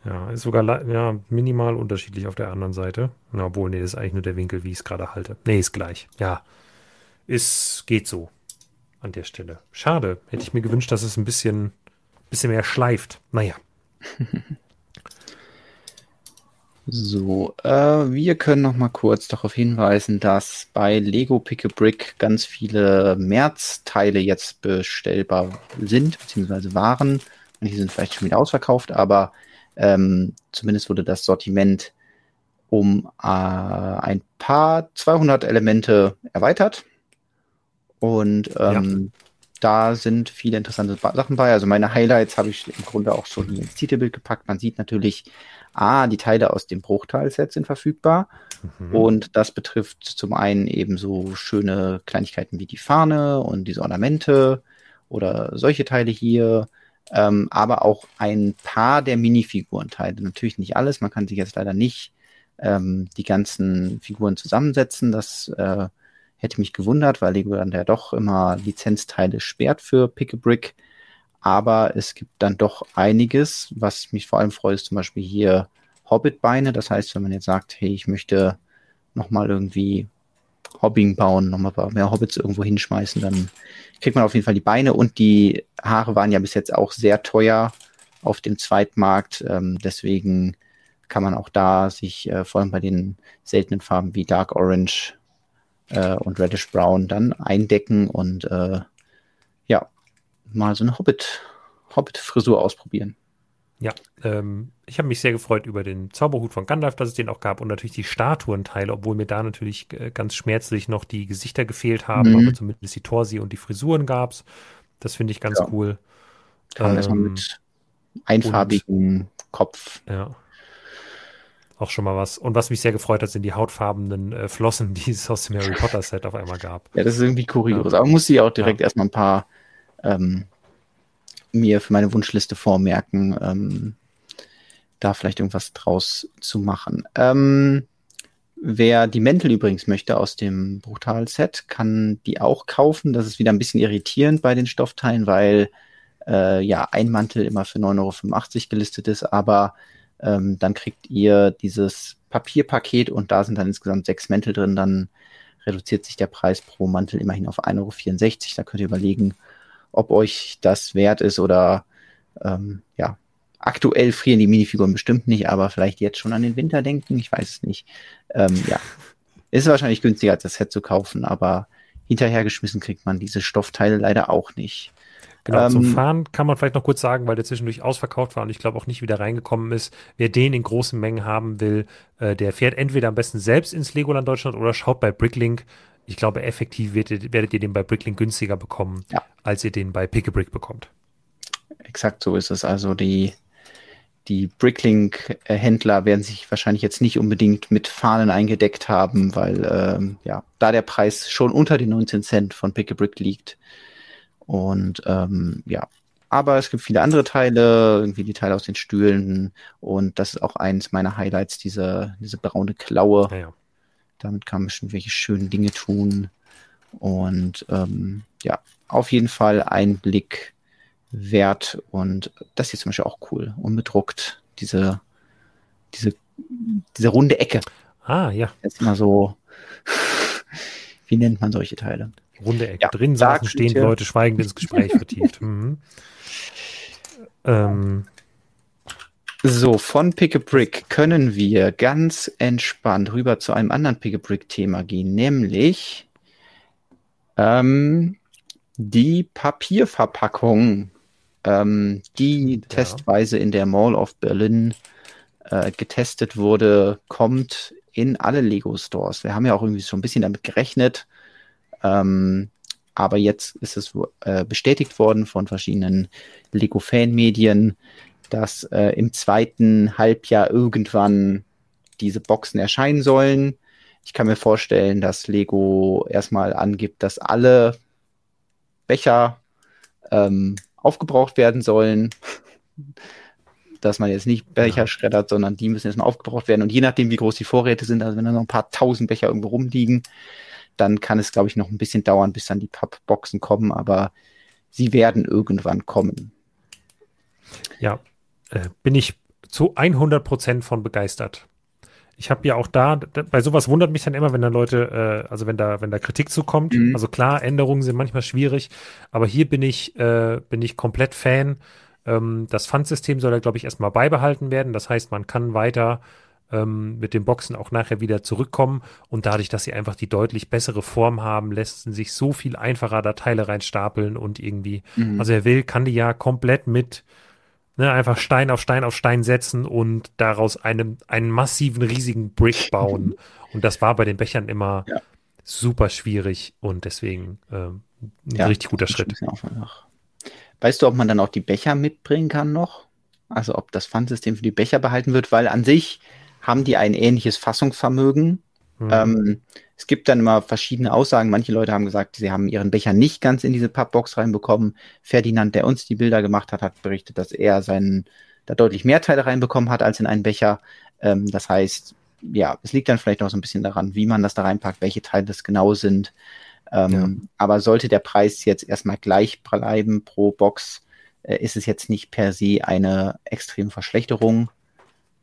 [SPEAKER 2] Ja, ist sogar ja, minimal unterschiedlich auf der anderen Seite. Na, obwohl, nee, das ist eigentlich nur der Winkel, wie ich es gerade halte. Nee, ist gleich. Ja, ist, geht so an der Stelle. Schade. Hätte ich mir gewünscht, dass es ein bisschen, bisschen mehr schleift. Naja.
[SPEAKER 1] So, äh, wir können noch mal kurz darauf hinweisen, dass bei Lego Pick a Brick ganz viele März-Teile jetzt bestellbar sind, beziehungsweise waren. Manche sind vielleicht schon wieder ausverkauft, aber ähm, zumindest wurde das Sortiment um äh, ein paar 200 Elemente erweitert. Und ähm, ja. da sind viele interessante Sachen bei. Also meine Highlights habe ich im Grunde auch schon ins Titelbild gepackt. Man sieht natürlich, ah, die Teile aus dem Bruchteilset sind verfügbar. Mhm. Und das betrifft zum einen eben so schöne Kleinigkeiten wie die Fahne und diese Ornamente oder solche Teile hier ähm, aber auch ein paar der Minifigurenteile. Natürlich nicht alles, man kann sich jetzt leider nicht ähm, die ganzen Figuren zusammensetzen. Das äh, hätte mich gewundert, weil Lego dann ja doch immer Lizenzteile sperrt für Pick a Brick. Aber es gibt dann doch einiges, was mich vor allem freut, ist zum Beispiel hier Hobbit-Beine. Das heißt, wenn man jetzt sagt, hey, ich möchte nochmal irgendwie Hobbing bauen, nochmal ein paar mehr Hobbits irgendwo hinschmeißen, dann kriegt man auf jeden Fall die Beine und die Haare waren ja bis jetzt auch sehr teuer auf dem Zweitmarkt. Ähm, deswegen kann man auch da sich äh, vor allem bei den seltenen Farben wie Dark Orange äh, und Reddish Brown dann eindecken und äh, ja, mal so eine Hobbit, Hobbit-Frisur ausprobieren.
[SPEAKER 2] Ja, ähm, ich habe mich sehr gefreut über den Zauberhut von Gandalf, dass es den auch gab und natürlich die Statuenteile, obwohl mir da natürlich äh, ganz schmerzlich noch die Gesichter gefehlt haben, mhm. aber zumindest die Torsi und die Frisuren gab es. Das finde ich ganz ja. cool.
[SPEAKER 1] Ähm, mit einfarbigen Kopf.
[SPEAKER 2] Ja. Auch schon mal was. Und was mich sehr gefreut hat, sind die hautfarbenen äh, Flossen, die es aus dem Harry Potter Set auf einmal gab.
[SPEAKER 1] Ja, das ist irgendwie kurios. Ja. Aber muss ich auch direkt ja. erstmal ein paar ähm, mir für meine Wunschliste vormerken, ähm, da vielleicht irgendwas draus zu machen. Ähm, wer die Mäntel übrigens möchte aus dem Brutal-Set, kann die auch kaufen. Das ist wieder ein bisschen irritierend bei den Stoffteilen, weil äh, ja ein Mantel immer für 9,85 Euro gelistet ist, aber ähm, dann kriegt ihr dieses Papierpaket und da sind dann insgesamt sechs Mäntel drin, dann reduziert sich der Preis pro Mantel immerhin auf 1,64 Euro. Da könnt ihr überlegen, ob euch das wert ist oder ähm, ja, aktuell frieren die Minifiguren bestimmt nicht, aber vielleicht jetzt schon an den Winter denken, ich weiß es nicht. Ähm, ja, ist wahrscheinlich günstiger als das Set zu kaufen, aber hinterhergeschmissen kriegt man diese Stoffteile leider auch nicht.
[SPEAKER 2] Genau, ähm, zum Fahren kann man vielleicht noch kurz sagen, weil der zwischendurch ausverkauft war und ich glaube auch nicht wieder reingekommen ist. Wer den in großen Mengen haben will, äh, der fährt entweder am besten selbst ins Legoland Deutschland oder schaut bei Bricklink ich glaube, effektiv werdet, werdet ihr den bei Bricklink günstiger bekommen, ja. als ihr den bei Pick a Brick bekommt.
[SPEAKER 1] Exakt so ist es. Also die, die Bricklink-Händler werden sich wahrscheinlich jetzt nicht unbedingt mit Fahnen eingedeckt haben, weil ähm, ja, da der Preis schon unter den 19 Cent von Pick a Brick liegt. Und ähm, ja, aber es gibt viele andere Teile, irgendwie die Teile aus den Stühlen und das ist auch eins meiner Highlights, diese, diese braune Klaue. Ja, ja. Damit kann man schon welche schönen Dinge tun. Und ähm, ja, auf jeden Fall ein Blick wert. Und das hier zum Beispiel auch cool. Unbedruckt. Diese, diese, diese runde Ecke.
[SPEAKER 2] Ah, ja.
[SPEAKER 1] Jetzt mal so, wie nennt man solche Teile?
[SPEAKER 2] Runde Ecke. Ja, Drin saßen stehend Leute schweigend ins Gespräch vertieft. Mhm.
[SPEAKER 1] Ähm. So, von Pick a Brick können wir ganz entspannt rüber zu einem anderen Pick a Brick Thema gehen, nämlich ähm, die Papierverpackung, ähm, die ja. testweise in der Mall of Berlin äh, getestet wurde, kommt in alle Lego Stores. Wir haben ja auch irgendwie so ein bisschen damit gerechnet, ähm, aber jetzt ist es äh, bestätigt worden von verschiedenen Lego-Fan-Medien, dass äh, im zweiten Halbjahr irgendwann diese Boxen erscheinen sollen. Ich kann mir vorstellen, dass Lego erstmal angibt, dass alle Becher ähm, aufgebraucht werden sollen. dass man jetzt nicht Becher ja. schreddert, sondern die müssen erstmal aufgebraucht werden. Und je nachdem, wie groß die Vorräte sind, also wenn da noch ein paar tausend Becher irgendwo rumliegen, dann kann es, glaube ich, noch ein bisschen dauern, bis dann die Pappboxen kommen, aber sie werden irgendwann kommen.
[SPEAKER 2] Ja, äh, bin ich zu 100 Prozent von begeistert. Ich habe ja auch da, da, bei sowas wundert mich dann immer, wenn da Leute, äh, also wenn da, wenn da Kritik zukommt. Mhm. Also klar, Änderungen sind manchmal schwierig, aber hier bin ich, äh, bin ich komplett Fan. Ähm, das Pfandsystem soll ja, glaube ich, erstmal beibehalten werden. Das heißt, man kann weiter ähm, mit den Boxen auch nachher wieder zurückkommen. Und dadurch, dass sie einfach die deutlich bessere Form haben, lässt sich so viel einfacher da Teile reinstapeln und irgendwie, mhm. also er will, kann die ja komplett mit ne, einfach Stein auf Stein auf Stein setzen und daraus einen, einen massiven, riesigen Brick bauen. und das war bei den Bechern immer ja. super schwierig und deswegen ähm, ein ja, richtig guter Schritt.
[SPEAKER 1] Weißt du, ob man dann auch die Becher mitbringen kann noch? Also ob das Pfandsystem für die Becher behalten wird, weil an sich haben die ein ähnliches Fassungsvermögen. Mhm. Ähm, es gibt dann immer verschiedene Aussagen. Manche Leute haben gesagt, sie haben ihren Becher nicht ganz in diese Pappbox reinbekommen. Ferdinand, der uns die Bilder gemacht hat, hat berichtet, dass er seinen da deutlich mehr Teile reinbekommen hat als in einen Becher. Ähm, das heißt, ja, es liegt dann vielleicht auch so ein bisschen daran, wie man das da reinpackt, welche Teile das genau sind. Ähm, ja. Aber sollte der Preis jetzt erstmal gleich bleiben pro Box, äh, ist es jetzt nicht per se eine extreme Verschlechterung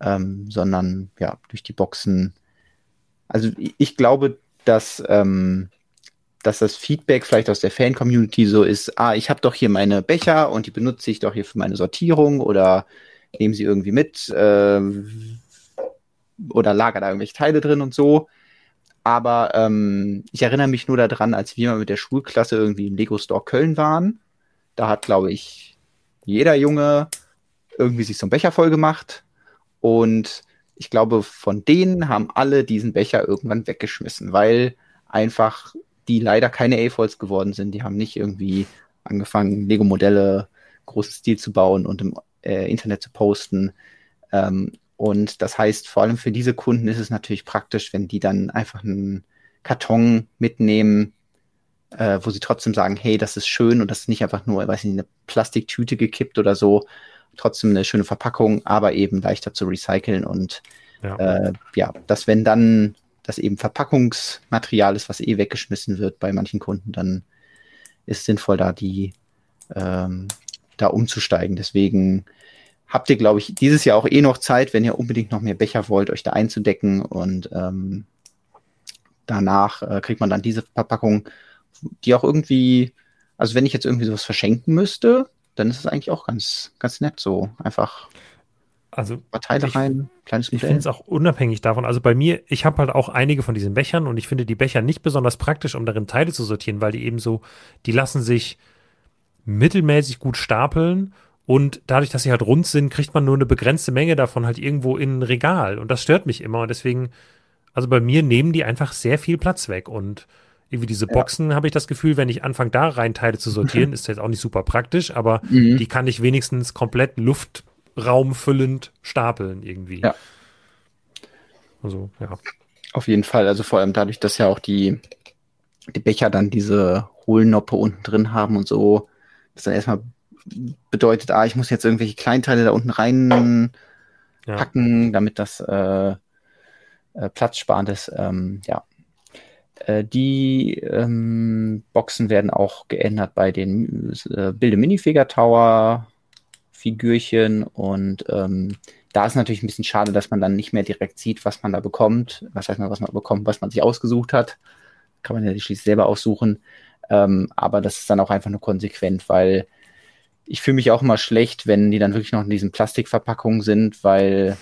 [SPEAKER 1] ähm, sondern ja, durch die Boxen. Also ich glaube, dass, ähm, dass das Feedback vielleicht aus der Fan-Community so ist, ah, ich habe doch hier meine Becher und die benutze ich doch hier für meine Sortierung oder nehme sie irgendwie mit äh, oder lager da irgendwelche Teile drin und so. Aber ähm, ich erinnere mich nur daran, als wir mal mit der Schulklasse irgendwie im Lego Store Köln waren. Da hat, glaube ich, jeder Junge irgendwie sich so einen Becher voll gemacht und ich glaube, von denen haben alle diesen Becher irgendwann weggeschmissen, weil einfach die leider keine A-Folds geworden sind. Die haben nicht irgendwie angefangen, Lego-Modelle großen Stil zu bauen und im äh, Internet zu posten. Ähm, und das heißt, vor allem für diese Kunden ist es natürlich praktisch, wenn die dann einfach einen Karton mitnehmen, äh, wo sie trotzdem sagen, hey, das ist schön und das ist nicht einfach nur, weiß nicht, eine Plastiktüte gekippt oder so, trotzdem eine schöne Verpackung, aber eben leichter zu recyceln und ja, äh, ja dass wenn dann das eben Verpackungsmaterial ist, was eh weggeschmissen wird bei manchen Kunden, dann ist sinnvoll, da die ähm, da umzusteigen. Deswegen habt ihr, glaube ich, dieses Jahr auch eh noch Zeit, wenn ihr unbedingt noch mehr Becher wollt, euch da einzudecken und ähm, danach äh, kriegt man dann diese Verpackung, die auch irgendwie, also wenn ich jetzt irgendwie sowas verschenken müsste, dann ist es eigentlich auch ganz, ganz nett so. Einfach
[SPEAKER 2] also
[SPEAKER 1] Teile rein,
[SPEAKER 2] kleines Modell. Ich finde es auch unabhängig davon. Also bei mir, ich habe halt auch einige von diesen Bechern und ich finde die Becher nicht besonders praktisch, um darin Teile zu sortieren, weil die eben so, die lassen sich mittelmäßig gut stapeln und dadurch, dass sie halt rund sind, kriegt man nur eine begrenzte Menge davon halt irgendwo in ein Regal und das stört mich immer und deswegen, also bei mir nehmen die einfach sehr viel Platz weg und irgendwie diese Boxen ja. habe ich das Gefühl, wenn ich anfange, da rein Teile zu sortieren, ist jetzt auch nicht super praktisch, aber mhm. die kann ich wenigstens komplett luftraumfüllend stapeln irgendwie.
[SPEAKER 1] Ja. Also, ja. Auf jeden Fall. Also vor allem dadurch, dass ja auch die, die Becher dann diese Hohlnoppe unten drin haben und so, das dann erstmal bedeutet, ah, ich muss jetzt irgendwelche Kleinteile da unten rein packen, ja. damit das äh, äh, platzsparend ist. Ähm, ja, die ähm, Boxen werden auch geändert bei den äh, Bilde Minifigure Tower Figürchen und ähm, da ist natürlich ein bisschen schade, dass man dann nicht mehr direkt sieht, was man da bekommt. Was heißt man, was man bekommt, was man sich ausgesucht hat. Kann man ja schließlich selber aussuchen. Ähm, aber das ist dann auch einfach nur konsequent, weil ich fühle mich auch immer schlecht, wenn die dann wirklich noch in diesen Plastikverpackungen sind, weil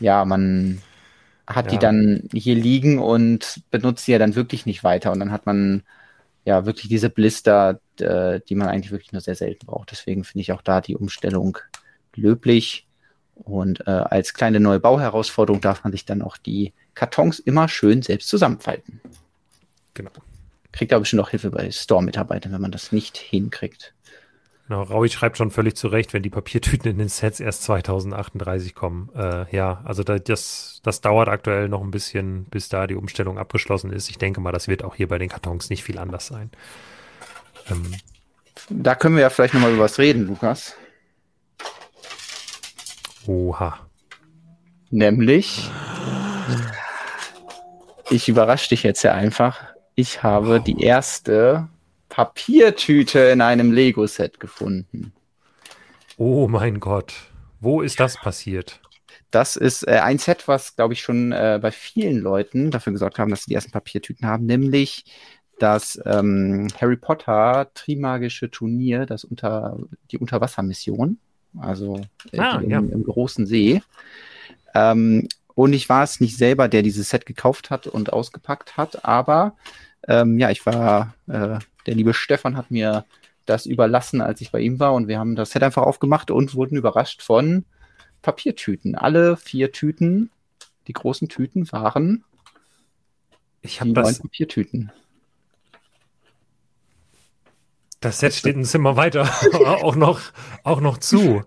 [SPEAKER 1] ja, man hat ja. die dann hier liegen und benutzt sie ja dann wirklich nicht weiter. Und dann hat man ja wirklich diese Blister, die man eigentlich wirklich nur sehr selten braucht. Deswegen finde ich auch da die Umstellung löblich. Und äh, als kleine neue Bauherausforderung darf man sich dann auch die Kartons immer schön selbst zusammenfalten. Genau. Kriegt aber bestimmt auch Hilfe bei Store-Mitarbeitern, wenn man das nicht hinkriegt.
[SPEAKER 2] Genau, Raui schreibt schon völlig zu Recht, wenn die Papiertüten in den Sets erst 2038 kommen. Äh, ja, also da, das, das dauert aktuell noch ein bisschen, bis da die Umstellung abgeschlossen ist. Ich denke mal, das wird auch hier bei den Kartons nicht viel anders sein.
[SPEAKER 1] Ähm, da können wir ja vielleicht nochmal über was reden, Lukas.
[SPEAKER 2] Oha.
[SPEAKER 1] Nämlich, ich überrasche dich jetzt ja einfach. Ich habe oh. die erste Papiertüte in einem Lego-Set gefunden.
[SPEAKER 2] Oh mein Gott. Wo ist das passiert?
[SPEAKER 1] Das ist äh, ein Set, was, glaube ich, schon äh, bei vielen Leuten dafür gesorgt haben, dass sie die ersten Papiertüten haben, nämlich das ähm, Harry Potter Trimagische Turnier, das unter die Unterwassermission, also äh, ah, im, ja. im, großen See. Ähm, und ich war es nicht selber, der dieses Set gekauft hat und ausgepackt hat, aber ähm, ja, ich war äh, der liebe Stefan hat mir das überlassen, als ich bei ihm war und wir haben das Set einfach aufgemacht und wurden überrascht von Papiertüten. Alle vier Tüten, die großen Tüten waren
[SPEAKER 2] ich die das, neuen Papiertüten. Das Set steht ein Zimmer weiter, auch noch, auch noch zu.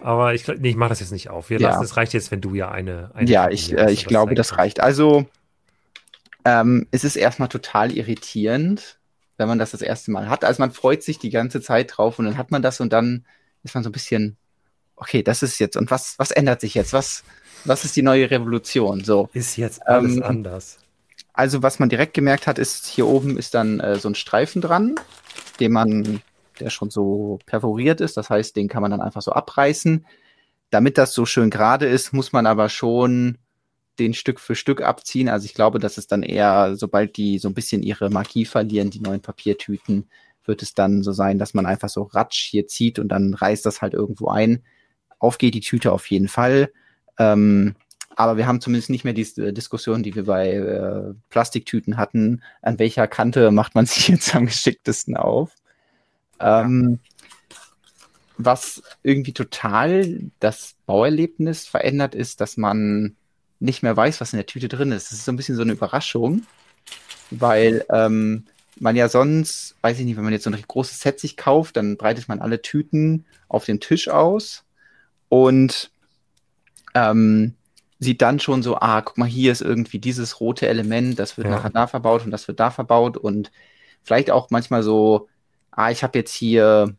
[SPEAKER 2] Aber ich, nee, ich mache das jetzt nicht auf. Wir ja. lassen, es reicht jetzt, wenn du ja eine. eine
[SPEAKER 1] ja, ich, äh, ich glaube, das reicht. Also, ähm, es ist erstmal total irritierend, wenn man das das erste Mal hat. Also man freut sich die ganze Zeit drauf und dann hat man das und dann ist man so ein bisschen, okay, das ist jetzt und was, was ändert sich jetzt? Was, was ist die neue Revolution? So
[SPEAKER 2] ist jetzt alles ähm, anders.
[SPEAKER 1] Also was man direkt gemerkt hat, ist hier oben ist dann äh, so ein Streifen dran, den man, der schon so perforiert ist. Das heißt, den kann man dann einfach so abreißen. Damit das so schön gerade ist, muss man aber schon den Stück für Stück abziehen. Also ich glaube, dass es dann eher, sobald die so ein bisschen ihre Magie verlieren, die neuen Papiertüten, wird es dann so sein, dass man einfach so ratsch hier zieht und dann reißt das halt irgendwo ein. Auf geht die Tüte auf jeden Fall. Ähm, aber wir haben zumindest nicht mehr diese Diskussion, die wir bei äh, Plastiktüten hatten. An welcher Kante macht man sich jetzt am geschicktesten auf? Ähm, was irgendwie total das Bauerlebnis verändert, ist, dass man nicht mehr weiß, was in der Tüte drin ist. Das ist so ein bisschen so eine Überraschung, weil ähm, man ja sonst, weiß ich nicht, wenn man jetzt so ein großes Set sich kauft, dann breitet man alle Tüten auf dem Tisch aus und ähm, sieht dann schon so, ah, guck mal, hier ist irgendwie dieses rote Element, das wird ja. nachher da verbaut und das wird da verbaut und vielleicht auch manchmal so, ah, ich habe jetzt hier,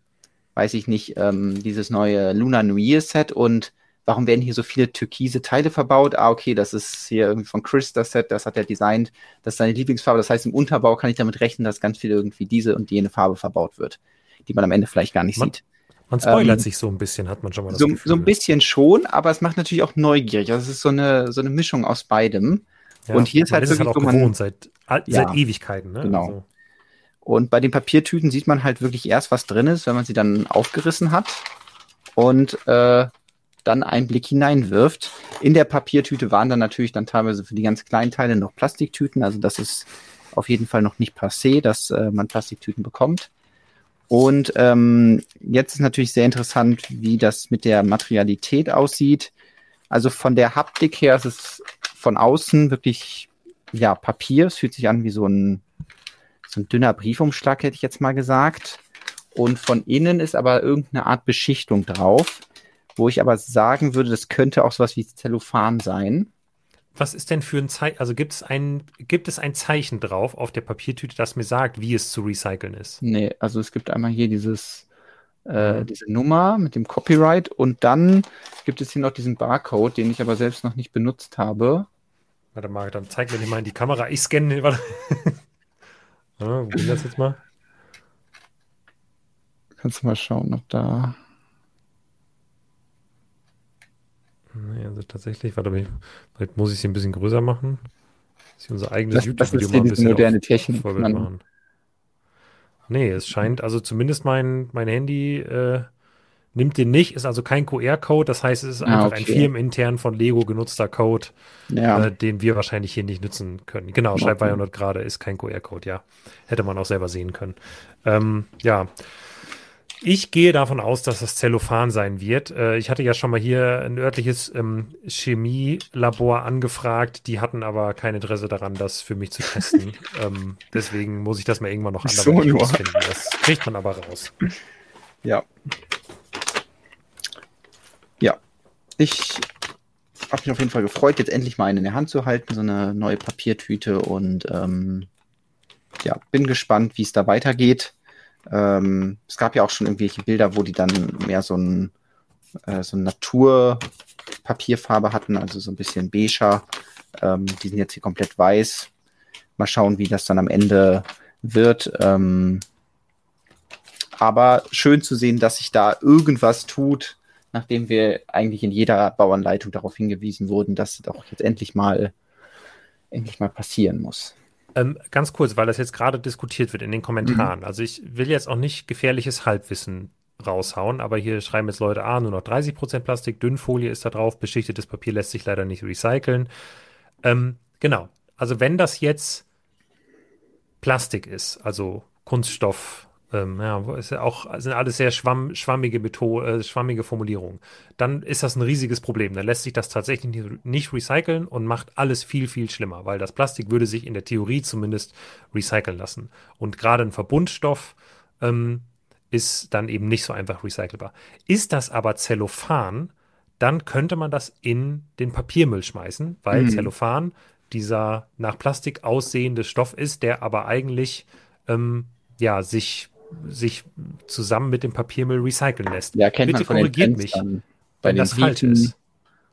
[SPEAKER 1] weiß ich nicht, ähm, dieses neue Lunar New Year Set und warum werden hier so viele türkise Teile verbaut? Ah, okay, das ist hier irgendwie von Chris das Set, das hat er designt, das ist seine Lieblingsfarbe. Das heißt, im Unterbau kann ich damit rechnen, dass ganz viel irgendwie diese und jene Farbe verbaut wird, die man am Ende vielleicht gar nicht man, sieht.
[SPEAKER 2] Man spoilert ähm, sich so ein bisschen, hat man schon mal das
[SPEAKER 1] so, Gefühl. So ein bisschen schon, aber es macht natürlich auch neugierig. Also es ist so eine, so eine Mischung aus beidem. Ja, und hier ist halt
[SPEAKER 2] ist wirklich, halt auch gewohnt, seit, ja, seit Ewigkeiten. Ne?
[SPEAKER 1] Genau. Also. Und bei den Papiertüten sieht man halt wirklich erst, was drin ist, wenn man sie dann aufgerissen hat. Und äh, dann einen Blick hineinwirft. In der Papiertüte waren dann natürlich dann teilweise für die ganz kleinen Teile noch Plastiktüten. Also das ist auf jeden Fall noch nicht passé, dass äh, man Plastiktüten bekommt. Und ähm, jetzt ist natürlich sehr interessant, wie das mit der Materialität aussieht. Also von der Haptik her ist es von außen wirklich ja Papier. Es fühlt sich an wie so ein, so ein dünner Briefumschlag, hätte ich jetzt mal gesagt. Und von innen ist aber irgendeine Art Beschichtung drauf wo ich aber sagen würde, das könnte auch sowas wie Zellophan sein.
[SPEAKER 2] Was ist denn für ein Zeichen? Also gibt es ein, gibt es ein Zeichen drauf auf der Papiertüte, das mir sagt, wie es zu recyceln ist?
[SPEAKER 1] Nee, also es gibt einmal hier dieses, äh, mhm. diese Nummer mit dem Copyright und dann gibt es hier noch diesen Barcode, den ich aber selbst noch nicht benutzt habe.
[SPEAKER 2] Warte mal, dann zeig mir nicht mal in die Kamera. Ich scanne. Warte. ja, wo das jetzt mal?
[SPEAKER 1] Kannst du mal schauen, ob da.
[SPEAKER 2] Nee, also tatsächlich, warte, vielleicht muss ich sie ein bisschen größer machen. Dass ich unser eigenes
[SPEAKER 1] YouTube-Video mal ein bisschen moderne Technik
[SPEAKER 2] machen. Nee, es scheint, also zumindest mein, mein Handy äh, nimmt den nicht, ist also kein QR-Code, das heißt, es ist ah, einfach okay. ein firmenintern von Lego genutzter Code, ja. äh, den wir wahrscheinlich hier nicht nutzen können. Genau, schreibt bei 100 Grad ist kein QR-Code, ja. Hätte man auch selber sehen können. Ähm, ja. Ich gehe davon aus, dass das Zellophan sein wird. Äh, ich hatte ja schon mal hier ein örtliches ähm, Chemielabor angefragt. Die hatten aber kein Interesse daran, das für mich zu testen. ähm, deswegen muss ich das mal irgendwann noch anderweitig so rausfinden. Das kriegt man aber raus.
[SPEAKER 1] Ja. Ja. Ich habe mich auf jeden Fall gefreut, jetzt endlich mal eine in der Hand zu halten, so eine neue Papiertüte und ähm, ja, bin gespannt, wie es da weitergeht. Ähm, es gab ja auch schon irgendwelche Bilder, wo die dann mehr so ein äh, so Naturpapierfarbe hatten, also so ein bisschen beiger. Ähm, die sind jetzt hier komplett weiß. Mal schauen, wie das dann am Ende wird. Ähm, aber schön zu sehen, dass sich da irgendwas tut, nachdem wir eigentlich in jeder Bauanleitung darauf hingewiesen wurden, dass es doch jetzt endlich mal endlich mal passieren muss.
[SPEAKER 2] Ähm, ganz kurz, weil das jetzt gerade diskutiert wird in den Kommentaren. Mhm. Also ich will jetzt auch nicht gefährliches Halbwissen raushauen, aber hier schreiben jetzt Leute, ah, nur noch 30% Plastik, Dünnfolie ist da drauf, beschichtetes Papier lässt sich leider nicht recyceln. Ähm, genau. Also wenn das jetzt Plastik ist, also Kunststoff, ähm, ja, ist ja auch, sind alles sehr schwamm, schwammige, Beto äh, schwammige Formulierungen, dann ist das ein riesiges Problem. Dann lässt sich das tatsächlich nicht recyceln und macht alles viel, viel schlimmer, weil das Plastik würde sich in der Theorie zumindest recyceln lassen. Und gerade ein Verbundstoff ähm, ist dann eben nicht so einfach recycelbar. Ist das aber Zellophan, dann könnte man das in den Papiermüll schmeißen, weil mhm. Zellophan dieser nach Plastik aussehende Stoff ist, der aber eigentlich ähm, ja, sich sich zusammen mit dem Papiermüll recyceln lässt.
[SPEAKER 1] Ja, kennt Bitte man von korrigiert mich, bei wenn das falsch ist.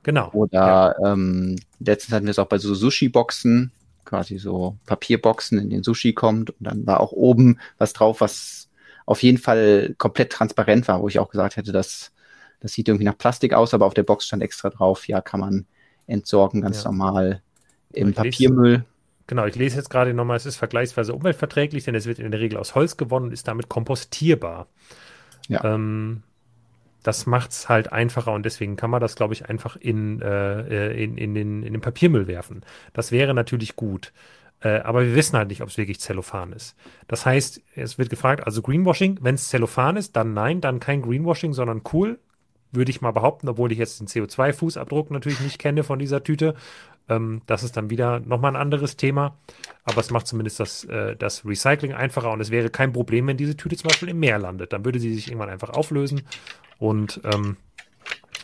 [SPEAKER 1] Genau. Oder ja. ähm, letztens hatten wir es auch bei so Sushi-Boxen, quasi so Papierboxen, in den Sushi kommt und dann war auch oben was drauf, was auf jeden Fall komplett transparent war, wo ich auch gesagt hätte, dass das sieht irgendwie nach Plastik aus, aber auf der Box stand extra drauf, ja, kann man entsorgen, ganz ja. normal im Papiermüll.
[SPEAKER 2] Genau, ich lese jetzt gerade nochmal, es ist vergleichsweise umweltverträglich, denn es wird in der Regel aus Holz gewonnen und ist damit kompostierbar. Ja. Ähm, das macht es halt einfacher und deswegen kann man das, glaube ich, einfach in, äh, in, in, den, in den Papiermüll werfen. Das wäre natürlich gut. Äh, aber wir wissen halt nicht, ob es wirklich Zellophan ist. Das heißt, es wird gefragt, also Greenwashing, wenn es Zellophan ist, dann nein, dann kein Greenwashing, sondern cool, würde ich mal behaupten, obwohl ich jetzt den CO2-Fußabdruck natürlich nicht kenne von dieser Tüte. Ähm, das ist dann wieder nochmal ein anderes Thema. Aber es macht zumindest das, äh, das Recycling einfacher und es wäre kein Problem, wenn diese Tüte zum Beispiel im Meer landet. Dann würde sie sich irgendwann einfach auflösen und ähm,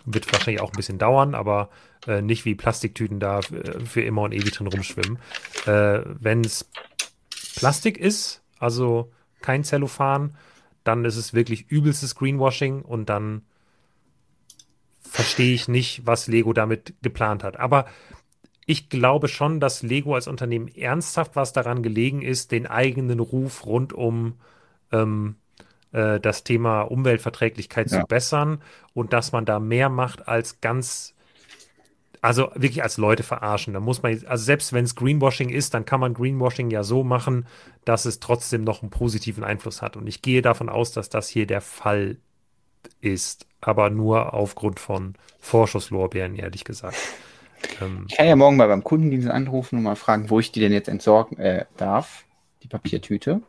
[SPEAKER 2] wird wahrscheinlich auch ein bisschen dauern, aber äh, nicht wie Plastiktüten da äh, für immer und ewig drin rumschwimmen. Äh, wenn es Plastik ist, also kein Zellophan, dann ist es wirklich übelstes Greenwashing und dann verstehe ich nicht, was Lego damit geplant hat. Aber ich glaube schon, dass Lego als Unternehmen ernsthaft was daran gelegen ist, den eigenen Ruf rund um ähm, äh, das Thema Umweltverträglichkeit ja. zu bessern und dass man da mehr macht als ganz, also wirklich als Leute verarschen. Da muss man, also selbst wenn es Greenwashing ist, dann kann man Greenwashing ja so machen, dass es trotzdem noch einen positiven Einfluss hat. Und ich gehe davon aus, dass das hier der Fall ist, aber nur aufgrund von Vorschusslorbeeren, ehrlich gesagt.
[SPEAKER 1] Ähm, ich kann ja morgen mal beim Kundendienst anrufen und mal fragen, wo ich die denn jetzt entsorgen äh, darf, die Papiertüte,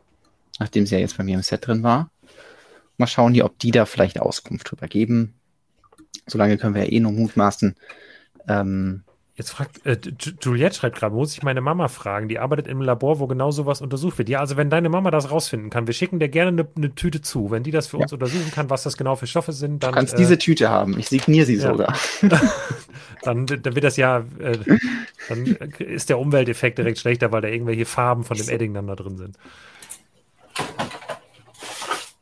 [SPEAKER 1] nachdem sie ja jetzt bei mir im Set drin war. Mal schauen, die, ob die da vielleicht Auskunft drüber geben. Solange können wir ja eh nur mutmaßen. Ähm,
[SPEAKER 2] Jetzt fragt, äh, Juliette schreibt gerade, muss ich meine Mama fragen? Die arbeitet im Labor, wo genau sowas untersucht wird. Ja, also wenn deine Mama das rausfinden kann, wir schicken dir gerne eine, eine Tüte zu. Wenn die das für ja. uns untersuchen kann, was das genau für Stoffe sind,
[SPEAKER 1] dann. Du kannst äh, diese Tüte haben. Ich signiere sie ja. sogar.
[SPEAKER 2] dann, dann wird das ja, äh, dann ist der Umwelteffekt direkt schlechter, weil da irgendwelche Farben von dem Edding dann da drin sind.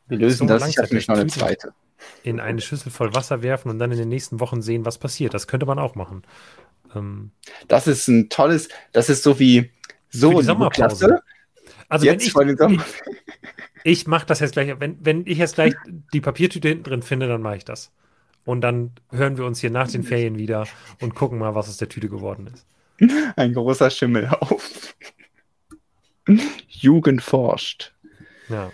[SPEAKER 1] Wir lösen so das. Ich habe nämlich noch eine zweite.
[SPEAKER 2] In eine Schüssel voll Wasser werfen und dann in den nächsten Wochen sehen, was passiert. Das könnte man auch machen.
[SPEAKER 1] Ähm, das ist ein tolles, das ist so wie so
[SPEAKER 2] die Sommerpause. Also jetzt wenn ich, ich, ich mache das jetzt gleich, wenn, wenn ich jetzt gleich die Papiertüte hinten drin finde, dann mache ich das. Und dann hören wir uns hier nach den Ferien wieder und gucken mal, was aus der Tüte geworden ist.
[SPEAKER 1] Ein großer Schimmel auf. Jugend forscht.
[SPEAKER 2] Ja.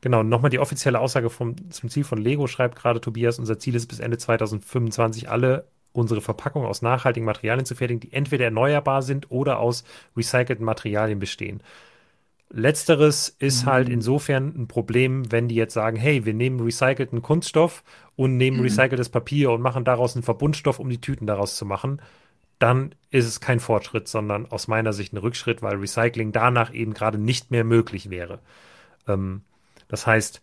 [SPEAKER 2] Genau, nochmal die offizielle Aussage vom, zum Ziel von Lego schreibt gerade Tobias, unser Ziel ist bis Ende 2025 alle unsere Verpackungen aus nachhaltigen Materialien zu fertigen, die entweder erneuerbar sind oder aus recycelten Materialien bestehen. Letzteres ist mhm. halt insofern ein Problem, wenn die jetzt sagen, hey, wir nehmen recycelten Kunststoff und nehmen mhm. recyceltes Papier und machen daraus einen Verbundstoff, um die Tüten daraus zu machen, dann ist es kein Fortschritt, sondern aus meiner Sicht ein Rückschritt, weil Recycling danach eben gerade nicht mehr möglich wäre. Ähm, das heißt,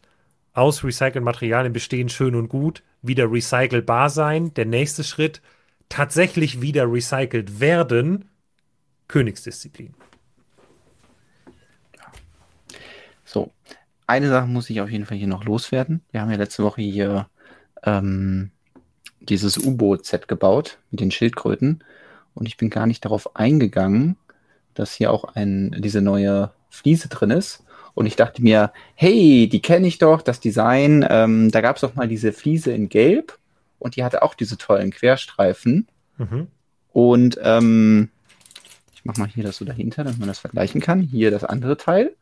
[SPEAKER 2] aus recycelten Materialien bestehen schön und gut, wieder recycelbar sein. Der nächste Schritt, tatsächlich wieder recycelt werden, Königsdisziplin.
[SPEAKER 1] So, eine Sache muss ich auf jeden Fall hier noch loswerden. Wir haben ja letzte Woche hier ähm, dieses U-Boot-Set gebaut mit den Schildkröten und ich bin gar nicht darauf eingegangen, dass hier auch ein, diese neue Fliese drin ist. Und ich dachte mir, hey, die kenne ich doch, das Design. Ähm, da gab es doch mal diese Fliese in Gelb und die hatte auch diese tollen Querstreifen. Mhm. Und ähm, ich mache mal hier das so dahinter, damit man das vergleichen kann. Hier das andere Teil.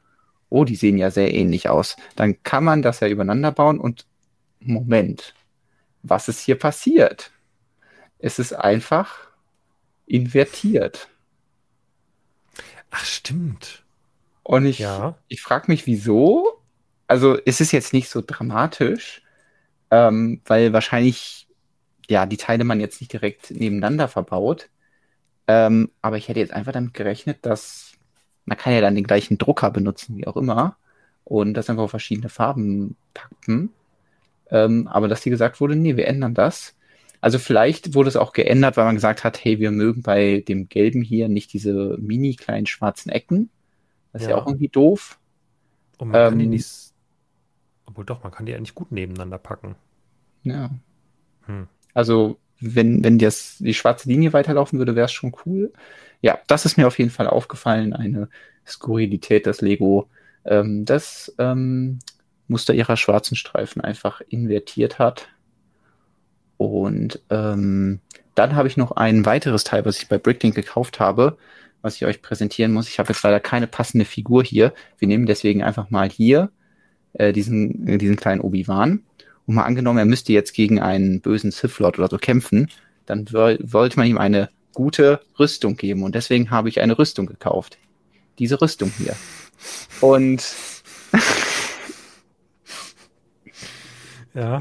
[SPEAKER 1] Oh, die sehen ja sehr ähnlich aus. Dann kann man das ja übereinander bauen und Moment, was ist hier passiert? Es ist einfach invertiert.
[SPEAKER 2] Ach, stimmt.
[SPEAKER 1] Und ich, ja. ich frage mich, wieso. Also es ist jetzt nicht so dramatisch, ähm, weil wahrscheinlich ja die Teile man jetzt nicht direkt nebeneinander verbaut. Ähm, aber ich hätte jetzt einfach damit gerechnet, dass man kann ja dann den gleichen Drucker benutzen, wie auch immer, und das einfach auf verschiedene Farben packen. Ähm, aber dass hier gesagt wurde, nee, wir ändern das. Also vielleicht wurde es auch geändert, weil man gesagt hat, hey, wir mögen bei dem Gelben hier nicht diese mini kleinen schwarzen Ecken. Das ist ja, ja auch irgendwie doof.
[SPEAKER 2] Und man ähm, kann die ähm, nicht. Obwohl doch, man kann die eigentlich gut nebeneinander packen.
[SPEAKER 1] Ja. Hm. Also, wenn, wenn das, die schwarze Linie weiterlaufen würde, wäre es schon cool. Ja, das ist mir auf jeden Fall aufgefallen. Eine Skurrilität, dass Lego ähm, das ähm, Muster ihrer schwarzen Streifen einfach invertiert hat. Und ähm, dann habe ich noch ein weiteres Teil, was ich bei Bricklink gekauft habe was ich euch präsentieren muss. Ich habe jetzt leider keine passende Figur hier. Wir nehmen deswegen einfach mal hier äh, diesen, äh, diesen kleinen Obi-Wan. Und mal angenommen, er müsste jetzt gegen einen bösen Sith Lord oder so kämpfen, dann wollte man ihm eine gute Rüstung geben. Und deswegen habe ich eine Rüstung gekauft. Diese Rüstung hier. Und ja.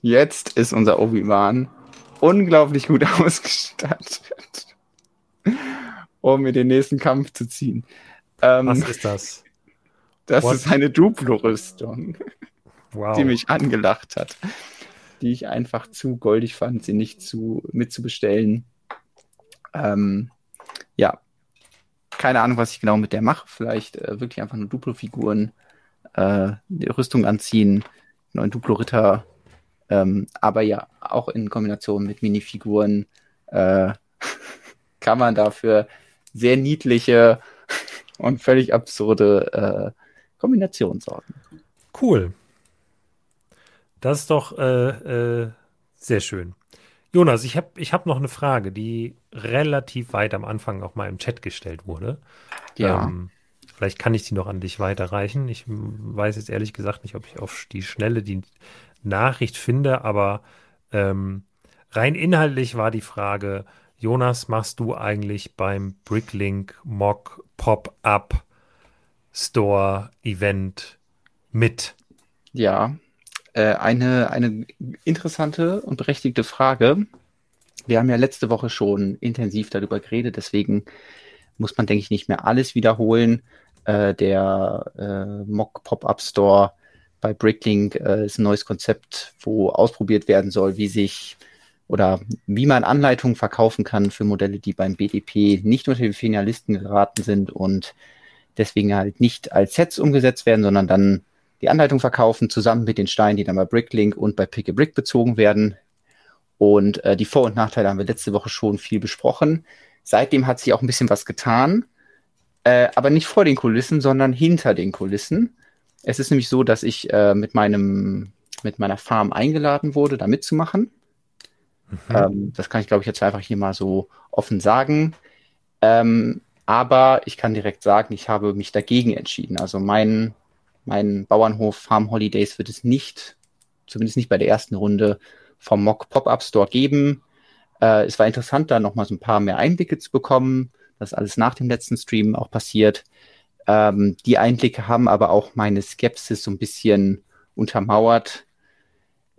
[SPEAKER 1] jetzt ist unser Obi-Wan unglaublich gut ausgestattet um in den nächsten Kampf zu ziehen.
[SPEAKER 2] Ähm, Was ist das?
[SPEAKER 1] Das What? ist eine Duplo-Rüstung, wow. die mich angelacht hat, die ich einfach zu goldig fand, sie nicht zu, mitzubestellen. Ähm, ja, keine Ahnung, was ich genau mit der mache. Vielleicht äh, wirklich einfach nur Duplo-Figuren, äh, Rüstung anziehen, neuen Duplo-Ritter. Ähm, aber ja, auch in Kombination mit Minifiguren äh, kann man dafür sehr niedliche und völlig absurde äh, Kombinationen sorgen.
[SPEAKER 2] Cool. Das ist doch äh, äh, sehr schön. Jonas, ich habe ich hab noch eine Frage, die relativ weit am Anfang auch mal im Chat gestellt wurde. Ja. Ähm, vielleicht kann ich die noch an dich weiterreichen. Ich weiß jetzt ehrlich gesagt nicht, ob ich auf die Schnelle die Nachricht finde, aber ähm, rein inhaltlich war die Frage, Jonas, machst du eigentlich beim Bricklink Mock Pop-Up Store Event mit?
[SPEAKER 1] Ja, äh, eine, eine interessante und berechtigte Frage. Wir haben ja letzte Woche schon intensiv darüber geredet, deswegen muss man, denke ich, nicht mehr alles wiederholen. Äh, der äh, Mock Pop-Up Store bei Bricklink äh, ist ein neues Konzept, wo ausprobiert werden soll, wie sich oder wie man Anleitungen verkaufen kann für Modelle, die beim BDP nicht unter die Finalisten geraten sind und deswegen halt nicht als Sets umgesetzt werden, sondern dann die Anleitung verkaufen, zusammen mit den Steinen, die dann bei Bricklink und bei Pick a Brick bezogen werden. Und äh, die Vor- und Nachteile haben wir letzte Woche schon viel besprochen. Seitdem hat sich auch ein bisschen was getan, äh, aber nicht vor den Kulissen, sondern hinter den Kulissen. Es ist nämlich so, dass ich äh, mit meinem mit meiner Farm eingeladen wurde, da mitzumachen. Mhm. Ähm, das kann ich, glaube ich, jetzt einfach hier mal so offen sagen. Ähm, aber ich kann direkt sagen, ich habe mich dagegen entschieden. Also mein, mein Bauernhof Farm Holidays wird es nicht, zumindest nicht bei der ersten Runde, vom Mock Pop-Up Store geben. Äh, es war interessant, da nochmal so ein paar mehr Einblicke zu bekommen. Das ist alles nach dem letzten Stream auch passiert. Ähm, die Einblicke haben aber auch meine Skepsis so ein bisschen untermauert,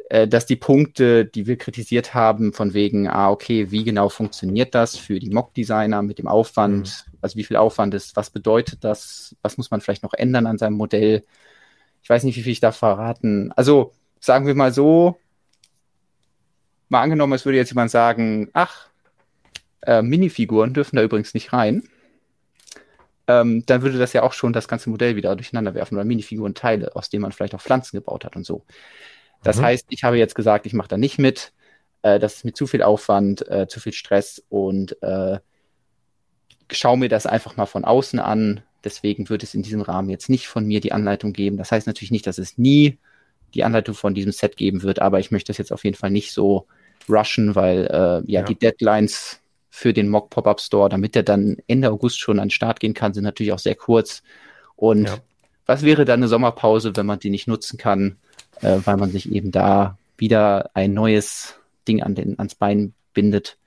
[SPEAKER 1] dass die Punkte, die wir kritisiert haben, von wegen, ah, okay, wie genau funktioniert das für die Mock-Designer mit dem Aufwand, mhm. also wie viel Aufwand ist, was bedeutet das, was muss man vielleicht noch ändern an seinem Modell? Ich weiß nicht, wie viel ich da verraten. Also sagen wir mal so, mal angenommen, es würde jetzt jemand sagen, ach, äh, Minifiguren dürfen da übrigens nicht rein. Ähm, dann würde das ja auch schon das ganze Modell wieder durcheinander werfen oder Minifiguren Teile, aus denen man vielleicht auch Pflanzen gebaut hat und so. Das mhm. heißt, ich habe jetzt gesagt, ich mache da nicht mit. Äh, das ist mir zu viel Aufwand, äh, zu viel Stress und äh, schaue mir das einfach mal von außen an. Deswegen wird es in diesem Rahmen jetzt nicht von mir die Anleitung geben. Das heißt natürlich nicht, dass es nie die Anleitung von diesem Set geben wird, aber ich möchte das jetzt auf jeden Fall nicht so rushen, weil äh, ja, ja, die Deadlines für den Mock Pop-Up Store, damit der dann Ende August schon an den Start gehen kann, sind natürlich auch sehr kurz. Und ja. was wäre dann eine Sommerpause, wenn man die nicht nutzen kann? Äh, weil man sich eben da wieder ein neues Ding an den, ans Bein bindet.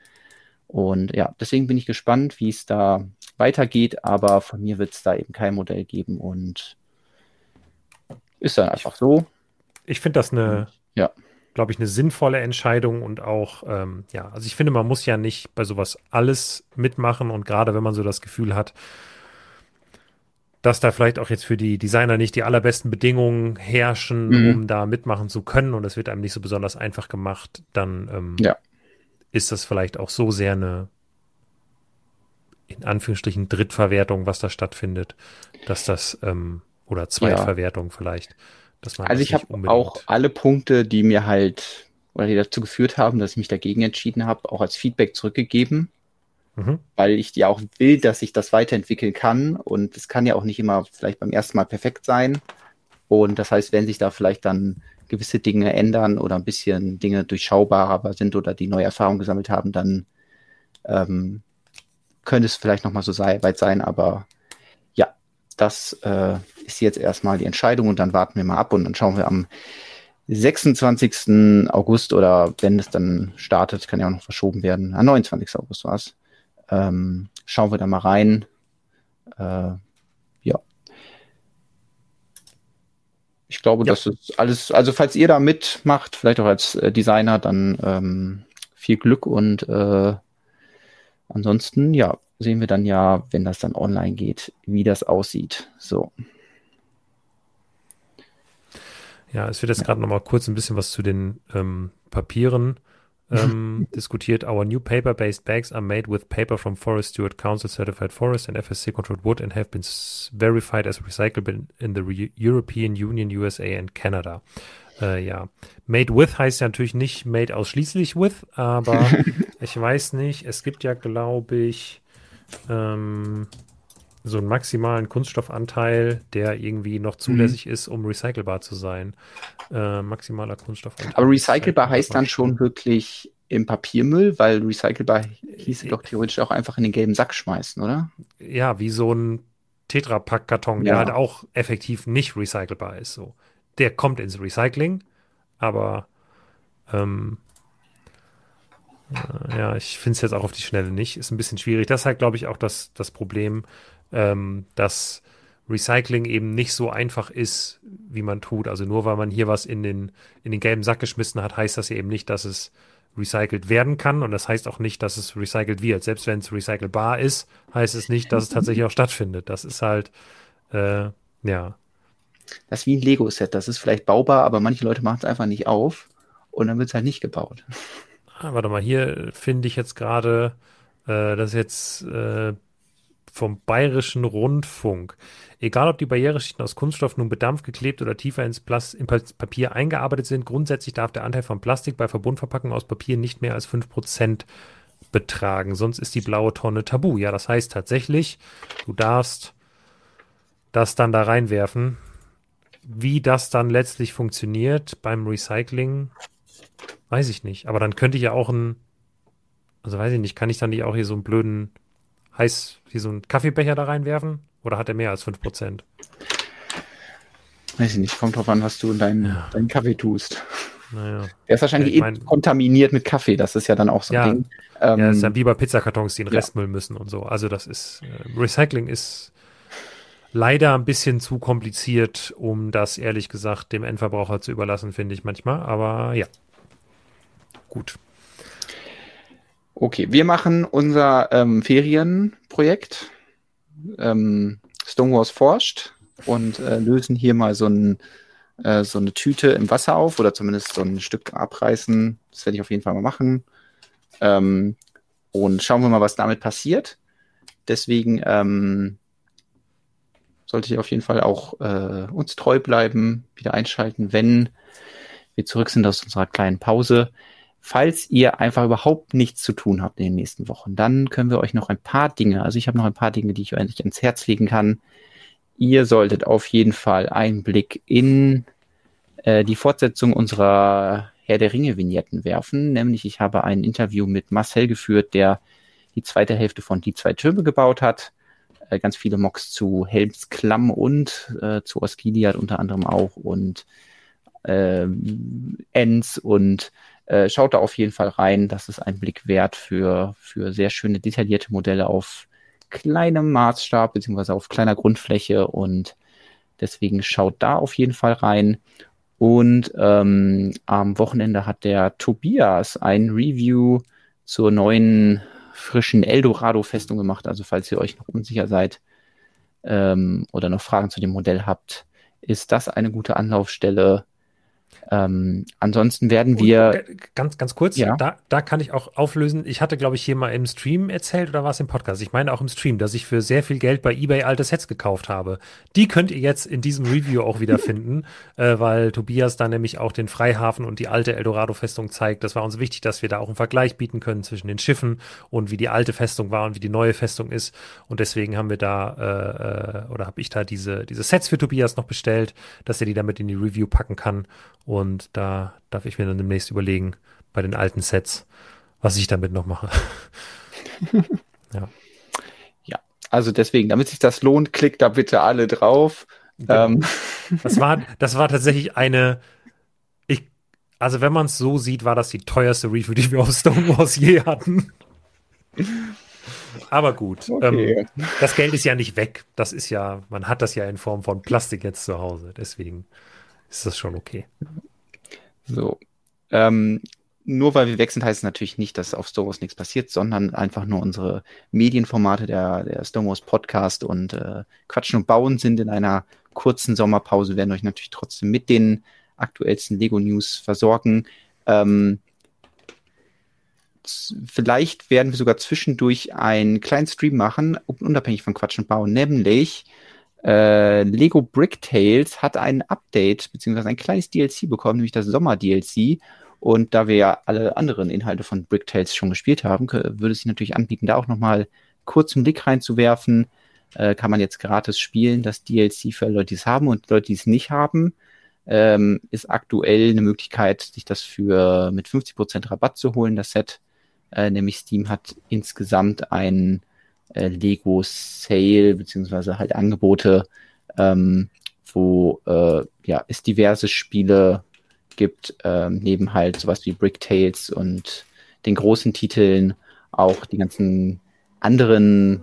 [SPEAKER 1] Und ja, deswegen bin ich gespannt, wie es da weitergeht, aber von mir wird es da eben kein Modell geben und ist dann einfach so.
[SPEAKER 2] Ich finde das eine, ja. glaube ich, eine sinnvolle Entscheidung und auch, ähm, ja, also ich finde, man muss ja nicht bei sowas alles mitmachen und gerade wenn man so das Gefühl hat, dass da vielleicht auch jetzt für die Designer nicht die allerbesten Bedingungen herrschen, mhm. um da mitmachen zu können und es wird einem nicht so besonders einfach gemacht, dann ähm, ja. ist das vielleicht auch so sehr eine in Anführungsstrichen Drittverwertung, was da stattfindet, dass das ähm, oder Zweitverwertung ja. vielleicht.
[SPEAKER 1] Dass man also ich habe auch alle Punkte, die mir halt oder die dazu geführt haben, dass ich mich dagegen entschieden habe, auch als Feedback zurückgegeben. Mhm. Weil ich ja auch will, dass ich das weiterentwickeln kann. Und es kann ja auch nicht immer vielleicht beim ersten Mal perfekt sein. Und das heißt, wenn sich da vielleicht dann gewisse Dinge ändern oder ein bisschen Dinge durchschaubarer sind oder die neue Erfahrung gesammelt haben, dann ähm, könnte es vielleicht nochmal so sei, weit sein. Aber ja, das äh, ist jetzt erstmal die Entscheidung und dann warten wir mal ab und dann schauen wir am 26. August oder wenn es dann startet, kann ja auch noch verschoben werden. Am 29. August war es. Ähm, schauen wir da mal rein. Äh, ja. Ich glaube, ja. das ist alles, also falls ihr da mitmacht, vielleicht auch als äh, Designer, dann ähm, viel Glück und äh, ansonsten, ja, sehen wir dann ja, wenn das dann online geht, wie das aussieht. So.
[SPEAKER 2] Ja, es wird jetzt ja. gerade noch mal kurz ein bisschen was zu den ähm, Papieren ähm, diskutiert. Our new paper-based bags are made with paper from Forest Steward Council certified forest and FSC controlled wood and have been verified as recyclable in the Re European Union, USA and Canada. Äh, ja, made with heißt ja natürlich nicht made ausschließlich with, aber ich weiß nicht. Es gibt ja, glaube ich, ähm, so einen maximalen Kunststoffanteil, der irgendwie noch zulässig mhm. ist, um recycelbar zu sein. Äh, maximaler Kunststoffanteil.
[SPEAKER 1] Aber recycelbar heißt dann schon wirklich im Papiermüll, weil recycelbar hieße doch theoretisch auch einfach in den gelben Sack schmeißen, oder?
[SPEAKER 2] Ja, wie so ein Tetrapack-Karton, ja. der halt auch effektiv nicht recycelbar ist. So. Der kommt ins Recycling, aber ähm, ja, ich finde es jetzt auch auf die Schnelle nicht. Ist ein bisschen schwierig. Das ist halt, glaube ich, auch das, das Problem, ähm, dass Recycling eben nicht so einfach ist, wie man tut. Also nur weil man hier was in den, in den gelben Sack geschmissen hat, heißt das eben nicht, dass es recycelt werden kann. Und das heißt auch nicht, dass es recycelt wird. Selbst wenn es recycelbar ist, heißt es nicht, dass es tatsächlich auch stattfindet. Das ist halt, äh, ja.
[SPEAKER 1] Das ist wie ein Lego-Set. Das ist vielleicht baubar, aber manche Leute machen es einfach nicht auf und dann wird es halt nicht gebaut.
[SPEAKER 2] Ah, warte mal, hier finde ich jetzt gerade, äh, das ist jetzt äh, vom Bayerischen Rundfunk. Egal, ob die Barriereschichten aus Kunststoff nun bedampft, geklebt oder tiefer ins Plas in Papier eingearbeitet sind, grundsätzlich darf der Anteil von Plastik bei Verbundverpackungen aus Papier nicht mehr als 5% betragen. Sonst ist die blaue Tonne tabu. Ja, das heißt tatsächlich, du darfst das dann da reinwerfen. Wie das dann letztlich funktioniert beim Recycling, weiß ich nicht. Aber dann könnte ich ja auch ein, also weiß ich nicht, kann ich dann nicht auch hier so einen blöden heiß, hier so einen Kaffeebecher da reinwerfen? Oder hat er mehr als 5%?
[SPEAKER 1] Weiß ich nicht, kommt drauf an, was du in deinen, ja. deinen Kaffee tust.
[SPEAKER 2] Naja.
[SPEAKER 1] Der ist wahrscheinlich ich eh mein, kontaminiert mit Kaffee, das ist ja dann auch so
[SPEAKER 2] ein
[SPEAKER 1] ja,
[SPEAKER 2] Ding. Ähm, ja, das ist ja wie bei Pizzakartons, die in Restmüll müssen und so. Also das ist, äh, Recycling ist leider ein bisschen zu kompliziert, um das ehrlich gesagt dem Endverbraucher zu überlassen, finde ich manchmal. Aber ja, gut.
[SPEAKER 1] Okay, wir machen unser ähm, Ferienprojekt. Ähm, Stonewalls forscht und äh, lösen hier mal so, ein, äh, so eine Tüte im Wasser auf oder zumindest so ein Stück abreißen. Das werde ich auf jeden Fall mal machen. Ähm, und schauen wir mal, was damit passiert. Deswegen ähm, sollte ich auf jeden Fall auch äh, uns treu bleiben, wieder einschalten, wenn wir zurück sind aus unserer kleinen Pause. Falls ihr einfach überhaupt nichts zu tun habt in den nächsten Wochen, dann können wir euch noch ein paar Dinge, also ich habe noch ein paar Dinge, die ich euch ans Herz legen kann. Ihr solltet auf jeden Fall einen Blick in äh, die Fortsetzung unserer Herr der Ringe Vignetten werfen, nämlich ich habe ein Interview mit Marcel geführt, der die zweite Hälfte von Die zwei Türme gebaut hat äh, ganz viele Mocks zu Helms Klamm und äh, zu Osgiliath unter anderem auch und äh, Ends und äh, schaut da auf jeden Fall rein. Das ist ein Blick wert für, für sehr schöne detaillierte Modelle auf kleinem Maßstab beziehungsweise auf kleiner Grundfläche und deswegen schaut da auf jeden Fall rein. Und ähm, am Wochenende hat der Tobias ein Review zur neuen frischen Eldorado-Festung gemacht. Also falls ihr euch noch unsicher seid ähm, oder noch Fragen zu dem Modell habt, ist das eine gute Anlaufstelle. Ähm, ansonsten werden wir.
[SPEAKER 2] Ganz, ganz kurz, ja. da, da kann ich auch auflösen. Ich hatte, glaube ich, hier mal im Stream erzählt oder war es im Podcast? Ich meine auch im Stream, dass ich für sehr viel Geld bei eBay alte Sets gekauft habe. Die könnt ihr jetzt in diesem Review auch wieder finden, äh, weil Tobias da nämlich auch den Freihafen und die alte Eldorado-Festung zeigt. Das war uns wichtig, dass wir da auch einen Vergleich bieten können zwischen den Schiffen und wie die alte Festung war und wie die neue Festung ist. Und deswegen haben wir da, äh, äh oder habe ich da diese, diese Sets für Tobias noch bestellt, dass er die damit in die Review packen kann. Und da darf ich mir dann demnächst überlegen, bei den alten Sets, was ich damit noch mache.
[SPEAKER 1] ja. Ja, also deswegen, damit sich das lohnt, klickt da bitte alle drauf.
[SPEAKER 2] Genau. Ähm. Das, war, das war tatsächlich eine. Ich, also, wenn man es so sieht, war das die teuerste Review, die wir auf Stonewalls je hatten. Aber gut, okay. ähm, das Geld ist ja nicht weg. Das ist ja, man hat das ja in Form von Plastik jetzt zu Hause. Deswegen ist das schon okay.
[SPEAKER 1] So. Ähm, nur weil wir sind, heißt es natürlich nicht, dass auf Star nichts passiert, sondern einfach nur unsere Medienformate der, der Star Podcast und äh, Quatschen und Bauen sind in einer kurzen Sommerpause, werden euch natürlich trotzdem mit den aktuellsten Lego News versorgen. Ähm, vielleicht werden wir sogar zwischendurch einen kleinen Stream machen, unabhängig von Quatschen und Bauen, nämlich äh, Lego Brick Tales hat ein Update beziehungsweise ein kleines DLC bekommen, nämlich das Sommer-DLC. Und da wir ja alle anderen Inhalte von Brick Tales schon gespielt haben, würde es sich natürlich anbieten, da auch nochmal kurz einen Blick reinzuwerfen. Äh, kann man jetzt gratis spielen, das DLC für Leute, die es haben und Leute, die es nicht haben. Ähm, ist aktuell eine Möglichkeit, sich das für mit 50% Rabatt zu holen, das Set. Äh, nämlich Steam hat insgesamt ein äh, Lego Sale beziehungsweise halt Angebote, ähm, wo äh, ja, es diverse Spiele gibt, ähm, neben halt sowas wie Brick Tales und den großen Titeln, auch die ganzen anderen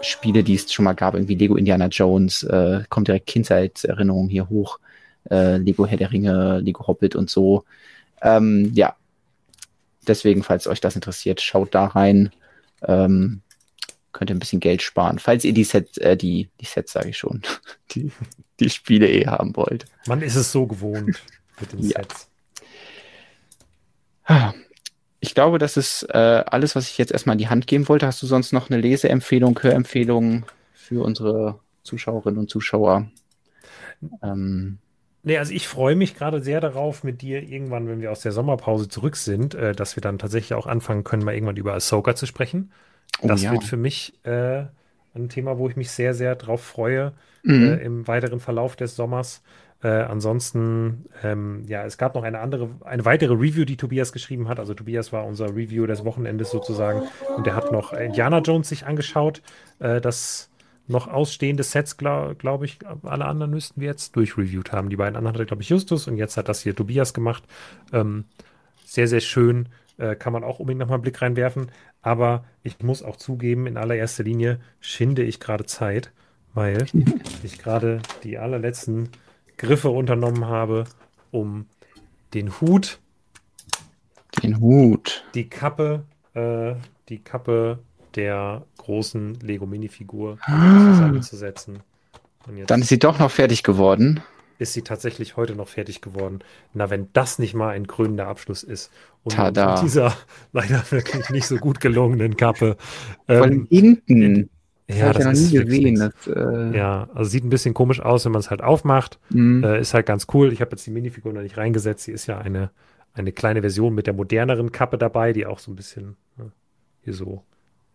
[SPEAKER 1] Spiele, die es schon mal gab, irgendwie Lego Indiana Jones, äh, kommt direkt Kindheitserinnerungen hier hoch, äh, Lego Herr der Ringe, Lego Hobbit und so. Ähm, ja, deswegen, falls euch das interessiert, schaut da rein. Ähm, könnt ihr ein bisschen Geld sparen, falls ihr die Sets, äh, die, die Sets sage ich schon, die, die Spiele eh haben wollt.
[SPEAKER 2] Man ist es so gewohnt mit den ja. Sets.
[SPEAKER 1] Ich glaube, das ist äh, alles, was ich jetzt erstmal in die Hand geben wollte. Hast du sonst noch eine Leseempfehlung, Hörempfehlung für unsere Zuschauerinnen und Zuschauer?
[SPEAKER 2] Ähm, Nee, also ich freue mich gerade sehr darauf, mit dir irgendwann, wenn wir aus der Sommerpause zurück sind, äh, dass wir dann tatsächlich auch anfangen können, mal irgendwann über Ahsoka zu sprechen. Oh, das ja. wird für mich äh, ein Thema, wo ich mich sehr, sehr drauf freue mhm. äh, im weiteren Verlauf des Sommers. Äh, ansonsten, ähm, ja, es gab noch eine andere, eine weitere Review, die Tobias geschrieben hat. Also Tobias war unser Review des Wochenendes sozusagen und der hat noch Indiana Jones sich angeschaut. Äh, das noch ausstehende Sets, glaube glaub ich, alle anderen müssten wir jetzt durchreviewt haben. Die beiden anderen hatte, glaube ich, Justus und jetzt hat das hier Tobias gemacht. Ähm, sehr, sehr schön. Äh, kann man auch unbedingt nochmal einen Blick reinwerfen. Aber ich muss auch zugeben, in allererster Linie schinde ich gerade Zeit, weil ich gerade die allerletzten Griffe unternommen habe, um den Hut,
[SPEAKER 1] den Hut,
[SPEAKER 2] die Kappe, äh, die Kappe der großen Lego-Minifigur ah. zusammenzusetzen.
[SPEAKER 1] Dann ist sie doch noch fertig geworden.
[SPEAKER 2] Ist sie tatsächlich heute noch fertig geworden. Na, wenn das nicht mal ein krönender Abschluss ist. Und Tada. mit dieser leider wirklich nicht so gut gelungenen Kappe.
[SPEAKER 1] Vor ähm, hinten.
[SPEAKER 2] Ja, das, das nie gesehen. Das, äh... Ja, also sieht ein bisschen komisch aus, wenn man es halt aufmacht. Mhm. Äh, ist halt ganz cool. Ich habe jetzt die Minifigur noch nicht reingesetzt. Sie ist ja eine, eine kleine Version mit der moderneren Kappe dabei, die auch so ein bisschen ne, hier so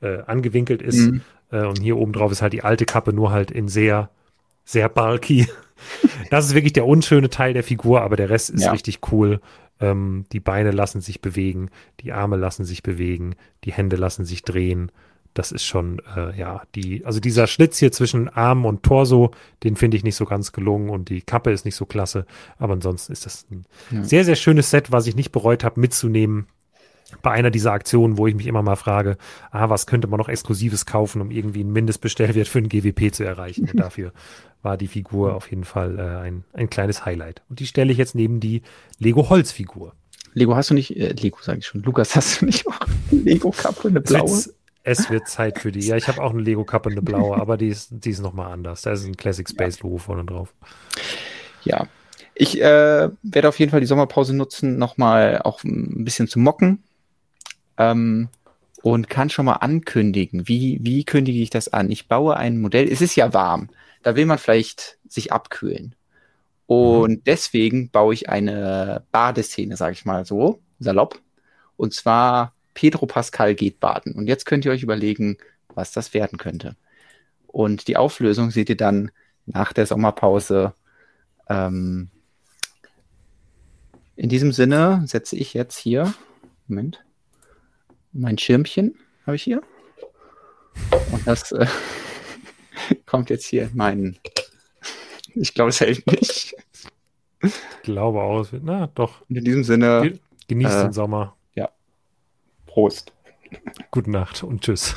[SPEAKER 2] äh, angewinkelt ist. Mhm. Äh, und hier oben drauf ist halt die alte Kappe, nur halt in sehr, sehr bulky. Das ist wirklich der unschöne Teil der Figur, aber der Rest ist ja. richtig cool. Ähm, die Beine lassen sich bewegen, die Arme lassen sich bewegen, die Hände lassen sich drehen. Das ist schon, äh, ja, die, also dieser Schlitz hier zwischen Arm und Torso, den finde ich nicht so ganz gelungen und die Kappe ist nicht so klasse. Aber ansonsten ist das ein ja. sehr, sehr schönes Set, was ich nicht bereut habe mitzunehmen bei einer dieser Aktionen, wo ich mich immer mal frage, ah, was könnte man noch Exklusives kaufen, um irgendwie einen Mindestbestellwert für ein GWP zu erreichen. Und dafür war die Figur auf jeden Fall äh, ein, ein kleines Highlight. Und die stelle ich jetzt neben die Lego Holzfigur.
[SPEAKER 1] Lego hast du nicht, äh, Lego sage ich schon, Lukas hast du nicht auch eine Lego-Kappe, eine blaue?
[SPEAKER 2] Es, es wird Zeit für die. Ja, ich habe auch eine Lego-Kappe, eine blaue, aber die ist, die ist nochmal anders. Da ist ein Classic Space Logo vorne drauf.
[SPEAKER 1] Ja, ich äh, werde auf jeden Fall die Sommerpause nutzen, nochmal auch ein bisschen zu mocken ähm, und kann schon mal ankündigen. Wie, wie kündige ich das an? Ich baue ein Modell. Es ist ja warm. Da will man vielleicht sich abkühlen. Und mhm. deswegen baue ich eine Badeszene, sage ich mal so, salopp. Und zwar Pedro Pascal geht baden. Und jetzt könnt ihr euch überlegen, was das werden könnte. Und die Auflösung seht ihr dann nach der Sommerpause. Ähm, in diesem Sinne setze ich jetzt hier, Moment, mein Schirmchen habe ich hier. Und das äh, kommt jetzt hier in meinen. Ich glaube, es hält nicht.
[SPEAKER 2] Ich glaube auch. Na, doch.
[SPEAKER 1] In diesem Sinne.
[SPEAKER 2] Genießt äh, den Sommer.
[SPEAKER 1] Ja. Prost.
[SPEAKER 2] Gute Nacht und tschüss.